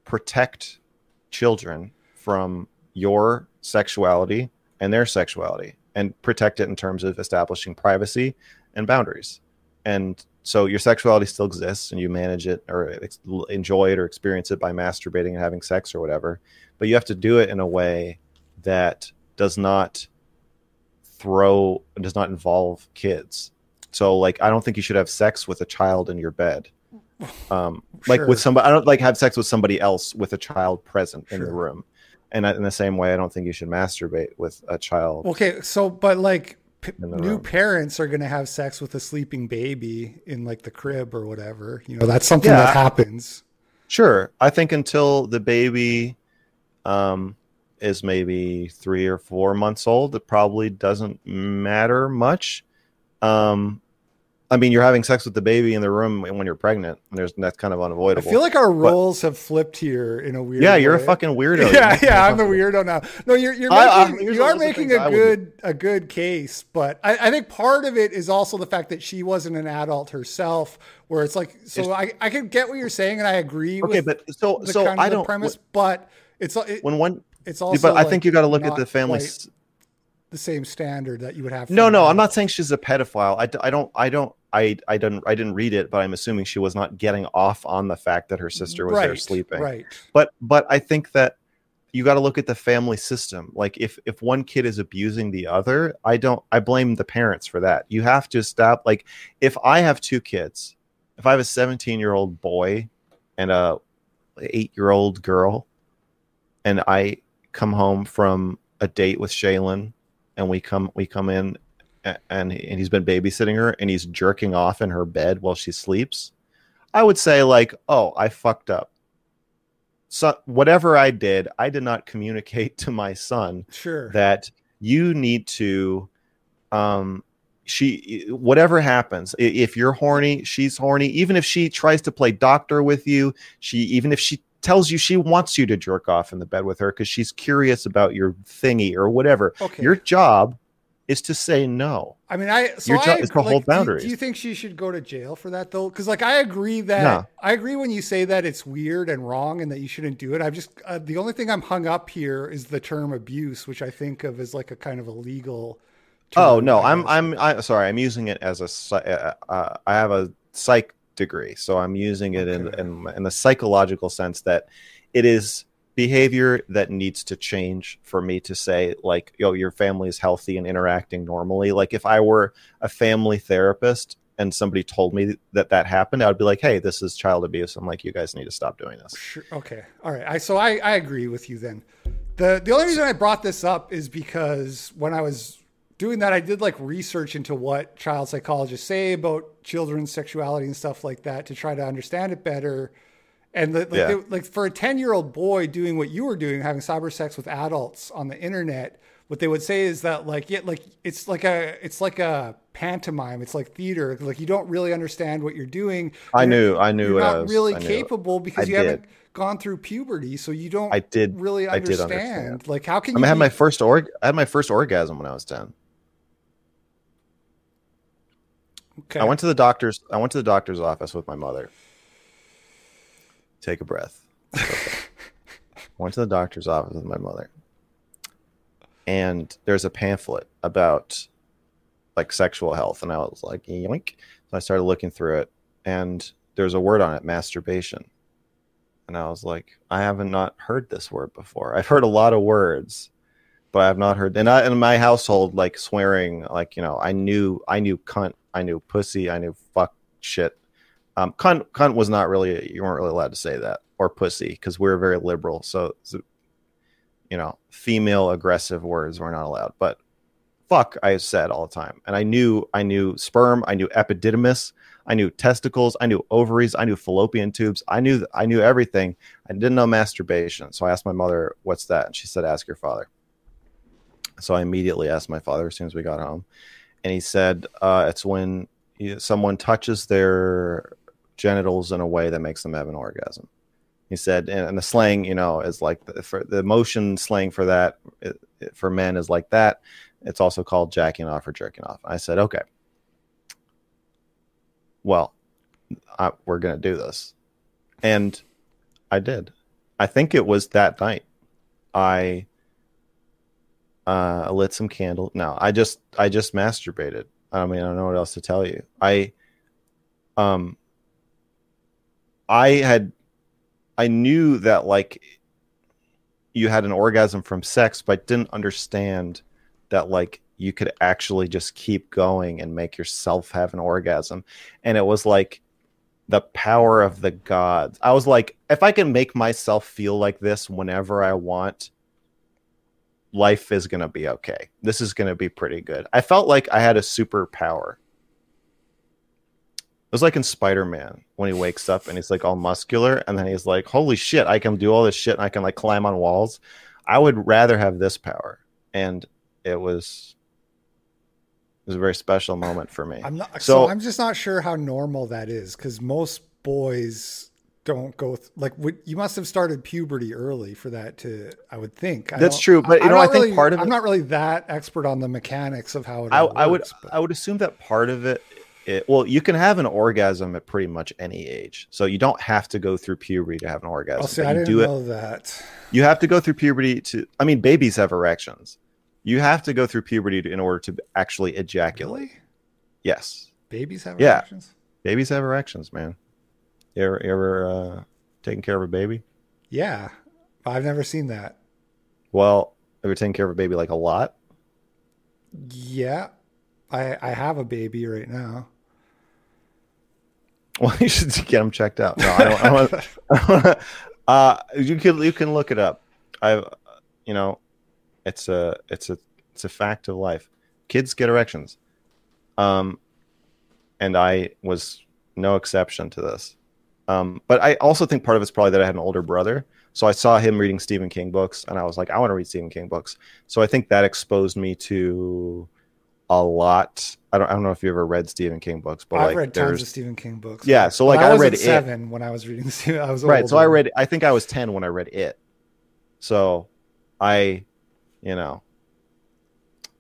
Speaker 3: protect children from your sexuality and their sexuality and protect it in terms of establishing privacy and boundaries. And so your sexuality still exists and you manage it or enjoy it or experience it by masturbating and having sex or whatever, but you have to do it in a way that does not throw does not involve kids. So like I don't think you should have sex with a child in your bed. Um like
Speaker 1: Sure.
Speaker 3: with somebody I don't like have sex with somebody else with a child present in the room. And in the same way I don't think you should masturbate with a child.
Speaker 1: Okay, so but like p- new
Speaker 3: room.
Speaker 1: parents are going to have sex with a sleeping baby in like the crib or whatever. You know, that's something
Speaker 3: Yeah.
Speaker 1: that happens.
Speaker 3: Sure. I think until the baby um, is maybe three or four months old, it probably doesn't matter much. Um, I mean, you're having sex with the baby in the room when you're pregnant, and there's that's kind of unavoidable.
Speaker 1: I feel like our roles have flipped here in a weird. Way.
Speaker 3: Yeah, you're a fucking weirdo.
Speaker 1: Yeah, yeah, I'm the weirdo now. No, you're you're
Speaker 3: I-
Speaker 1: making,
Speaker 3: I-
Speaker 1: you
Speaker 3: a
Speaker 1: are making a
Speaker 3: I
Speaker 1: good a good case, but I, I think part of it is also the fact that she wasn't an adult herself. Where it's like, so I I can get what you're saying, and I agree.
Speaker 3: Okay,
Speaker 1: with
Speaker 3: but so
Speaker 1: the
Speaker 3: so
Speaker 1: kind
Speaker 3: I don't.
Speaker 1: premise, but it's it,
Speaker 3: When one,
Speaker 1: it's also.
Speaker 3: but I
Speaker 1: like,
Speaker 3: think you got to look at the family.
Speaker 1: quite the same standard that you would have.
Speaker 3: No, no, I'm not saying she's a pedophile. I don't, I don't, I, I didn't, I didn't read it, but I'm assuming she was not getting off on the fact that her sister was there sleeping.
Speaker 1: Right.
Speaker 3: but but i think that you got to look at the family system like if if one kid is abusing the other i don't i blame the parents for that you have to stop like if i have two kids if i have a 17 year old boy and a 8 year old girl and i come home from a date with shaylin and we come we come in and, and he's been babysitting her and he's jerking off in her bed while she sleeps i would say like oh i fucked up so whatever I did, I did not communicate to my son
Speaker 1: Sure.
Speaker 3: that you need to um she whatever happens if you're horny she's horny even if she tries to play doctor with you she even if she tells you she wants you to jerk off in the bed with her because she's curious about your thingy or whatever
Speaker 1: okay.
Speaker 3: your job is to say no
Speaker 1: I mean, I so
Speaker 3: Your
Speaker 1: I
Speaker 3: job is to
Speaker 1: like,
Speaker 3: hold
Speaker 1: do you-
Speaker 3: boundaries.
Speaker 1: Do you, think she should go to jail for that though? Because like I agree that
Speaker 3: No.
Speaker 1: I agree when you say that it's weird and wrong and that you shouldn't do it. I've just uh, the only thing I'm hung up here is the term abuse, which I think of as like a kind of a legal.
Speaker 3: Oh no, I'm. I'm I, sorry. I'm using it as a uh, uh, I have a psych degree, so I'm using it in, in in the psychological sense that it is behavior that needs to change for me to say like, yo, your family is healthy and interacting normally. Like if I were a family therapist and somebody told me that that happened, I would be like, hey, this is child abuse. I'm like, you guys need to stop doing this.
Speaker 1: Sure. Okay. All right. I so I, I agree with you then. The the only reason I brought this up is because when I was doing that, I did like research into what child psychologists say about children's sexuality and stuff like that to try to understand it better. And the, like,
Speaker 3: Yeah.
Speaker 1: they- like for a ten year old boy doing what you were doing, having cyber sex with adults on the internet, what they would say is that like yeah, like it's like a it's like a pantomime. It's like theater. Like you don't really understand what you're doing.
Speaker 3: I
Speaker 1: You're-
Speaker 3: knew, I knew
Speaker 1: you're
Speaker 3: what I
Speaker 1: not
Speaker 3: was-
Speaker 1: really capable because
Speaker 3: I
Speaker 1: you haven't gone through puberty, so you don't
Speaker 3: I did-
Speaker 1: really
Speaker 3: I did
Speaker 1: understand.
Speaker 3: understand.
Speaker 1: Like how can
Speaker 3: I
Speaker 1: you
Speaker 3: mean, I had my first org, I had my first orgasm when I was ten.
Speaker 1: Okay.
Speaker 3: I went to the doctor's. I went to the doctor's office with my mother. Take a breath. Okay. I went to the doctor's office with my mother, and there's a pamphlet about like sexual health, and I was like, yoink. So I started looking through it, and there's a word on it, masturbation, and I was like, I haven't not heard this word before. I've heard a lot of words, but I have not heard. And I, in my household, like swearing, like you know, I knew, I knew cunt, I knew pussy, I knew fuck shit. Um, cunt, cunt was not really. You weren't really allowed to say that or pussy because we were very liberal. So, so, you know, female aggressive words were not allowed. But fuck I said all the time. And I knew I knew sperm, I knew epididymis, I knew testicles, I knew ovaries, I knew fallopian tubes. I knew I knew everything. I didn't know masturbation. So I asked my mother, "What's that?" And she said, "Ask your father." So I immediately asked my father as soon as we got home, and he said, uh, "It's when someone touches their genitals in a way that makes them have an orgasm." He said, and, the slang, you know, is like the, for the motion slang for that it, it, for men is like that. It's also called jacking off or jerking off. I said, okay, well, I, we're to do this. And I did. I think it was that night. I uh, lit some candle. No, I just I just masturbated. I mean, I don't know what else to tell you. I um I had I knew that like you had an orgasm from sex, but I didn't understand that like you could actually just keep going and make yourself have an orgasm. And it was like the power of the gods. I was like, if I can make myself feel like this whenever I want, life is going to be okay. This is going to be pretty good. I felt like I had a superpower. It was like in Spider Man when he wakes up and he's like all muscular, and then he's like, "Holy shit! I can do all this shit, and I can like climb on walls." I would rather have this power, and it was it was a very special moment for me.
Speaker 1: I'm not so, so I'm just not sure how normal that is because most boys don't go th- like you must have started puberty early for that to I would think.
Speaker 3: I That's true, but you know I think
Speaker 1: really,
Speaker 3: part of
Speaker 1: I'm
Speaker 3: it,
Speaker 1: not really that expert on the mechanics of how it.
Speaker 3: I,
Speaker 1: works,
Speaker 3: I would
Speaker 1: but.
Speaker 3: I would assume that part of it it, well, you can have an orgasm at pretty much any age, so you don't have to go through puberty to have an orgasm.
Speaker 1: Oh, see, I didn't know it, that.
Speaker 3: You have to go through puberty to. I mean, babies have erections. You have to go through puberty to, in order to actually ejaculate. Really? Yes.
Speaker 1: Babies have
Speaker 3: yeah.
Speaker 1: erections.
Speaker 3: Babies have erections, man. You ever, ever uh, taking care of a baby?
Speaker 1: Yeah, I've never seen that.
Speaker 3: Well, ever taken care of a baby like a lot?
Speaker 1: Yeah, I I have a baby right now.
Speaker 3: Well, you should get them checked out. No, I don't. I don't, I don't uh, you can you can look it up. I've, you know, it's a it's a it's a fact of life. Kids get erections, um, and I was no exception to this. Um, but I also think part of it's probably that I had an older brother, so I saw him reading Stephen King books, and I was like, I want to read Stephen King books. So I think that exposed me to a lot. I don't, I don't know if you ever read Stephen King books, but
Speaker 1: I've
Speaker 3: like,
Speaker 1: read tons of Stephen King books.
Speaker 3: Yeah, so like I,
Speaker 1: I,
Speaker 3: read
Speaker 1: seven
Speaker 3: it.
Speaker 1: when I was reading. Stephen, I was
Speaker 3: right.
Speaker 1: older.
Speaker 3: So I read. I think I was ten when I read it. So, I, you know,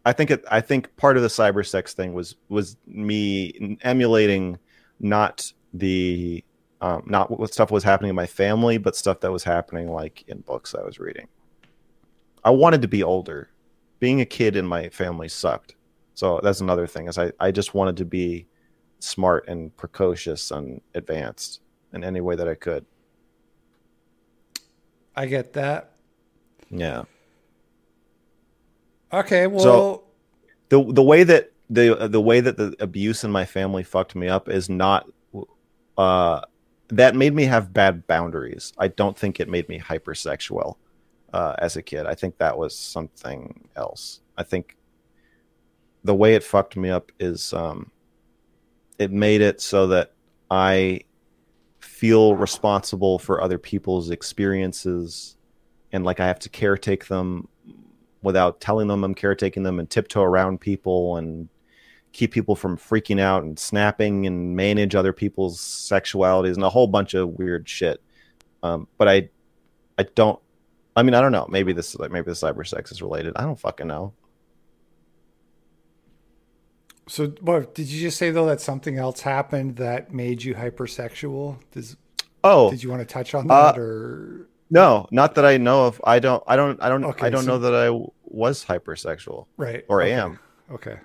Speaker 3: I think it. I think part of the cyber sex thing was was me emulating not the um, not what stuff was happening in my family, but stuff that was happening like in books I was reading. I wanted to be older. Being a kid in my family sucked. So that's another thing is I, I just wanted to be smart and precocious and advanced in any way that I could.
Speaker 1: I get that.
Speaker 3: Yeah.
Speaker 1: Okay, well
Speaker 3: so the the way that the the way that the abuse in my family fucked me up is not uh that made me have bad boundaries. I don't think it made me hypersexual uh, as a kid. I think that was something else. I think the way it fucked me up is um, it made it so that I feel responsible for other people's experiences and like I have to caretake them without telling them I'm caretaking them and tiptoe around people and keep people from freaking out and snapping and manage other people's sexualities and a whole bunch of weird shit. Um, but I, I don't. I mean, I don't know. Maybe this, like, maybe the cyber sex is related. I don't fucking know.
Speaker 1: So, what did you just say though that something else happened that made you hypersexual? Does
Speaker 3: oh,
Speaker 1: did you want to touch on that
Speaker 3: uh,
Speaker 1: or
Speaker 3: no? Not that I know of. I don't. I don't. I don't.
Speaker 1: Okay,
Speaker 3: I don't
Speaker 1: so,
Speaker 3: know that I was hypersexual.
Speaker 1: Right.
Speaker 3: Or
Speaker 1: okay.
Speaker 3: am.
Speaker 1: Okay.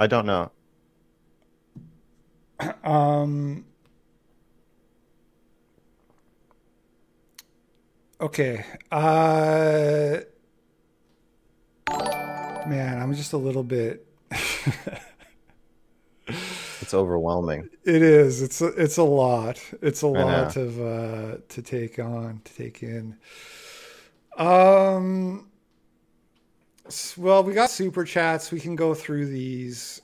Speaker 3: I don't know.
Speaker 1: Um. Okay. Uh. Man, I'm just a little bit.
Speaker 3: it's overwhelming.
Speaker 1: It is. It's a, it's a lot. It's a lot of uh, to take on, to take in. Um. Well, we got super chats. We can go through these.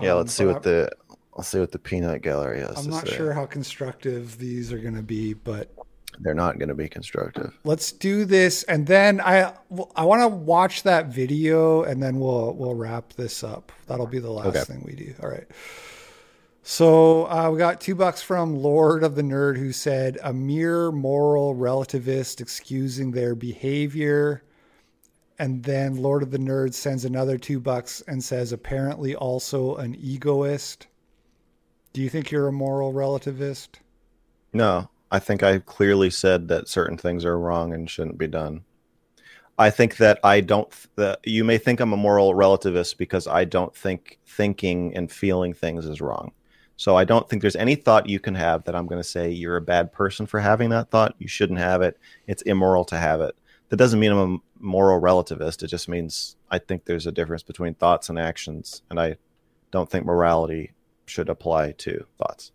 Speaker 3: Yeah, um, let's see what the let's see what the peanut gallery has.
Speaker 1: I'm not
Speaker 3: say.
Speaker 1: sure how constructive these are going to be, but
Speaker 3: they're not going to be constructive.
Speaker 1: Let's do this, and then I I want to watch that video, and then we'll we'll wrap this up. That'll be the last okay. thing we do. All right. So uh, we got two bucks from Lord of the Nerd who said a mere moral relativist excusing their behavior. And then Lord of the Nerds sends another two bucks and says apparently also an egoist. Do you think you're a moral relativist?
Speaker 3: No, I think I clearly said that certain things are wrong and shouldn't be done. I think that I don't. That you may think I'm a moral relativist because I don't think thinking and feeling things is wrong. So I don't think there's any thought you can have that I'm going to say you're a bad person for having that thought. You shouldn't have it. It's immoral to have it. That doesn't mean I'm a moral relativist. It just means I think there's a difference between thoughts and actions, and I don't think morality should apply to thoughts.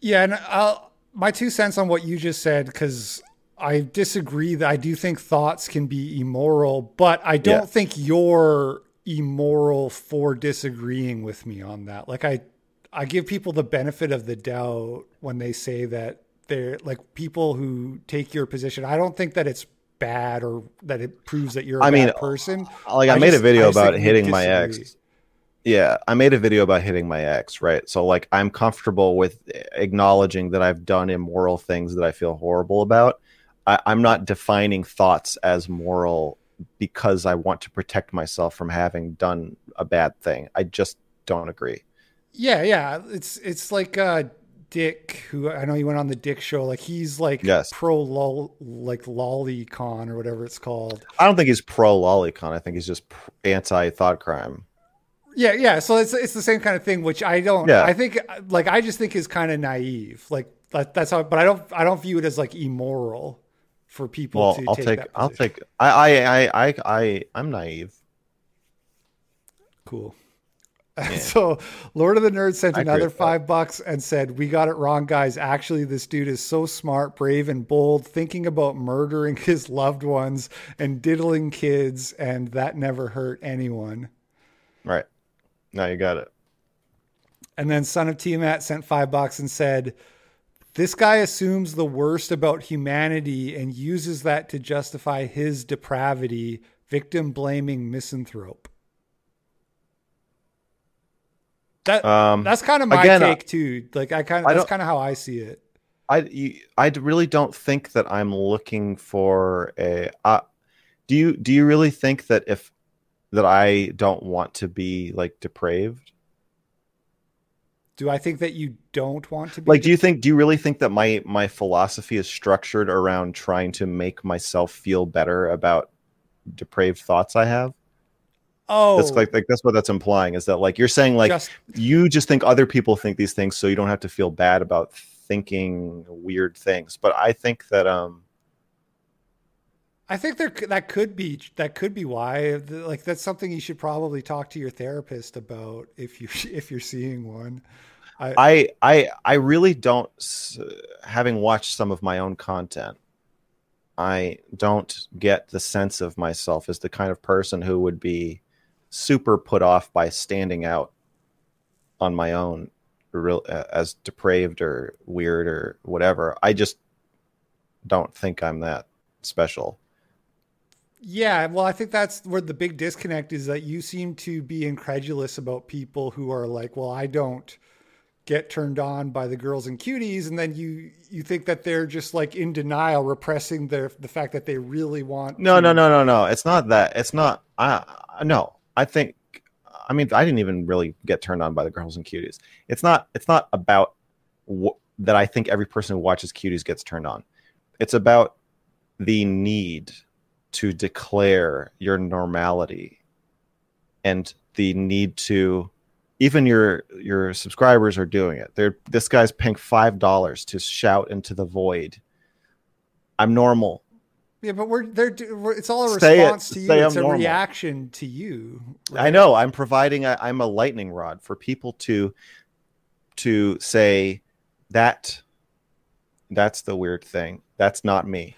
Speaker 1: Yeah, and I'll, my two cents on what you just said because I disagree that I do think thoughts can be immoral, but I don't yeah. think you're immoral for disagreeing with me on that. Like I I give people the benefit of the doubt when they say that they're like people who take your position. I don't think that it's bad or that it proves that you're a I mean, person.
Speaker 3: Like I, I made just, a video about hitting my ex. Yeah, I made a video about hitting my ex, right? So like I'm comfortable with acknowledging that I've done immoral things that I feel horrible about. I, I'm not defining thoughts as moral because I want to protect myself from having done a bad thing. I just don't agree.
Speaker 1: Yeah, yeah. It's it's like uh Dick, who I know he went on the Dick show. Like he's like yes. pro lol, like lolicon or whatever it's called.
Speaker 3: I don't think he's pro lolicon. I think he's just anti thought crime.
Speaker 1: Yeah, yeah. So it's it's the same kind of thing, which I don't. Yeah. I think like I just think is kind of naive. Like that, that's how. But I don't I don't view it as like immoral for people well, to
Speaker 3: I'll take. take I'll take. I I I I I I'm naive.
Speaker 1: Cool. Yeah. so Lord of the Nerds sent I another five bucks and said, "We got it wrong, guys. Actually, this dude is so smart, brave, and bold, thinking about murdering his loved ones and diddling kids, and that never hurt anyone."
Speaker 3: Right. Now you got it.
Speaker 1: And then Son of Tiamat sent five bucks and said, "This guy assumes the worst about humanity and uses that to justify his depravity, victim blaming misanthrope." That um, that's kind of my again, take too. Like I kind of that's kind of how I see it.
Speaker 3: I I really don't think that I'm looking for a. Uh, do you do you really think that if that I don't want to be like depraved?
Speaker 1: Do I think that you don't want to be
Speaker 3: like? Do you think? Do you really think that my my philosophy is structured around trying to make myself feel better about depraved thoughts I have?
Speaker 1: Oh,
Speaker 3: that's like, like that's what that's implying is that like you're saying like just, you just think other people think these things, so you don't have to feel bad about thinking weird things. But I think that um,
Speaker 1: I think there that could be that could be why like that's something you should probably talk to your therapist about if you if you're seeing one.
Speaker 3: I I I, I really don't having watched some of my own content. I don't get the sense of myself as the kind of person who would be super put off by standing out on my own real as depraved or weird or whatever. I just don't think I'm that special.
Speaker 1: Yeah, well, I think that's where the big disconnect is that you seem to be incredulous about people who are like, "Well, I don't get turned on by the girls and cuties," and then you you think that they're just like in denial, repressing their the fact that they really want.
Speaker 3: No, to... no, no, no, no. It's not that. It's not. I no. I think I mean I didn't even really get turned on by the girls and cuties. It's not it's not about wh- that I think every person who watches cuties gets turned on. It's about the need to declare your normality and the need to even your your subscribers are doing it. They're this guy's paying five dollars to shout into the void. I'm normal.
Speaker 1: Yeah, but we're they're we're, it's all a response it, to you. It's I'm a normal. reaction to you.
Speaker 3: Right? I know. I'm providing. A, I'm a lightning rod for people to to say that that's the weird thing. That's not me.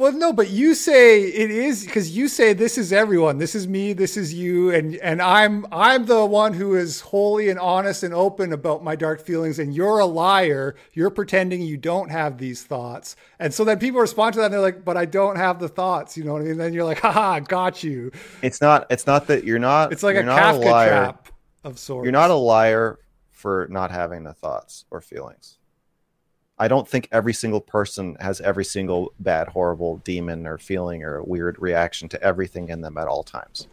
Speaker 1: Well, no, but you say it is because you say this is everyone. This is me. This is you, and and I'm I'm the one who is wholly and honest and open about my dark feelings. And you're a liar. You're pretending you don't have these thoughts. And so then people respond to that, and they're like, "But I don't have the thoughts." You know what I mean? And then you're like, "Haha, got you."
Speaker 3: It's not. It's not that you're not.
Speaker 1: It's like a
Speaker 3: Kafka
Speaker 1: a trap of sorts.
Speaker 3: You're not a liar for not having the thoughts or feelings. I don't think every single person has every single bad, horrible demon or feeling or weird reaction to everything in them at all times.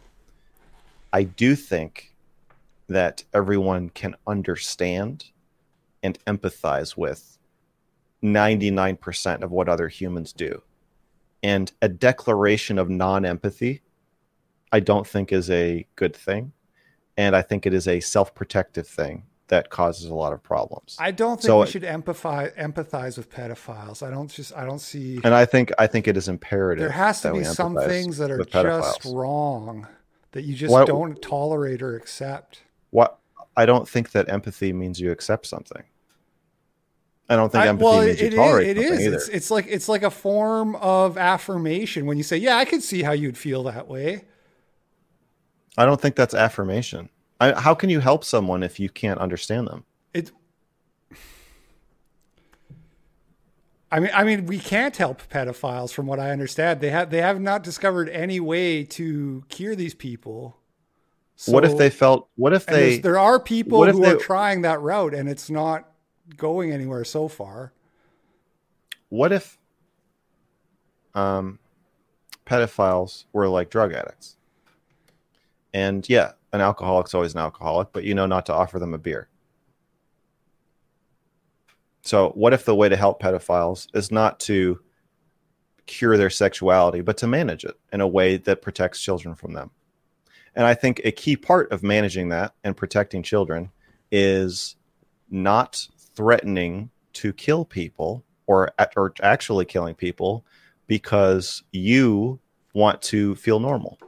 Speaker 3: I do think that everyone can understand and empathize with 99% of what other humans do. And a declaration of non empathy, I don't think is a good thing. And I think it is a self protective thing that causes a lot of problems.
Speaker 1: I don't think so, we should empathize empathize with pedophiles. I don't just I don't see
Speaker 3: And I think I think it is imperative.
Speaker 1: There has to be some things that are just wrong that you just don't tolerate or accept.
Speaker 3: What I don't think that empathy means you accept something. I don't think empathy I, well, means you tolerate it is.
Speaker 1: It's, it's like it's like a form of affirmation when you say, "Yeah, I can see how you'd feel that way."
Speaker 3: I don't think that's affirmation. I, how can you help someone if you can't understand them?
Speaker 1: It. I mean, I mean, we can't help pedophiles, from what I understand. They have they have not discovered any way to cure these people.
Speaker 3: So, what if they felt? What if they?
Speaker 1: There are people who they, are trying that route, and it's not going anywhere so far.
Speaker 3: What if um, pedophiles were like drug addicts? And yeah, an alcoholic's always an alcoholic, but you know not to offer them a beer. So, what if the way to help pedophiles is not to cure their sexuality, but to manage it in a way that protects children from them? And I think a key part of managing that and protecting children is not threatening to kill people or, or actually killing people because you want to feel normal.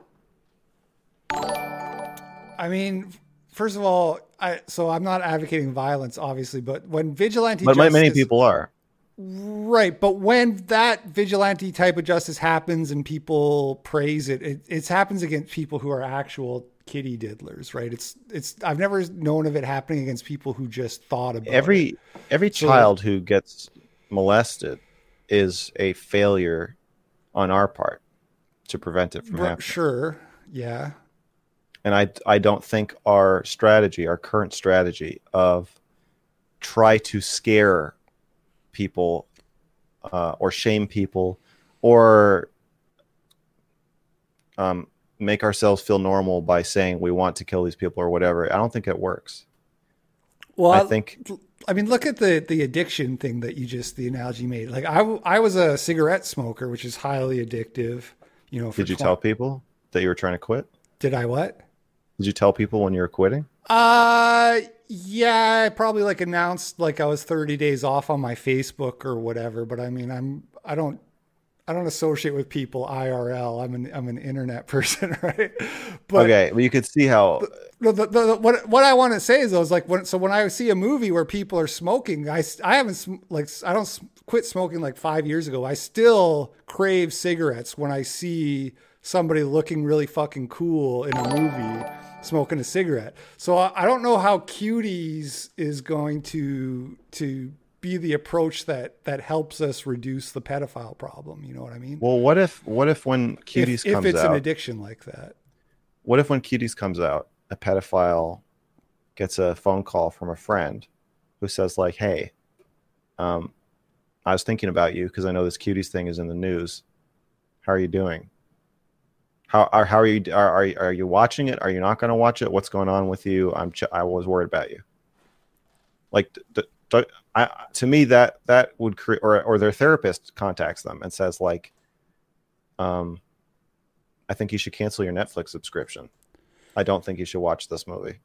Speaker 1: I mean, first of all, I so I'm not advocating violence, obviously, but when vigilante,
Speaker 3: but justice, many people are,
Speaker 1: right? But when that vigilante type of justice happens and people praise it, it, it happens against people who are actual kitty diddlers, right? It's it's I've never known of it happening against people who just thought about
Speaker 3: every
Speaker 1: it.
Speaker 3: every so, child who gets molested is a failure on our part to prevent it from happening.
Speaker 1: Sure, yeah.
Speaker 3: And I, I don't think our strategy, our current strategy of try to scare people uh, or shame people or um, make ourselves feel normal by saying we want to kill these people or whatever, I don't think it works.
Speaker 1: Well, I think. I mean, look at the the addiction thing that you just the analogy made. Like I, I was a cigarette smoker, which is highly addictive. You know,
Speaker 3: did you 20- tell people that you were trying to quit?
Speaker 1: Did I what?
Speaker 3: Did you tell people when you were quitting?
Speaker 1: Uh, yeah, I probably like announced like I was 30 days off on my Facebook or whatever. But I mean, I'm I don't I don't associate with people IRL. I'm an I'm an internet person, right?
Speaker 3: But okay, well, you could see how.
Speaker 1: The, the, the, what what I want to say is though is like when so when I see a movie where people are smoking, I I haven't like I don't quit smoking like five years ago. I still crave cigarettes when I see somebody looking really fucking cool in a movie smoking a cigarette. So I, don't know how cuties is going to to be the approach that that helps us reduce the pedophile problem. You know what I mean?
Speaker 3: Well, what if what if when cuties
Speaker 1: if,
Speaker 3: comes
Speaker 1: if it's
Speaker 3: out,
Speaker 1: an addiction like that?
Speaker 3: What if when cuties comes out, a pedophile gets a phone call from a friend who says like, "Hey, um, I was thinking about you because I know this cuties thing is in the news. How are you doing?" How are how are you are are, are you watching it? Are you not going to watch it? What's going on with you? I'm ch- I was worried about you. Like the, the, I, to me that that would create or or their therapist contacts them and says like, um, I think you should cancel your Netflix subscription. I don't think you should watch this movie.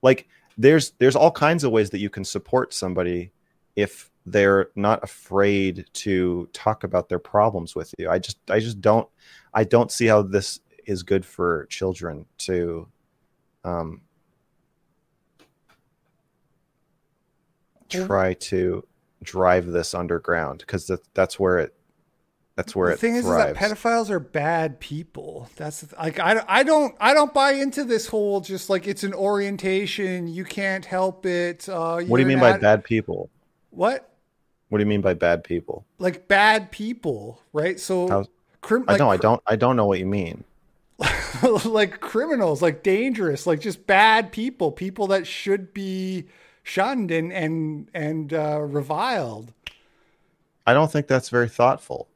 Speaker 3: Like there's there's all kinds of ways that you can support somebody if they're not afraid to talk about their problems with you. I just I just don't I don't see how this is good for children to um, try to drive this underground because that, that's where it That's where
Speaker 1: the
Speaker 3: it
Speaker 1: thing is, is
Speaker 3: thrives.
Speaker 1: that pedophiles are bad people. That's the th- like I, I don't I don't buy into this whole just like it's an orientation. You can't help it. Uh,
Speaker 3: what do you mean by bad people?
Speaker 1: What?
Speaker 3: What do you mean by bad people?
Speaker 1: Like bad people, right? So
Speaker 3: How-
Speaker 1: crim-
Speaker 3: I
Speaker 1: like,
Speaker 3: know I don't I don't know what you mean.
Speaker 1: like criminals, like dangerous, like just bad people, people that should be shunned and and and uh, reviled.
Speaker 3: I don't think that's very thoughtful.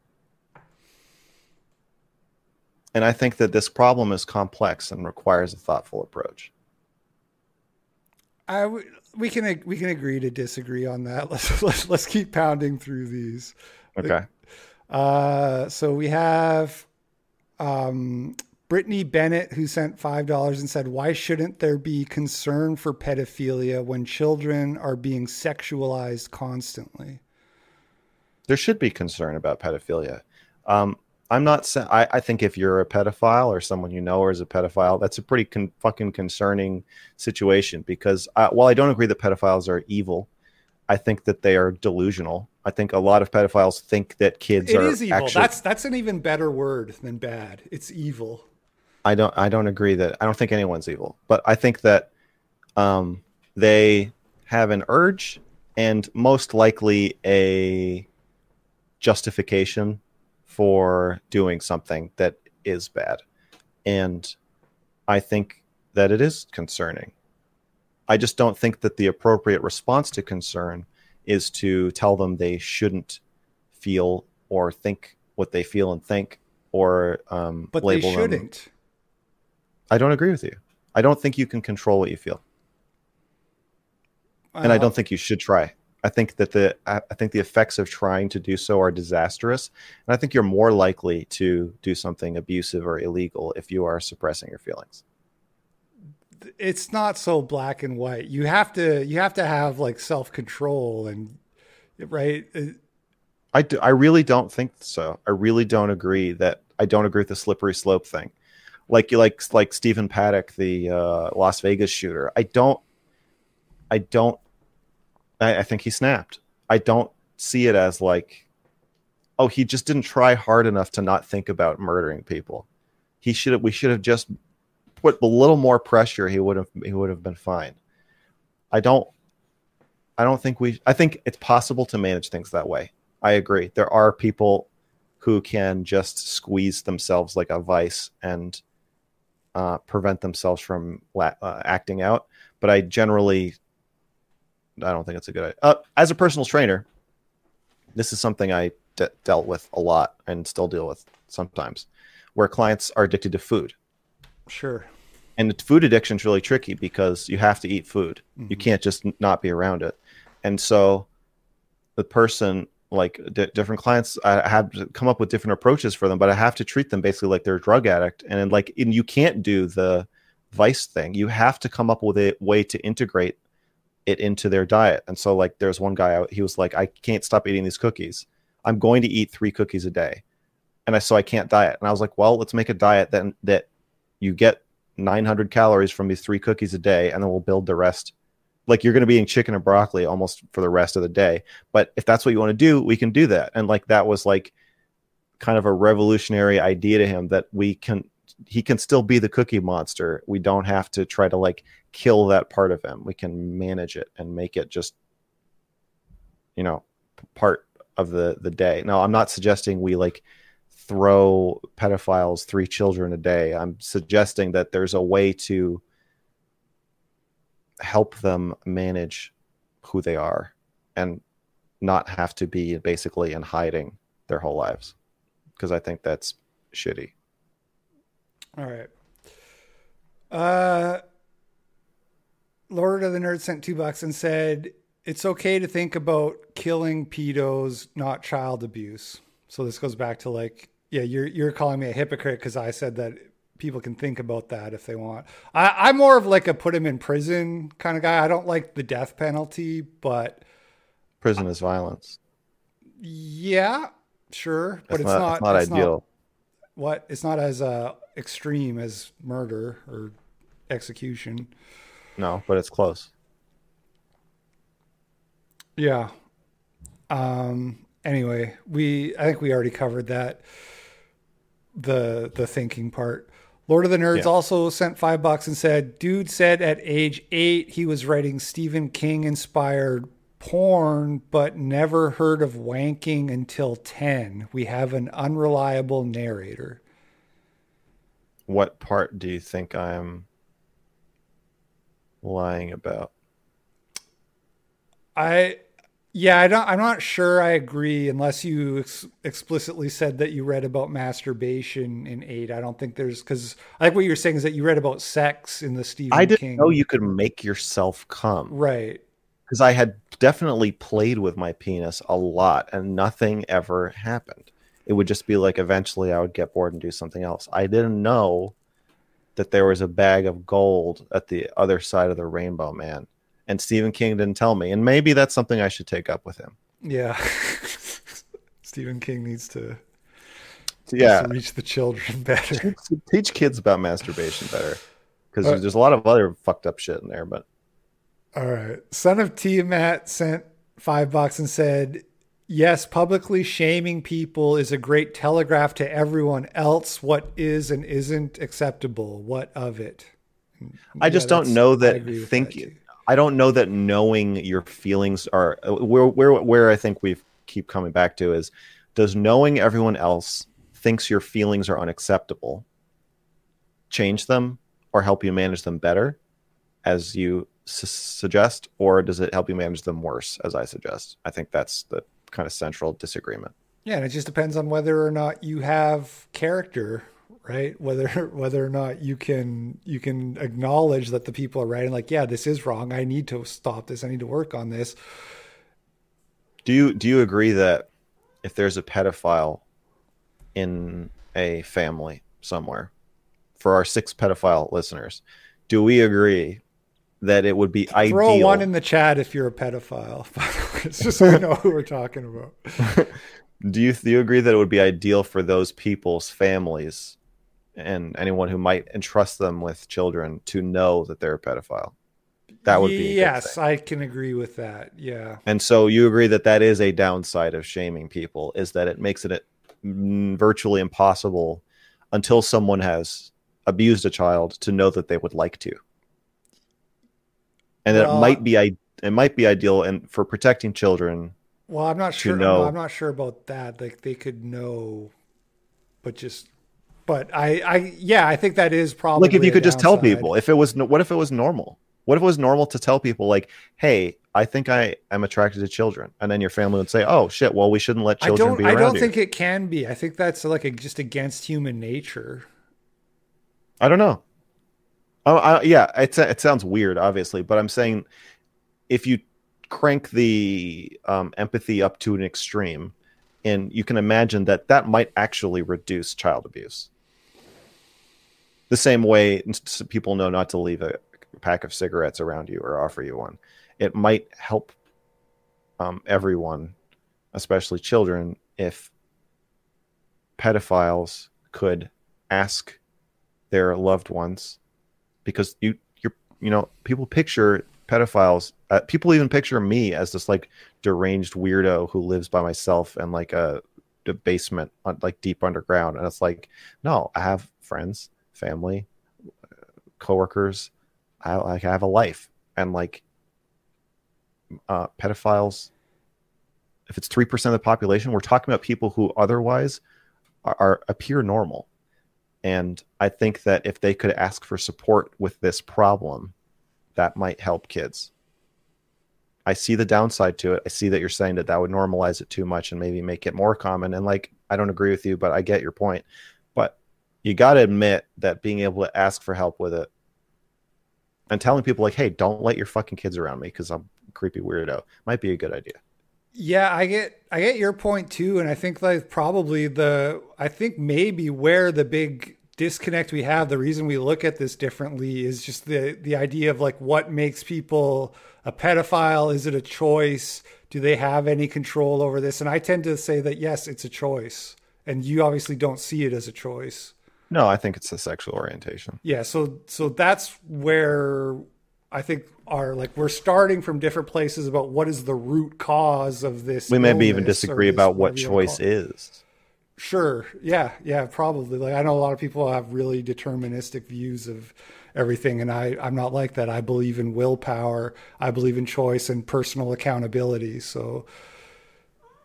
Speaker 3: And I think that this problem is complex and requires a thoughtful approach.
Speaker 1: I w- we can we can agree to disagree on that. Let's let's, let's keep pounding through these.
Speaker 3: Okay.
Speaker 1: Uh, so we have um, Brittany Bennett who sent five dollars and said, "Why shouldn't there be concern for pedophilia when children are being sexualized constantly?"
Speaker 3: There should be concern about pedophilia. Um, I'm not saying, I, I think if you're a pedophile or someone you know is a pedophile, that's a pretty con- fucking concerning situation because uh, while I don't agree that pedophiles are evil, I think that they are delusional. I think a lot of pedophiles think that kids
Speaker 1: It
Speaker 3: are
Speaker 1: is evil.
Speaker 3: actually.
Speaker 1: That's that's an even better word than bad. It's evil.
Speaker 3: I don't I don't agree that I don't think anyone's evil, but I think that um, they have an urge and most likely a justification for doing something that is bad. And I think that it is concerning. I just don't think that the appropriate response to concern is to tell them they shouldn't feel or think what they feel and think or um,
Speaker 1: But
Speaker 3: label
Speaker 1: they shouldn't.
Speaker 3: I don't agree with you. I don't think you can control what you feel, and I don't think you should try. I think that the I think the effects of trying to do so are disastrous, and I think you're more likely to do something abusive or illegal if you are suppressing your feelings.
Speaker 1: it's not so black and white. You have to you have to have like self control and right.
Speaker 3: I do, I really don't think so. I really don't agree that I don't agree with the slippery slope thing. Like you like like Stephen Paddock, the uh, Las Vegas shooter. I don't I don't I, I think he snapped. I don't see it as like oh he just didn't try hard enough to not think about murdering people. He should have we should have just put a little more pressure he would have he would have been fine. I don't I don't think we I think it's possible to manage things that way. I agree. There are people who can just squeeze themselves like a vice and uh, prevent themselves from la- uh, acting out. But I generally, I don't think it's a good idea. Uh, as a personal trainer, this is something I de- dealt with a lot and still deal with sometimes, where clients are addicted to food.
Speaker 1: sure.
Speaker 3: And the food addiction is really tricky because you have to eat food. You
Speaker 1: Mhm.
Speaker 3: can't just not be around it. And so the person, like d- different clients, I have to come up with different approaches for them, but I have to treat them basically like they're a drug addict. And like, and you can't do the vice thing. You have to come up with a way to integrate it into their diet. And so, like, there's one guy, he was like, I can't stop eating these cookies. I'm going to eat three cookies a day. And I, so I can't diet. And I was like, well, let's make a diet that, that you get 900 calories from these three cookies a day, and then we'll build the rest. Like you're going to be eating chicken and broccoli almost for the rest of the day. But if that's what you want to do, we can do that. And like that was like kind of a revolutionary idea to him that we can he can still be the cookie monster. We don't have to try to like kill that part of him. We can manage it and make it just you know part of the the day. Now, I'm not suggesting we like throw pedophiles three children a day. I'm suggesting that there's a way to help them manage who they are and not have to be basically in hiding their whole lives because I think that's shitty.
Speaker 1: All right. Uh, Lord of the Nerds sent two bucks and said it's okay to think about killing pedos, not child abuse. So this goes back to like, yeah, you're you're calling me a hypocrite because I said that people can think about that if they want. I, I'm more of like a put him in prison kind of guy. I don't like the death penalty, but
Speaker 3: Prison is violence.
Speaker 1: yeah, sure, but
Speaker 3: It's
Speaker 1: it's,
Speaker 3: not,
Speaker 1: not
Speaker 3: it's not
Speaker 1: it's not-
Speaker 3: ideal.
Speaker 1: what it's not as uh, extreme as murder or execution.
Speaker 3: No, but it's close.
Speaker 1: Yeah. Um, anyway, we I think we already covered that the the thinking part. Lord of the Nerds yeah. also sent five bucks and said, "Dude said at age eight he was writing Stephen King inspired porn, but never heard of wanking until ten. We have an unreliable narrator."
Speaker 3: What part do you think I'm lying about?
Speaker 1: I yeah, I don't. I'm not sure. I agree, unless you ex- explicitly said that you read about masturbation in eight. I don't think there's because I think what you're saying is that you read about sex in the Stephen.
Speaker 3: I didn't
Speaker 1: King.
Speaker 3: know you could make yourself come.
Speaker 1: Right.
Speaker 3: Because I had definitely played with my penis a lot, and nothing ever happened. It would just be like eventually I would get bored and do something else. I didn't know that there was a bag of gold at the other side of the rainbow, man and Stephen King didn't tell me. And maybe that's something I should take up with him.
Speaker 1: Yeah. Stephen King needs to
Speaker 3: yeah
Speaker 1: to reach the children better.
Speaker 3: Teach, kids about masturbation better. Because uh, there's a lot of other fucked up shit in there, but
Speaker 1: all right. Son of Tiamat sent five bucks and said, Yes, publicly shaming people is a great telegraph to everyone else what is and isn't acceptable. What of it?
Speaker 3: I just don't know that thinking I don't know that knowing your feelings are uh, where where where I think we keep coming back to is does knowing everyone else thinks your feelings are unacceptable change them or help you manage them better as you su- suggest or does it help you manage them worse as I suggest? I think that's the kind of central disagreement.
Speaker 1: Yeah and it just depends on whether or not you have character right? Whether whether or not you can you can acknowledge that the people are right and like yeah this is wrong. I need to stop this. I need to work on this.
Speaker 3: Do you do you agree that if there's a pedophile in a family somewhere for our six pedophile listeners do we agree that it would be
Speaker 1: Throw
Speaker 3: ideal
Speaker 1: Throw one in the chat if you're a pedophile. It's just so we know who we're talking about.
Speaker 3: Do you do you agree that it would be ideal for those people's families and anyone who might entrust them with children to know that they're a pedophile. That would be
Speaker 1: yes, I can agree with that. Yeah.
Speaker 3: And so you agree that that is a downside of shaming people is that it makes it mm, virtually impossible until someone has abused a child to know that they would like to. And well, it might be it might be ideal and for protecting children.
Speaker 1: Well, I'm not sure. No, I'm not sure about that. Like they could know, but just but I, I, yeah, I think that is probably
Speaker 3: like if you could just tell people if it was, what if it was normal? What if it was normal to tell people like, hey, I think I am attracted to children, and then your family would say, oh shit, well we shouldn't let children
Speaker 1: I don't,
Speaker 3: be around
Speaker 1: I don't
Speaker 3: you.
Speaker 1: think it can be. I think that's like a, just against human nature.
Speaker 3: I don't know. Oh, I, yeah, it it sounds weird, obviously, but I'm saying if you crank the um, empathy up to an extreme, and you can imagine that that might actually reduce child abuse the same way people know not to leave a pack of cigarettes around you or offer you one. It might help um, everyone, especially children, if pedophiles could ask their loved ones, because you you're you know people picture pedophiles. Uh, people even picture me as this like deranged weirdo who lives by myself and like a, a basement, like deep underground. And it's like, no, I have friends family, coworkers. I like I have a life, and like uh, pedophiles. If it's three percent of the population, we're talking about people who otherwise are, are appear normal, and I think that if they could ask for support with this problem, that might help kids. I see the downside to it. I see that you're saying that that would normalize it too much and maybe make it more common. And like, I don't agree with you, but I get your point you got to admit that being able to ask for help with it and telling people like, "Hey, don't let your fucking kids around me because I'm a creepy weirdo," might be a good idea.
Speaker 1: Yeah, I get I get your point too, and I think like probably the I think maybe where the big disconnect we have, the reason we look at this differently is just the the idea of like what makes people a pedophile. Is it a choice? Do they have any control over this? And I tend to say that yes, it's a choice, and you obviously don't see it as a choice.
Speaker 3: No, I think it's a sexual orientation.
Speaker 1: Yeah, so so that's where I think are like we're starting from different places about what is the root cause of this.
Speaker 3: We maybe even disagree about what choice is.
Speaker 1: Sure. Yeah. Yeah. Probably. Like I know a lot of people have really deterministic views of everything, and I I'm not like that. I believe in willpower. I believe in choice and personal accountability. So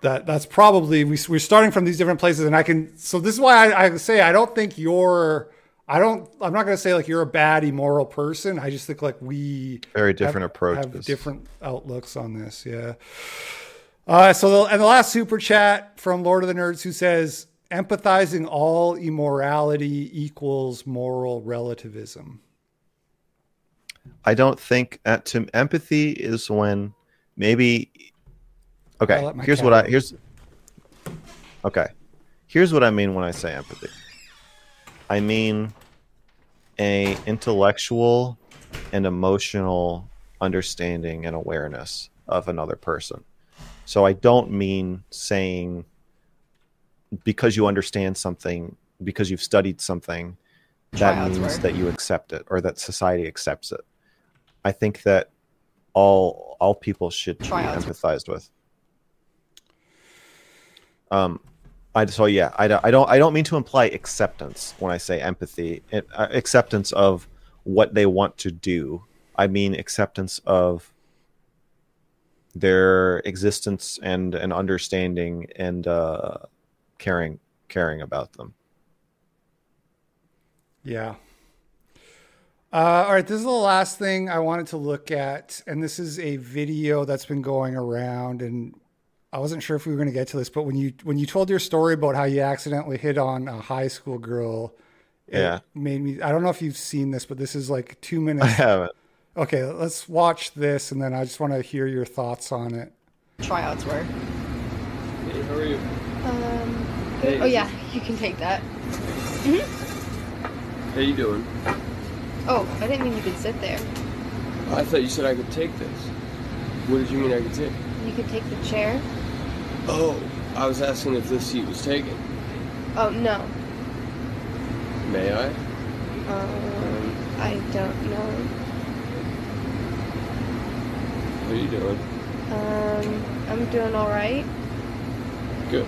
Speaker 1: that that's probably we, we're starting from these different places, and I can. So this is why I, I say I don't think you're I don't. I'm not going to say like you're a bad immoral person. I just think like we
Speaker 3: very different have, approaches,
Speaker 1: have different outlooks on this. Yeah. Uh, so the, and the last super chat from Lord of the Nerds who says empathizing all immorality equals moral relativism.
Speaker 3: I don't think that to empathy is when maybe. Okay, here's what I here's. Okay, here's what I mean when I say empathy. I mean a intellectual and emotional understanding and awareness of another person. So I don't mean saying because you understand something, because you've studied something, that means that you accept it or that society accepts it. I think that all all people should be empathized with. Um, I so yeah, I, I don't I don't mean to imply acceptance when I say empathy. It, uh, acceptance of what they want to do. I mean acceptance of their existence and an understanding and uh, caring caring about them.
Speaker 1: Yeah. Uh, all right, this is the last thing I wanted to look at, and this is a video that's been going around, and I wasn't sure if we were going to get to this, but when you when you told your story about how you accidentally hit on a high school girl,
Speaker 3: yeah,
Speaker 1: made me. I don't know if you've seen this, but this is like two minutes. I
Speaker 3: haven't.
Speaker 1: Okay, let's watch this, and then I just want to hear your thoughts on it.
Speaker 6: Tryouts were.
Speaker 7: Hey, how are you?
Speaker 6: Um. Hey, oh yeah, you can take that.
Speaker 7: Mhm. How you doing?
Speaker 6: Oh, I didn't mean you could sit there.
Speaker 7: I thought you said I could take this. What did you mean I could take?
Speaker 6: You could take the chair.
Speaker 7: Oh, I was asking if this seat was taken.
Speaker 6: Oh, no.
Speaker 7: May I?
Speaker 6: Um, I don't know.
Speaker 7: What are you doing?
Speaker 6: Um, I'm doing all right.
Speaker 7: Good.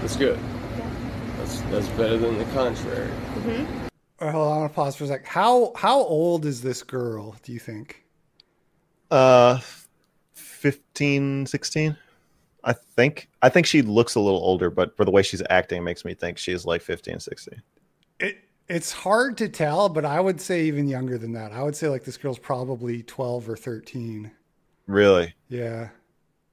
Speaker 7: That's good. Yeah. That's that's better than the contrary.
Speaker 6: Mm-hmm.
Speaker 1: All right, hold on. I want to pause for a sec. How how old is this girl? Do you think?
Speaker 3: Uh, 15, 16. I think I think she looks a little older, but for the way she's acting, makes me think she's like 15, 16.
Speaker 1: It it's hard to tell, but I would say even younger than that. I would say like this girl's probably 12 or 13.
Speaker 3: Really?
Speaker 1: Yeah.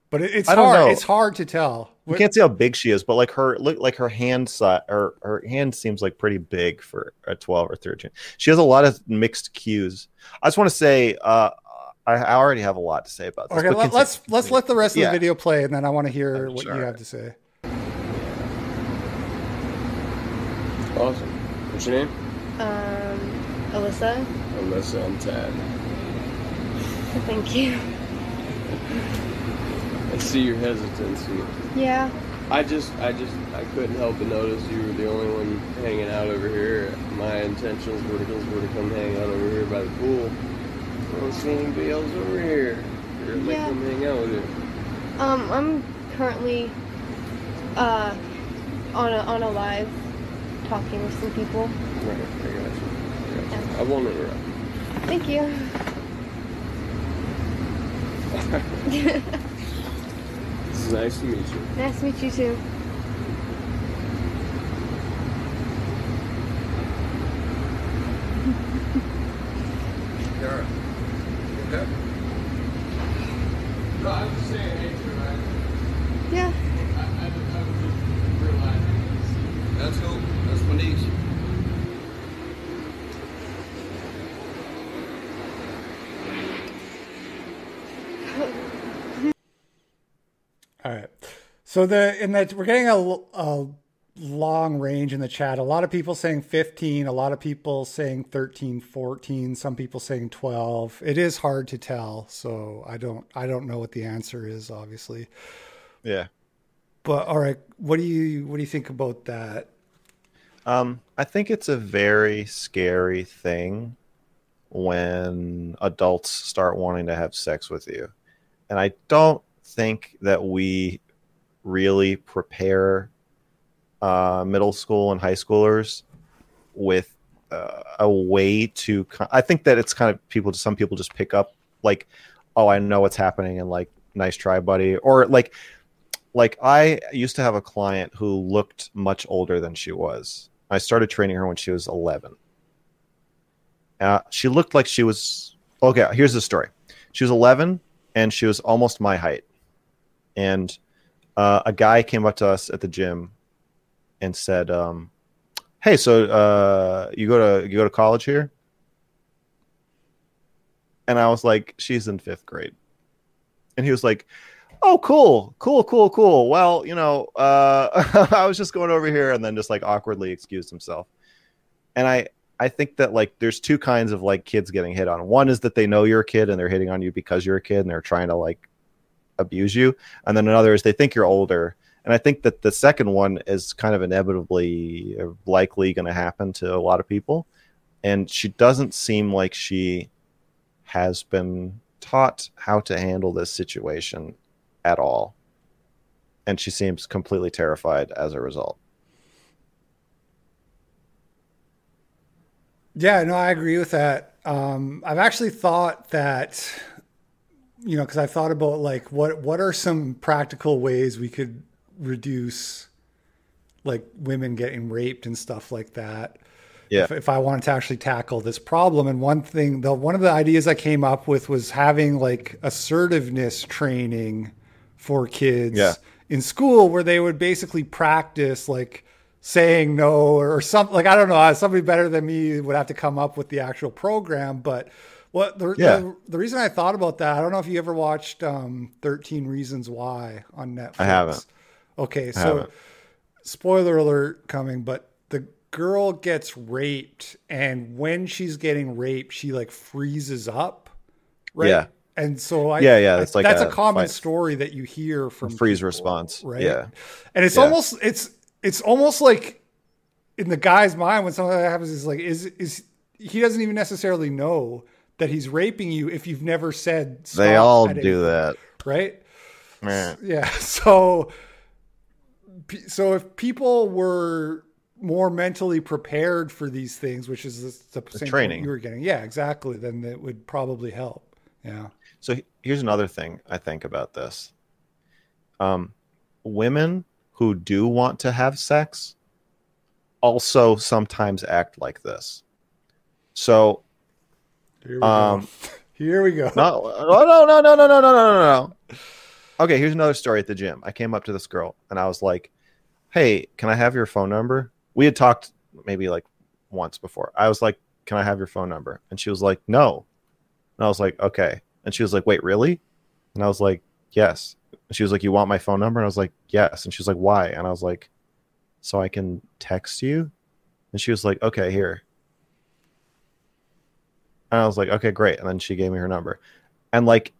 Speaker 1: But it, it's hard. Know. It's hard to tell.
Speaker 3: You can't see how big she is, but like her look like her hand size her her hand seems like pretty big for a 12 or 13. She has a lot of mixed cues. I just want to say uh I, already have a lot to say about this.
Speaker 1: Okay, let, us let's let the rest of yeah. the video play, and then I want to hear what you have to say.
Speaker 7: Awesome. What's your name?
Speaker 6: Um, Alyssa.
Speaker 7: Alyssa, I'm Tad.
Speaker 6: Thank you.
Speaker 7: I see your hesitancy.
Speaker 6: Yeah.
Speaker 7: I just, I just, I couldn't help but notice you were the only one hanging out over here. My intentions were to, were to come hang out over here by the pool. I don't see anybody else over here. You're yeah. come hang out with you.
Speaker 6: Um, I'm currently uh on a on a live talking with some people.
Speaker 7: Right, I got you. I, got you. Yeah. I won't interrupt.
Speaker 6: Thank you.
Speaker 7: this is nice to meet you.
Speaker 6: Nice to meet you too. Yeah.
Speaker 7: That's cool. That's my niece.
Speaker 1: All right. So the in that we're getting a, a long range in the chat. A lot of people saying 15, a lot of people saying 13, 14, some people saying 12. It is hard to tell, so I don't I don't know what the answer is obviously.
Speaker 3: Yeah.
Speaker 1: But all right, what do you what do you think about that?
Speaker 3: Um I think it's a very scary thing when adults start wanting to have sex with you. And I don't think that we really prepare uh, middle school and high schoolers with uh, a way to. I think that it's kind of people. Some people just pick up like, oh, I know what's happening, and like, nice try, buddy, or like, like I used to have a client who looked much older than she was. I started training her when she was eleven. Uh, she looked like she was okay. Here's the story. She was eleven, and she was almost my height, and uh, a guy came up to us at the gym and said, um, "Hey, so uh, you go to you go to college here?" And I was like, "She's in fifth grade," and he was like, "Oh, cool, cool, cool, cool. Well, you know, uh, I was just going over here," and then just like awkwardly excused himself. And I I think that like there's two kinds of like kids getting hit on. One is that they know you're a kid and they're hitting on you because you're a kid and they're trying to like abuse you, and then another is they think you're older. And I think that the second one is kind of inevitably uh, likely going to happen to a lot of people. And she doesn't seem like she has been taught how to handle this situation at all. And she seems completely terrified as a result.
Speaker 1: Yeah, no, I agree with that. Um, I've actually thought that you know, because I thought about like what what are some practical ways we could reduce like women getting raped and stuff like that.
Speaker 3: Yeah.
Speaker 1: If, if I wanted to actually tackle this problem, and one thing, the one of the ideas I came up with was having like assertiveness training for kids
Speaker 3: yeah.
Speaker 1: in school, where they would basically practice like saying no or something. Like I don't know, somebody better than me would have to come up with the actual program, but what the,
Speaker 3: yeah.
Speaker 1: the, the reason I thought about that, I don't know if you ever watched um, 13 Reasons Why on Netflix.
Speaker 3: I haven't.
Speaker 1: Okay, so spoiler alert coming, but the girl gets raped, and when she's getting raped, she like freezes up, right?
Speaker 3: Yeah.
Speaker 1: And so I
Speaker 3: yeah yeah it's like
Speaker 1: that's a,
Speaker 3: a
Speaker 1: common
Speaker 3: fight.
Speaker 1: story that you hear from
Speaker 3: freeze
Speaker 1: people,
Speaker 3: response
Speaker 1: right?
Speaker 3: yeah
Speaker 1: and it's
Speaker 3: Yeah.
Speaker 1: almost it's it's almost like in the guy's mind when something like that happens is like is is he doesn't even necessarily know that he's raping you if you've never said
Speaker 3: they all do that
Speaker 1: right
Speaker 3: Man.
Speaker 1: yeah so so if people were more mentally prepared for these things which is the, the
Speaker 3: training.
Speaker 1: you were getting yeah exactly then it would probably help yeah
Speaker 3: So here's another thing I think about this. Um, women who do want to have sex also sometimes act like this. So
Speaker 1: here we
Speaker 3: Um,
Speaker 1: go here we go
Speaker 3: no, no, no, no, no, no, no, no, no, no. Okay, here's another story at the gym. I came up to this girl and I was like, "Hey, can I have your phone number?" We had talked maybe like once before. I was like, "Can I have your phone number?" And she was like, "No." And I was like, "Okay." And she was like, "Wait, really?" And I was like, "Yes." And she was like, "You want my phone number?" And I was like, "Yes." And she was like, "Why?" And I was like, "So I can text you." And she was like, "Okay, here." And I was like, "Okay, great." And then she gave me her number. And like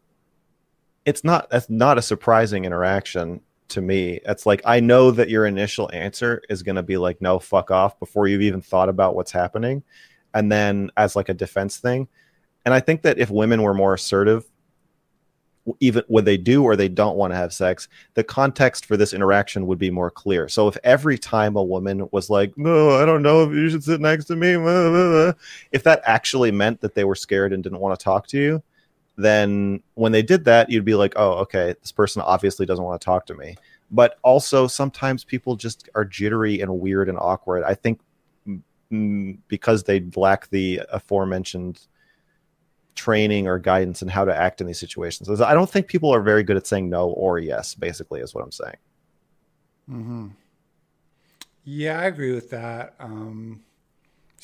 Speaker 3: it's not that's not a surprising interaction to me. It's like I know that your initial answer is going to be like no fuck off before you've even thought about what's happening and then as like a defense thing. And I think that if women were more assertive even when they do or they don't want to have sex, the context for this interaction would be more clear. So if every time a woman was like, "No, I don't know if you should sit next to me," blah, blah, blah," if that actually meant that they were scared and didn't want to talk to you, then when they did that, you'd be like, oh, okay, this person obviously doesn't want to talk to me. But also, sometimes people just are jittery and weird and awkward. I think mm, because they lack the aforementioned training or guidance in how to act in these situations. I don't think people are very good at saying no or yes, basically, is what I'm saying.
Speaker 1: hmm yeah i agree with that um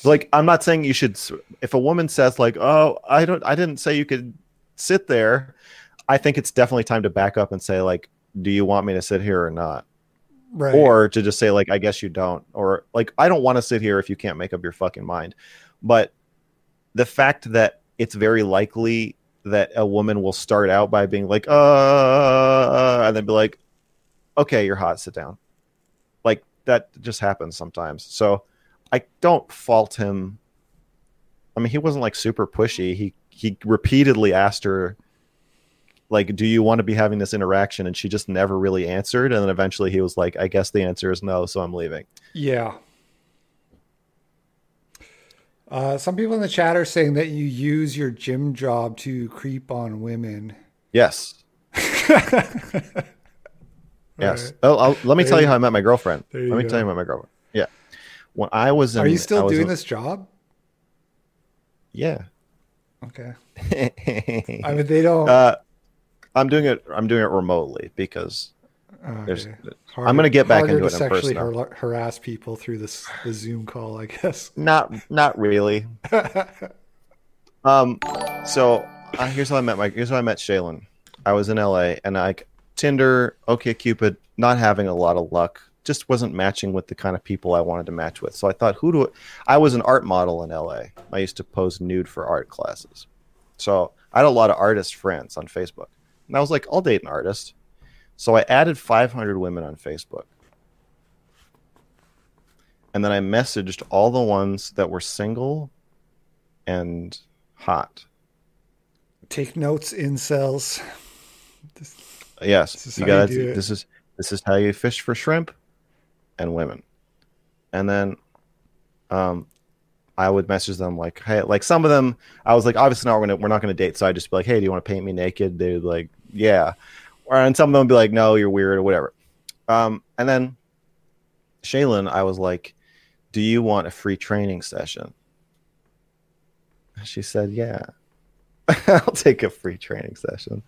Speaker 3: like, I'm not saying you should. If a woman says like, "Oh, I don't, I didn't say you could sit there," I think it's definitely time to back up and say like, "Do you want me to sit here or not?"
Speaker 1: right
Speaker 3: Or to just say like, "I guess you don't," or like, "I don't want to sit here if you can't make up your fucking mind." But the fact that it's very likely that a woman will start out by being like, "Uh," and then be like, "Okay, you're hot. Sit down." Like that just happens sometimes. So I don't fault him I mean, he wasn't like super pushy. He he repeatedly asked her, like, "Do you want to be having this interaction?" And she just never really answered. And then eventually, he was like, "I guess the answer is no, so I'm leaving."
Speaker 1: Yeah. Uh, some people in the chat are saying that you use your gym job to creep on women.
Speaker 3: Yes. yes. Oh, I'll, let me there tell you how I met my girlfriend. Let me go. tell you about my girlfriend. Yeah. When I was in,
Speaker 1: Are you still doing in, this job?
Speaker 3: Yeah.
Speaker 1: Okay. I mean, they don't.
Speaker 3: Uh, I'm doing it. I'm doing it remotely because okay. there's. Harder, I'm going to get back into it in person.
Speaker 1: Har- harass people through this the Zoom call, I guess.
Speaker 3: Not, not really. um. So uh, here's how I met my. Here's how I met Shaylin. I was in LA and I Tinder, OkCupid, not having a lot of luck. Just wasn't matching with the kind of people I wanted to match with. So I thought, who do I, I was an art model in LA. I used to pose nude for art classes. So I had a lot of artist friends on Facebook. And I was like, I'll date an artist. So I added 500 women on Facebook. And then I messaged all the ones that were single and hot.
Speaker 1: Take notes, incels.
Speaker 3: This, yes, you gotta. This is this is how you fish for shrimp and women, and then, um, I would message them like, hey, like some of them, I was like, obviously not we're gonna we're not gonna date, so I just be like, hey, do you want to paint me naked? They'd be like, yeah, or and some of them would be like, no, you're weird or whatever. Um, and then Shaylin, I was like, do you want a free training session? She said, yeah. I'll take a free training session.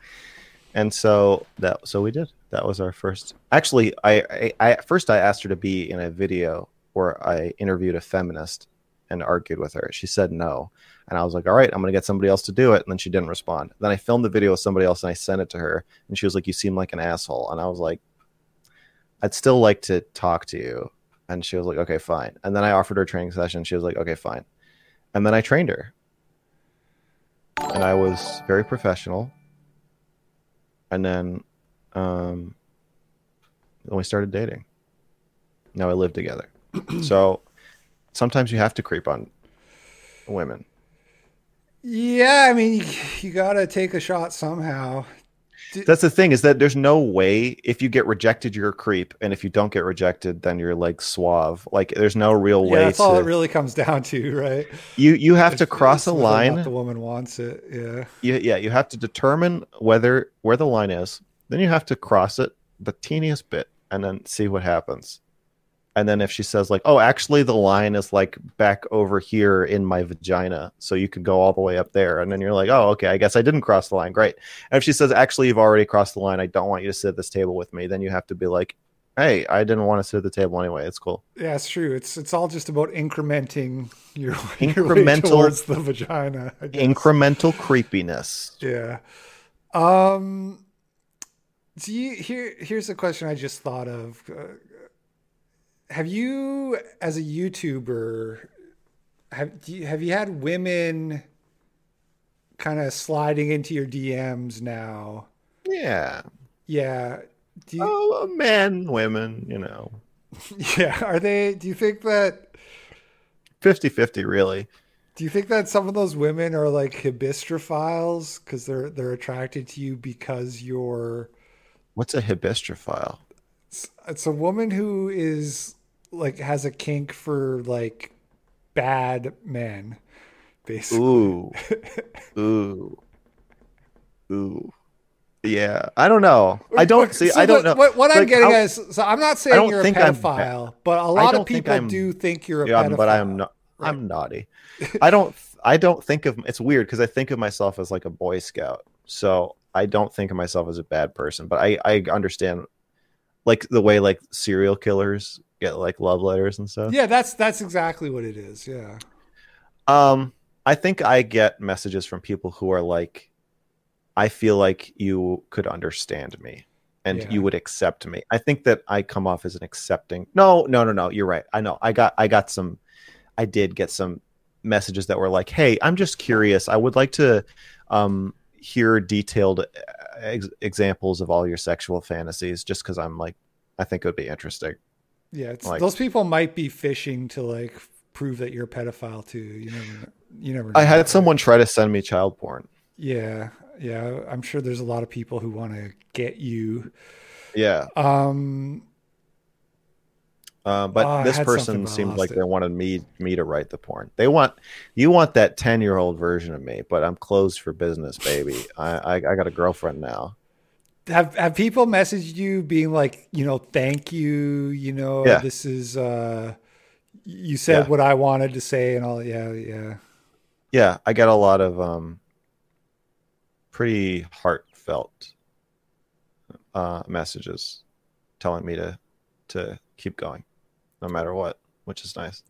Speaker 3: And so that so we did. That was our first. Actually, I, I, I first I asked her to be in a video where I interviewed a feminist and argued with her. She said no. And I was like, all right, I'm going to get somebody else to do it. And then she didn't respond. Then I filmed the video with somebody else and I sent it to her. And she was like, you seem like an asshole. And I was like, I'd still like to talk to you. And she was like, okay, fine. And then I offered her a training session. She was like, okay, fine. And then I trained her. And I was very professional and then um, then we started dating. Now we live together. so sometimes you have to creep on women.
Speaker 1: Yeah, I mean, you, you got to take a shot somehow.
Speaker 3: That's the thing is that there's no way if you get rejected, you're a creep, and if you don't get rejected, then you're like suave. Like there's no real way.
Speaker 1: Yeah, that's to, all it really comes down to, right?
Speaker 3: You you have to cross a line.
Speaker 1: The woman wants it. Yeah.
Speaker 3: You, yeah, you have to determine whether where the line is. Then you have to cross it the teeniest bit, and then see what happens and then if she says like oh actually the line is like back over here in my vagina so you could go all the way up there and then you're like oh okay i guess i didn't cross the line great. And if she says actually you've already crossed the line i don't want you to sit at this table with me then you have to be like hey i didn't want to sit at the table anyway it's cool.
Speaker 1: Yeah it's true. It's it's all just about incrementing your, incremental your towards the vagina
Speaker 3: incremental creepiness.
Speaker 1: Yeah. Um do you here here's a question i just thought of uh, have you as a youtuber have you, have you had women kind of sliding into your dms now?
Speaker 3: Yeah.
Speaker 1: Yeah.
Speaker 3: You, oh men women you know.
Speaker 1: Yeah are they do you think that
Speaker 3: 50-50 really.
Speaker 1: Do you think that some of those women are like hybristophiles? Because they're they're attracted to you because you're
Speaker 3: what's a hybristophile
Speaker 1: it's, it's a woman who is like has a kink for like bad men, basically.
Speaker 3: Ooh, ooh, ooh. Yeah, I don't know. I don't see. So I don't know.
Speaker 1: What, what like, I'm getting at is, so I'm not saying you're a pedophile, but a lot of people do think you're a yeah, pedophile.
Speaker 3: But I'm not. Right? I'm naughty. I don't. I don't think of. It's weird because I think of myself as like a Boy Scout. So I don't think of myself as a bad person, but I I understand like the way like serial killers get like love letters and stuff.
Speaker 1: Yeah, that's that's exactly what it is. Yeah.
Speaker 3: Um, I think I get messages from people who are like, I feel like you could understand me and yeah. you would accept me. I think that I come off as an accepting. No, no, no, no. You're right. I know. I got I got some. I did get some messages that were like, "Hey, I'm just curious. I would like to um, hear detailed uh, ex- examples of all your sexual fantasies, just because I'm like, I think it would be interesting."
Speaker 1: Yeah, like, those people might be fishing to like prove that you're a pedophile too. You never, you never.
Speaker 3: I had someone try to send me child porn.
Speaker 1: Yeah, yeah. I'm sure there's a lot of people who want to get you.
Speaker 3: Yeah.
Speaker 1: Um.
Speaker 3: Uh, but oh, this person seemed like it. they wanted me me to write the porn. They want you want that ten year old version of me, but I'm closed for business, baby. I, I I got a girlfriend now.
Speaker 1: Have have people messaged you being like, you know, thank you, you know, yeah. this is uh you said yeah. what I wanted to say and all yeah, yeah.
Speaker 3: Yeah, I get a lot of um pretty heartfelt uh messages telling me to to keep going no matter what, which is nice.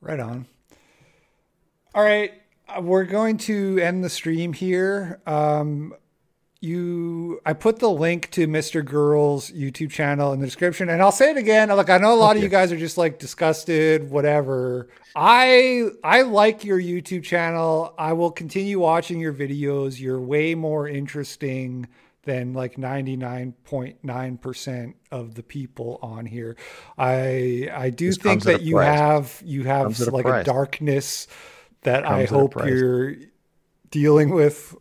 Speaker 1: Right on. All right, uh, we're going to end the stream here. Um, you, I put the link to Mr. Girl's YouTube channel in the description, and I'll say it again. Like I know a lot okay. of you guys are just like disgusted, whatever. I I like your YouTube channel. I will continue watching your videos. You're way more interesting than like 99.9% of the people on here. I I do this think that you price. have you have like a, a, darkness that I hope you're dealing with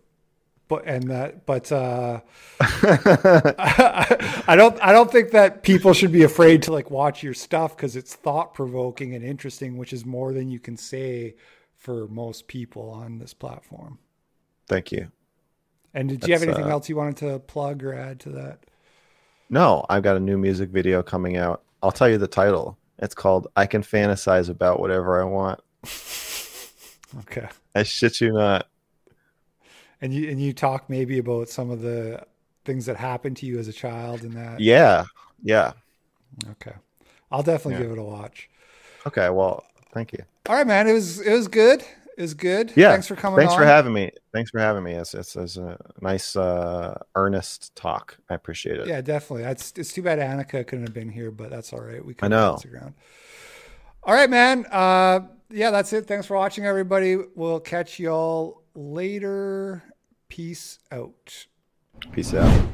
Speaker 1: but and that but uh I, I don't I don't think that people should be afraid to like watch your stuff cuz it's thought provoking and interesting which is more than you can say for most people on this platform.
Speaker 3: Thank you.
Speaker 1: And did you have anything uh, else you wanted to plug or add to that?
Speaker 3: No, I've got a new music video coming out. I'll tell you the title. It's called I Can Fantasize About Whatever I Want.
Speaker 1: okay.
Speaker 3: I shit you not.
Speaker 1: And you and you talk maybe about some of the things that happened to you as a child and that.
Speaker 3: Yeah. Yeah.
Speaker 1: Okay. I'll definitely yeah. give it a watch.
Speaker 3: Okay, well, thank you.
Speaker 1: All right, man. It was it was good is good.
Speaker 3: Yeah.
Speaker 1: Thanks for coming.
Speaker 3: Thanks
Speaker 1: on.
Speaker 3: for having me. Thanks for having me. It's, it's, it's a nice, uh, earnest talk. I appreciate it.
Speaker 1: Yeah, definitely. It's, it's too bad Annika couldn't have been here, but that's all right. We
Speaker 3: can I know.
Speaker 1: Ground. All right, man. Uh, yeah, that's it. Thanks for watching, everybody. We'll catch y'all later. Peace out.
Speaker 3: Peace out.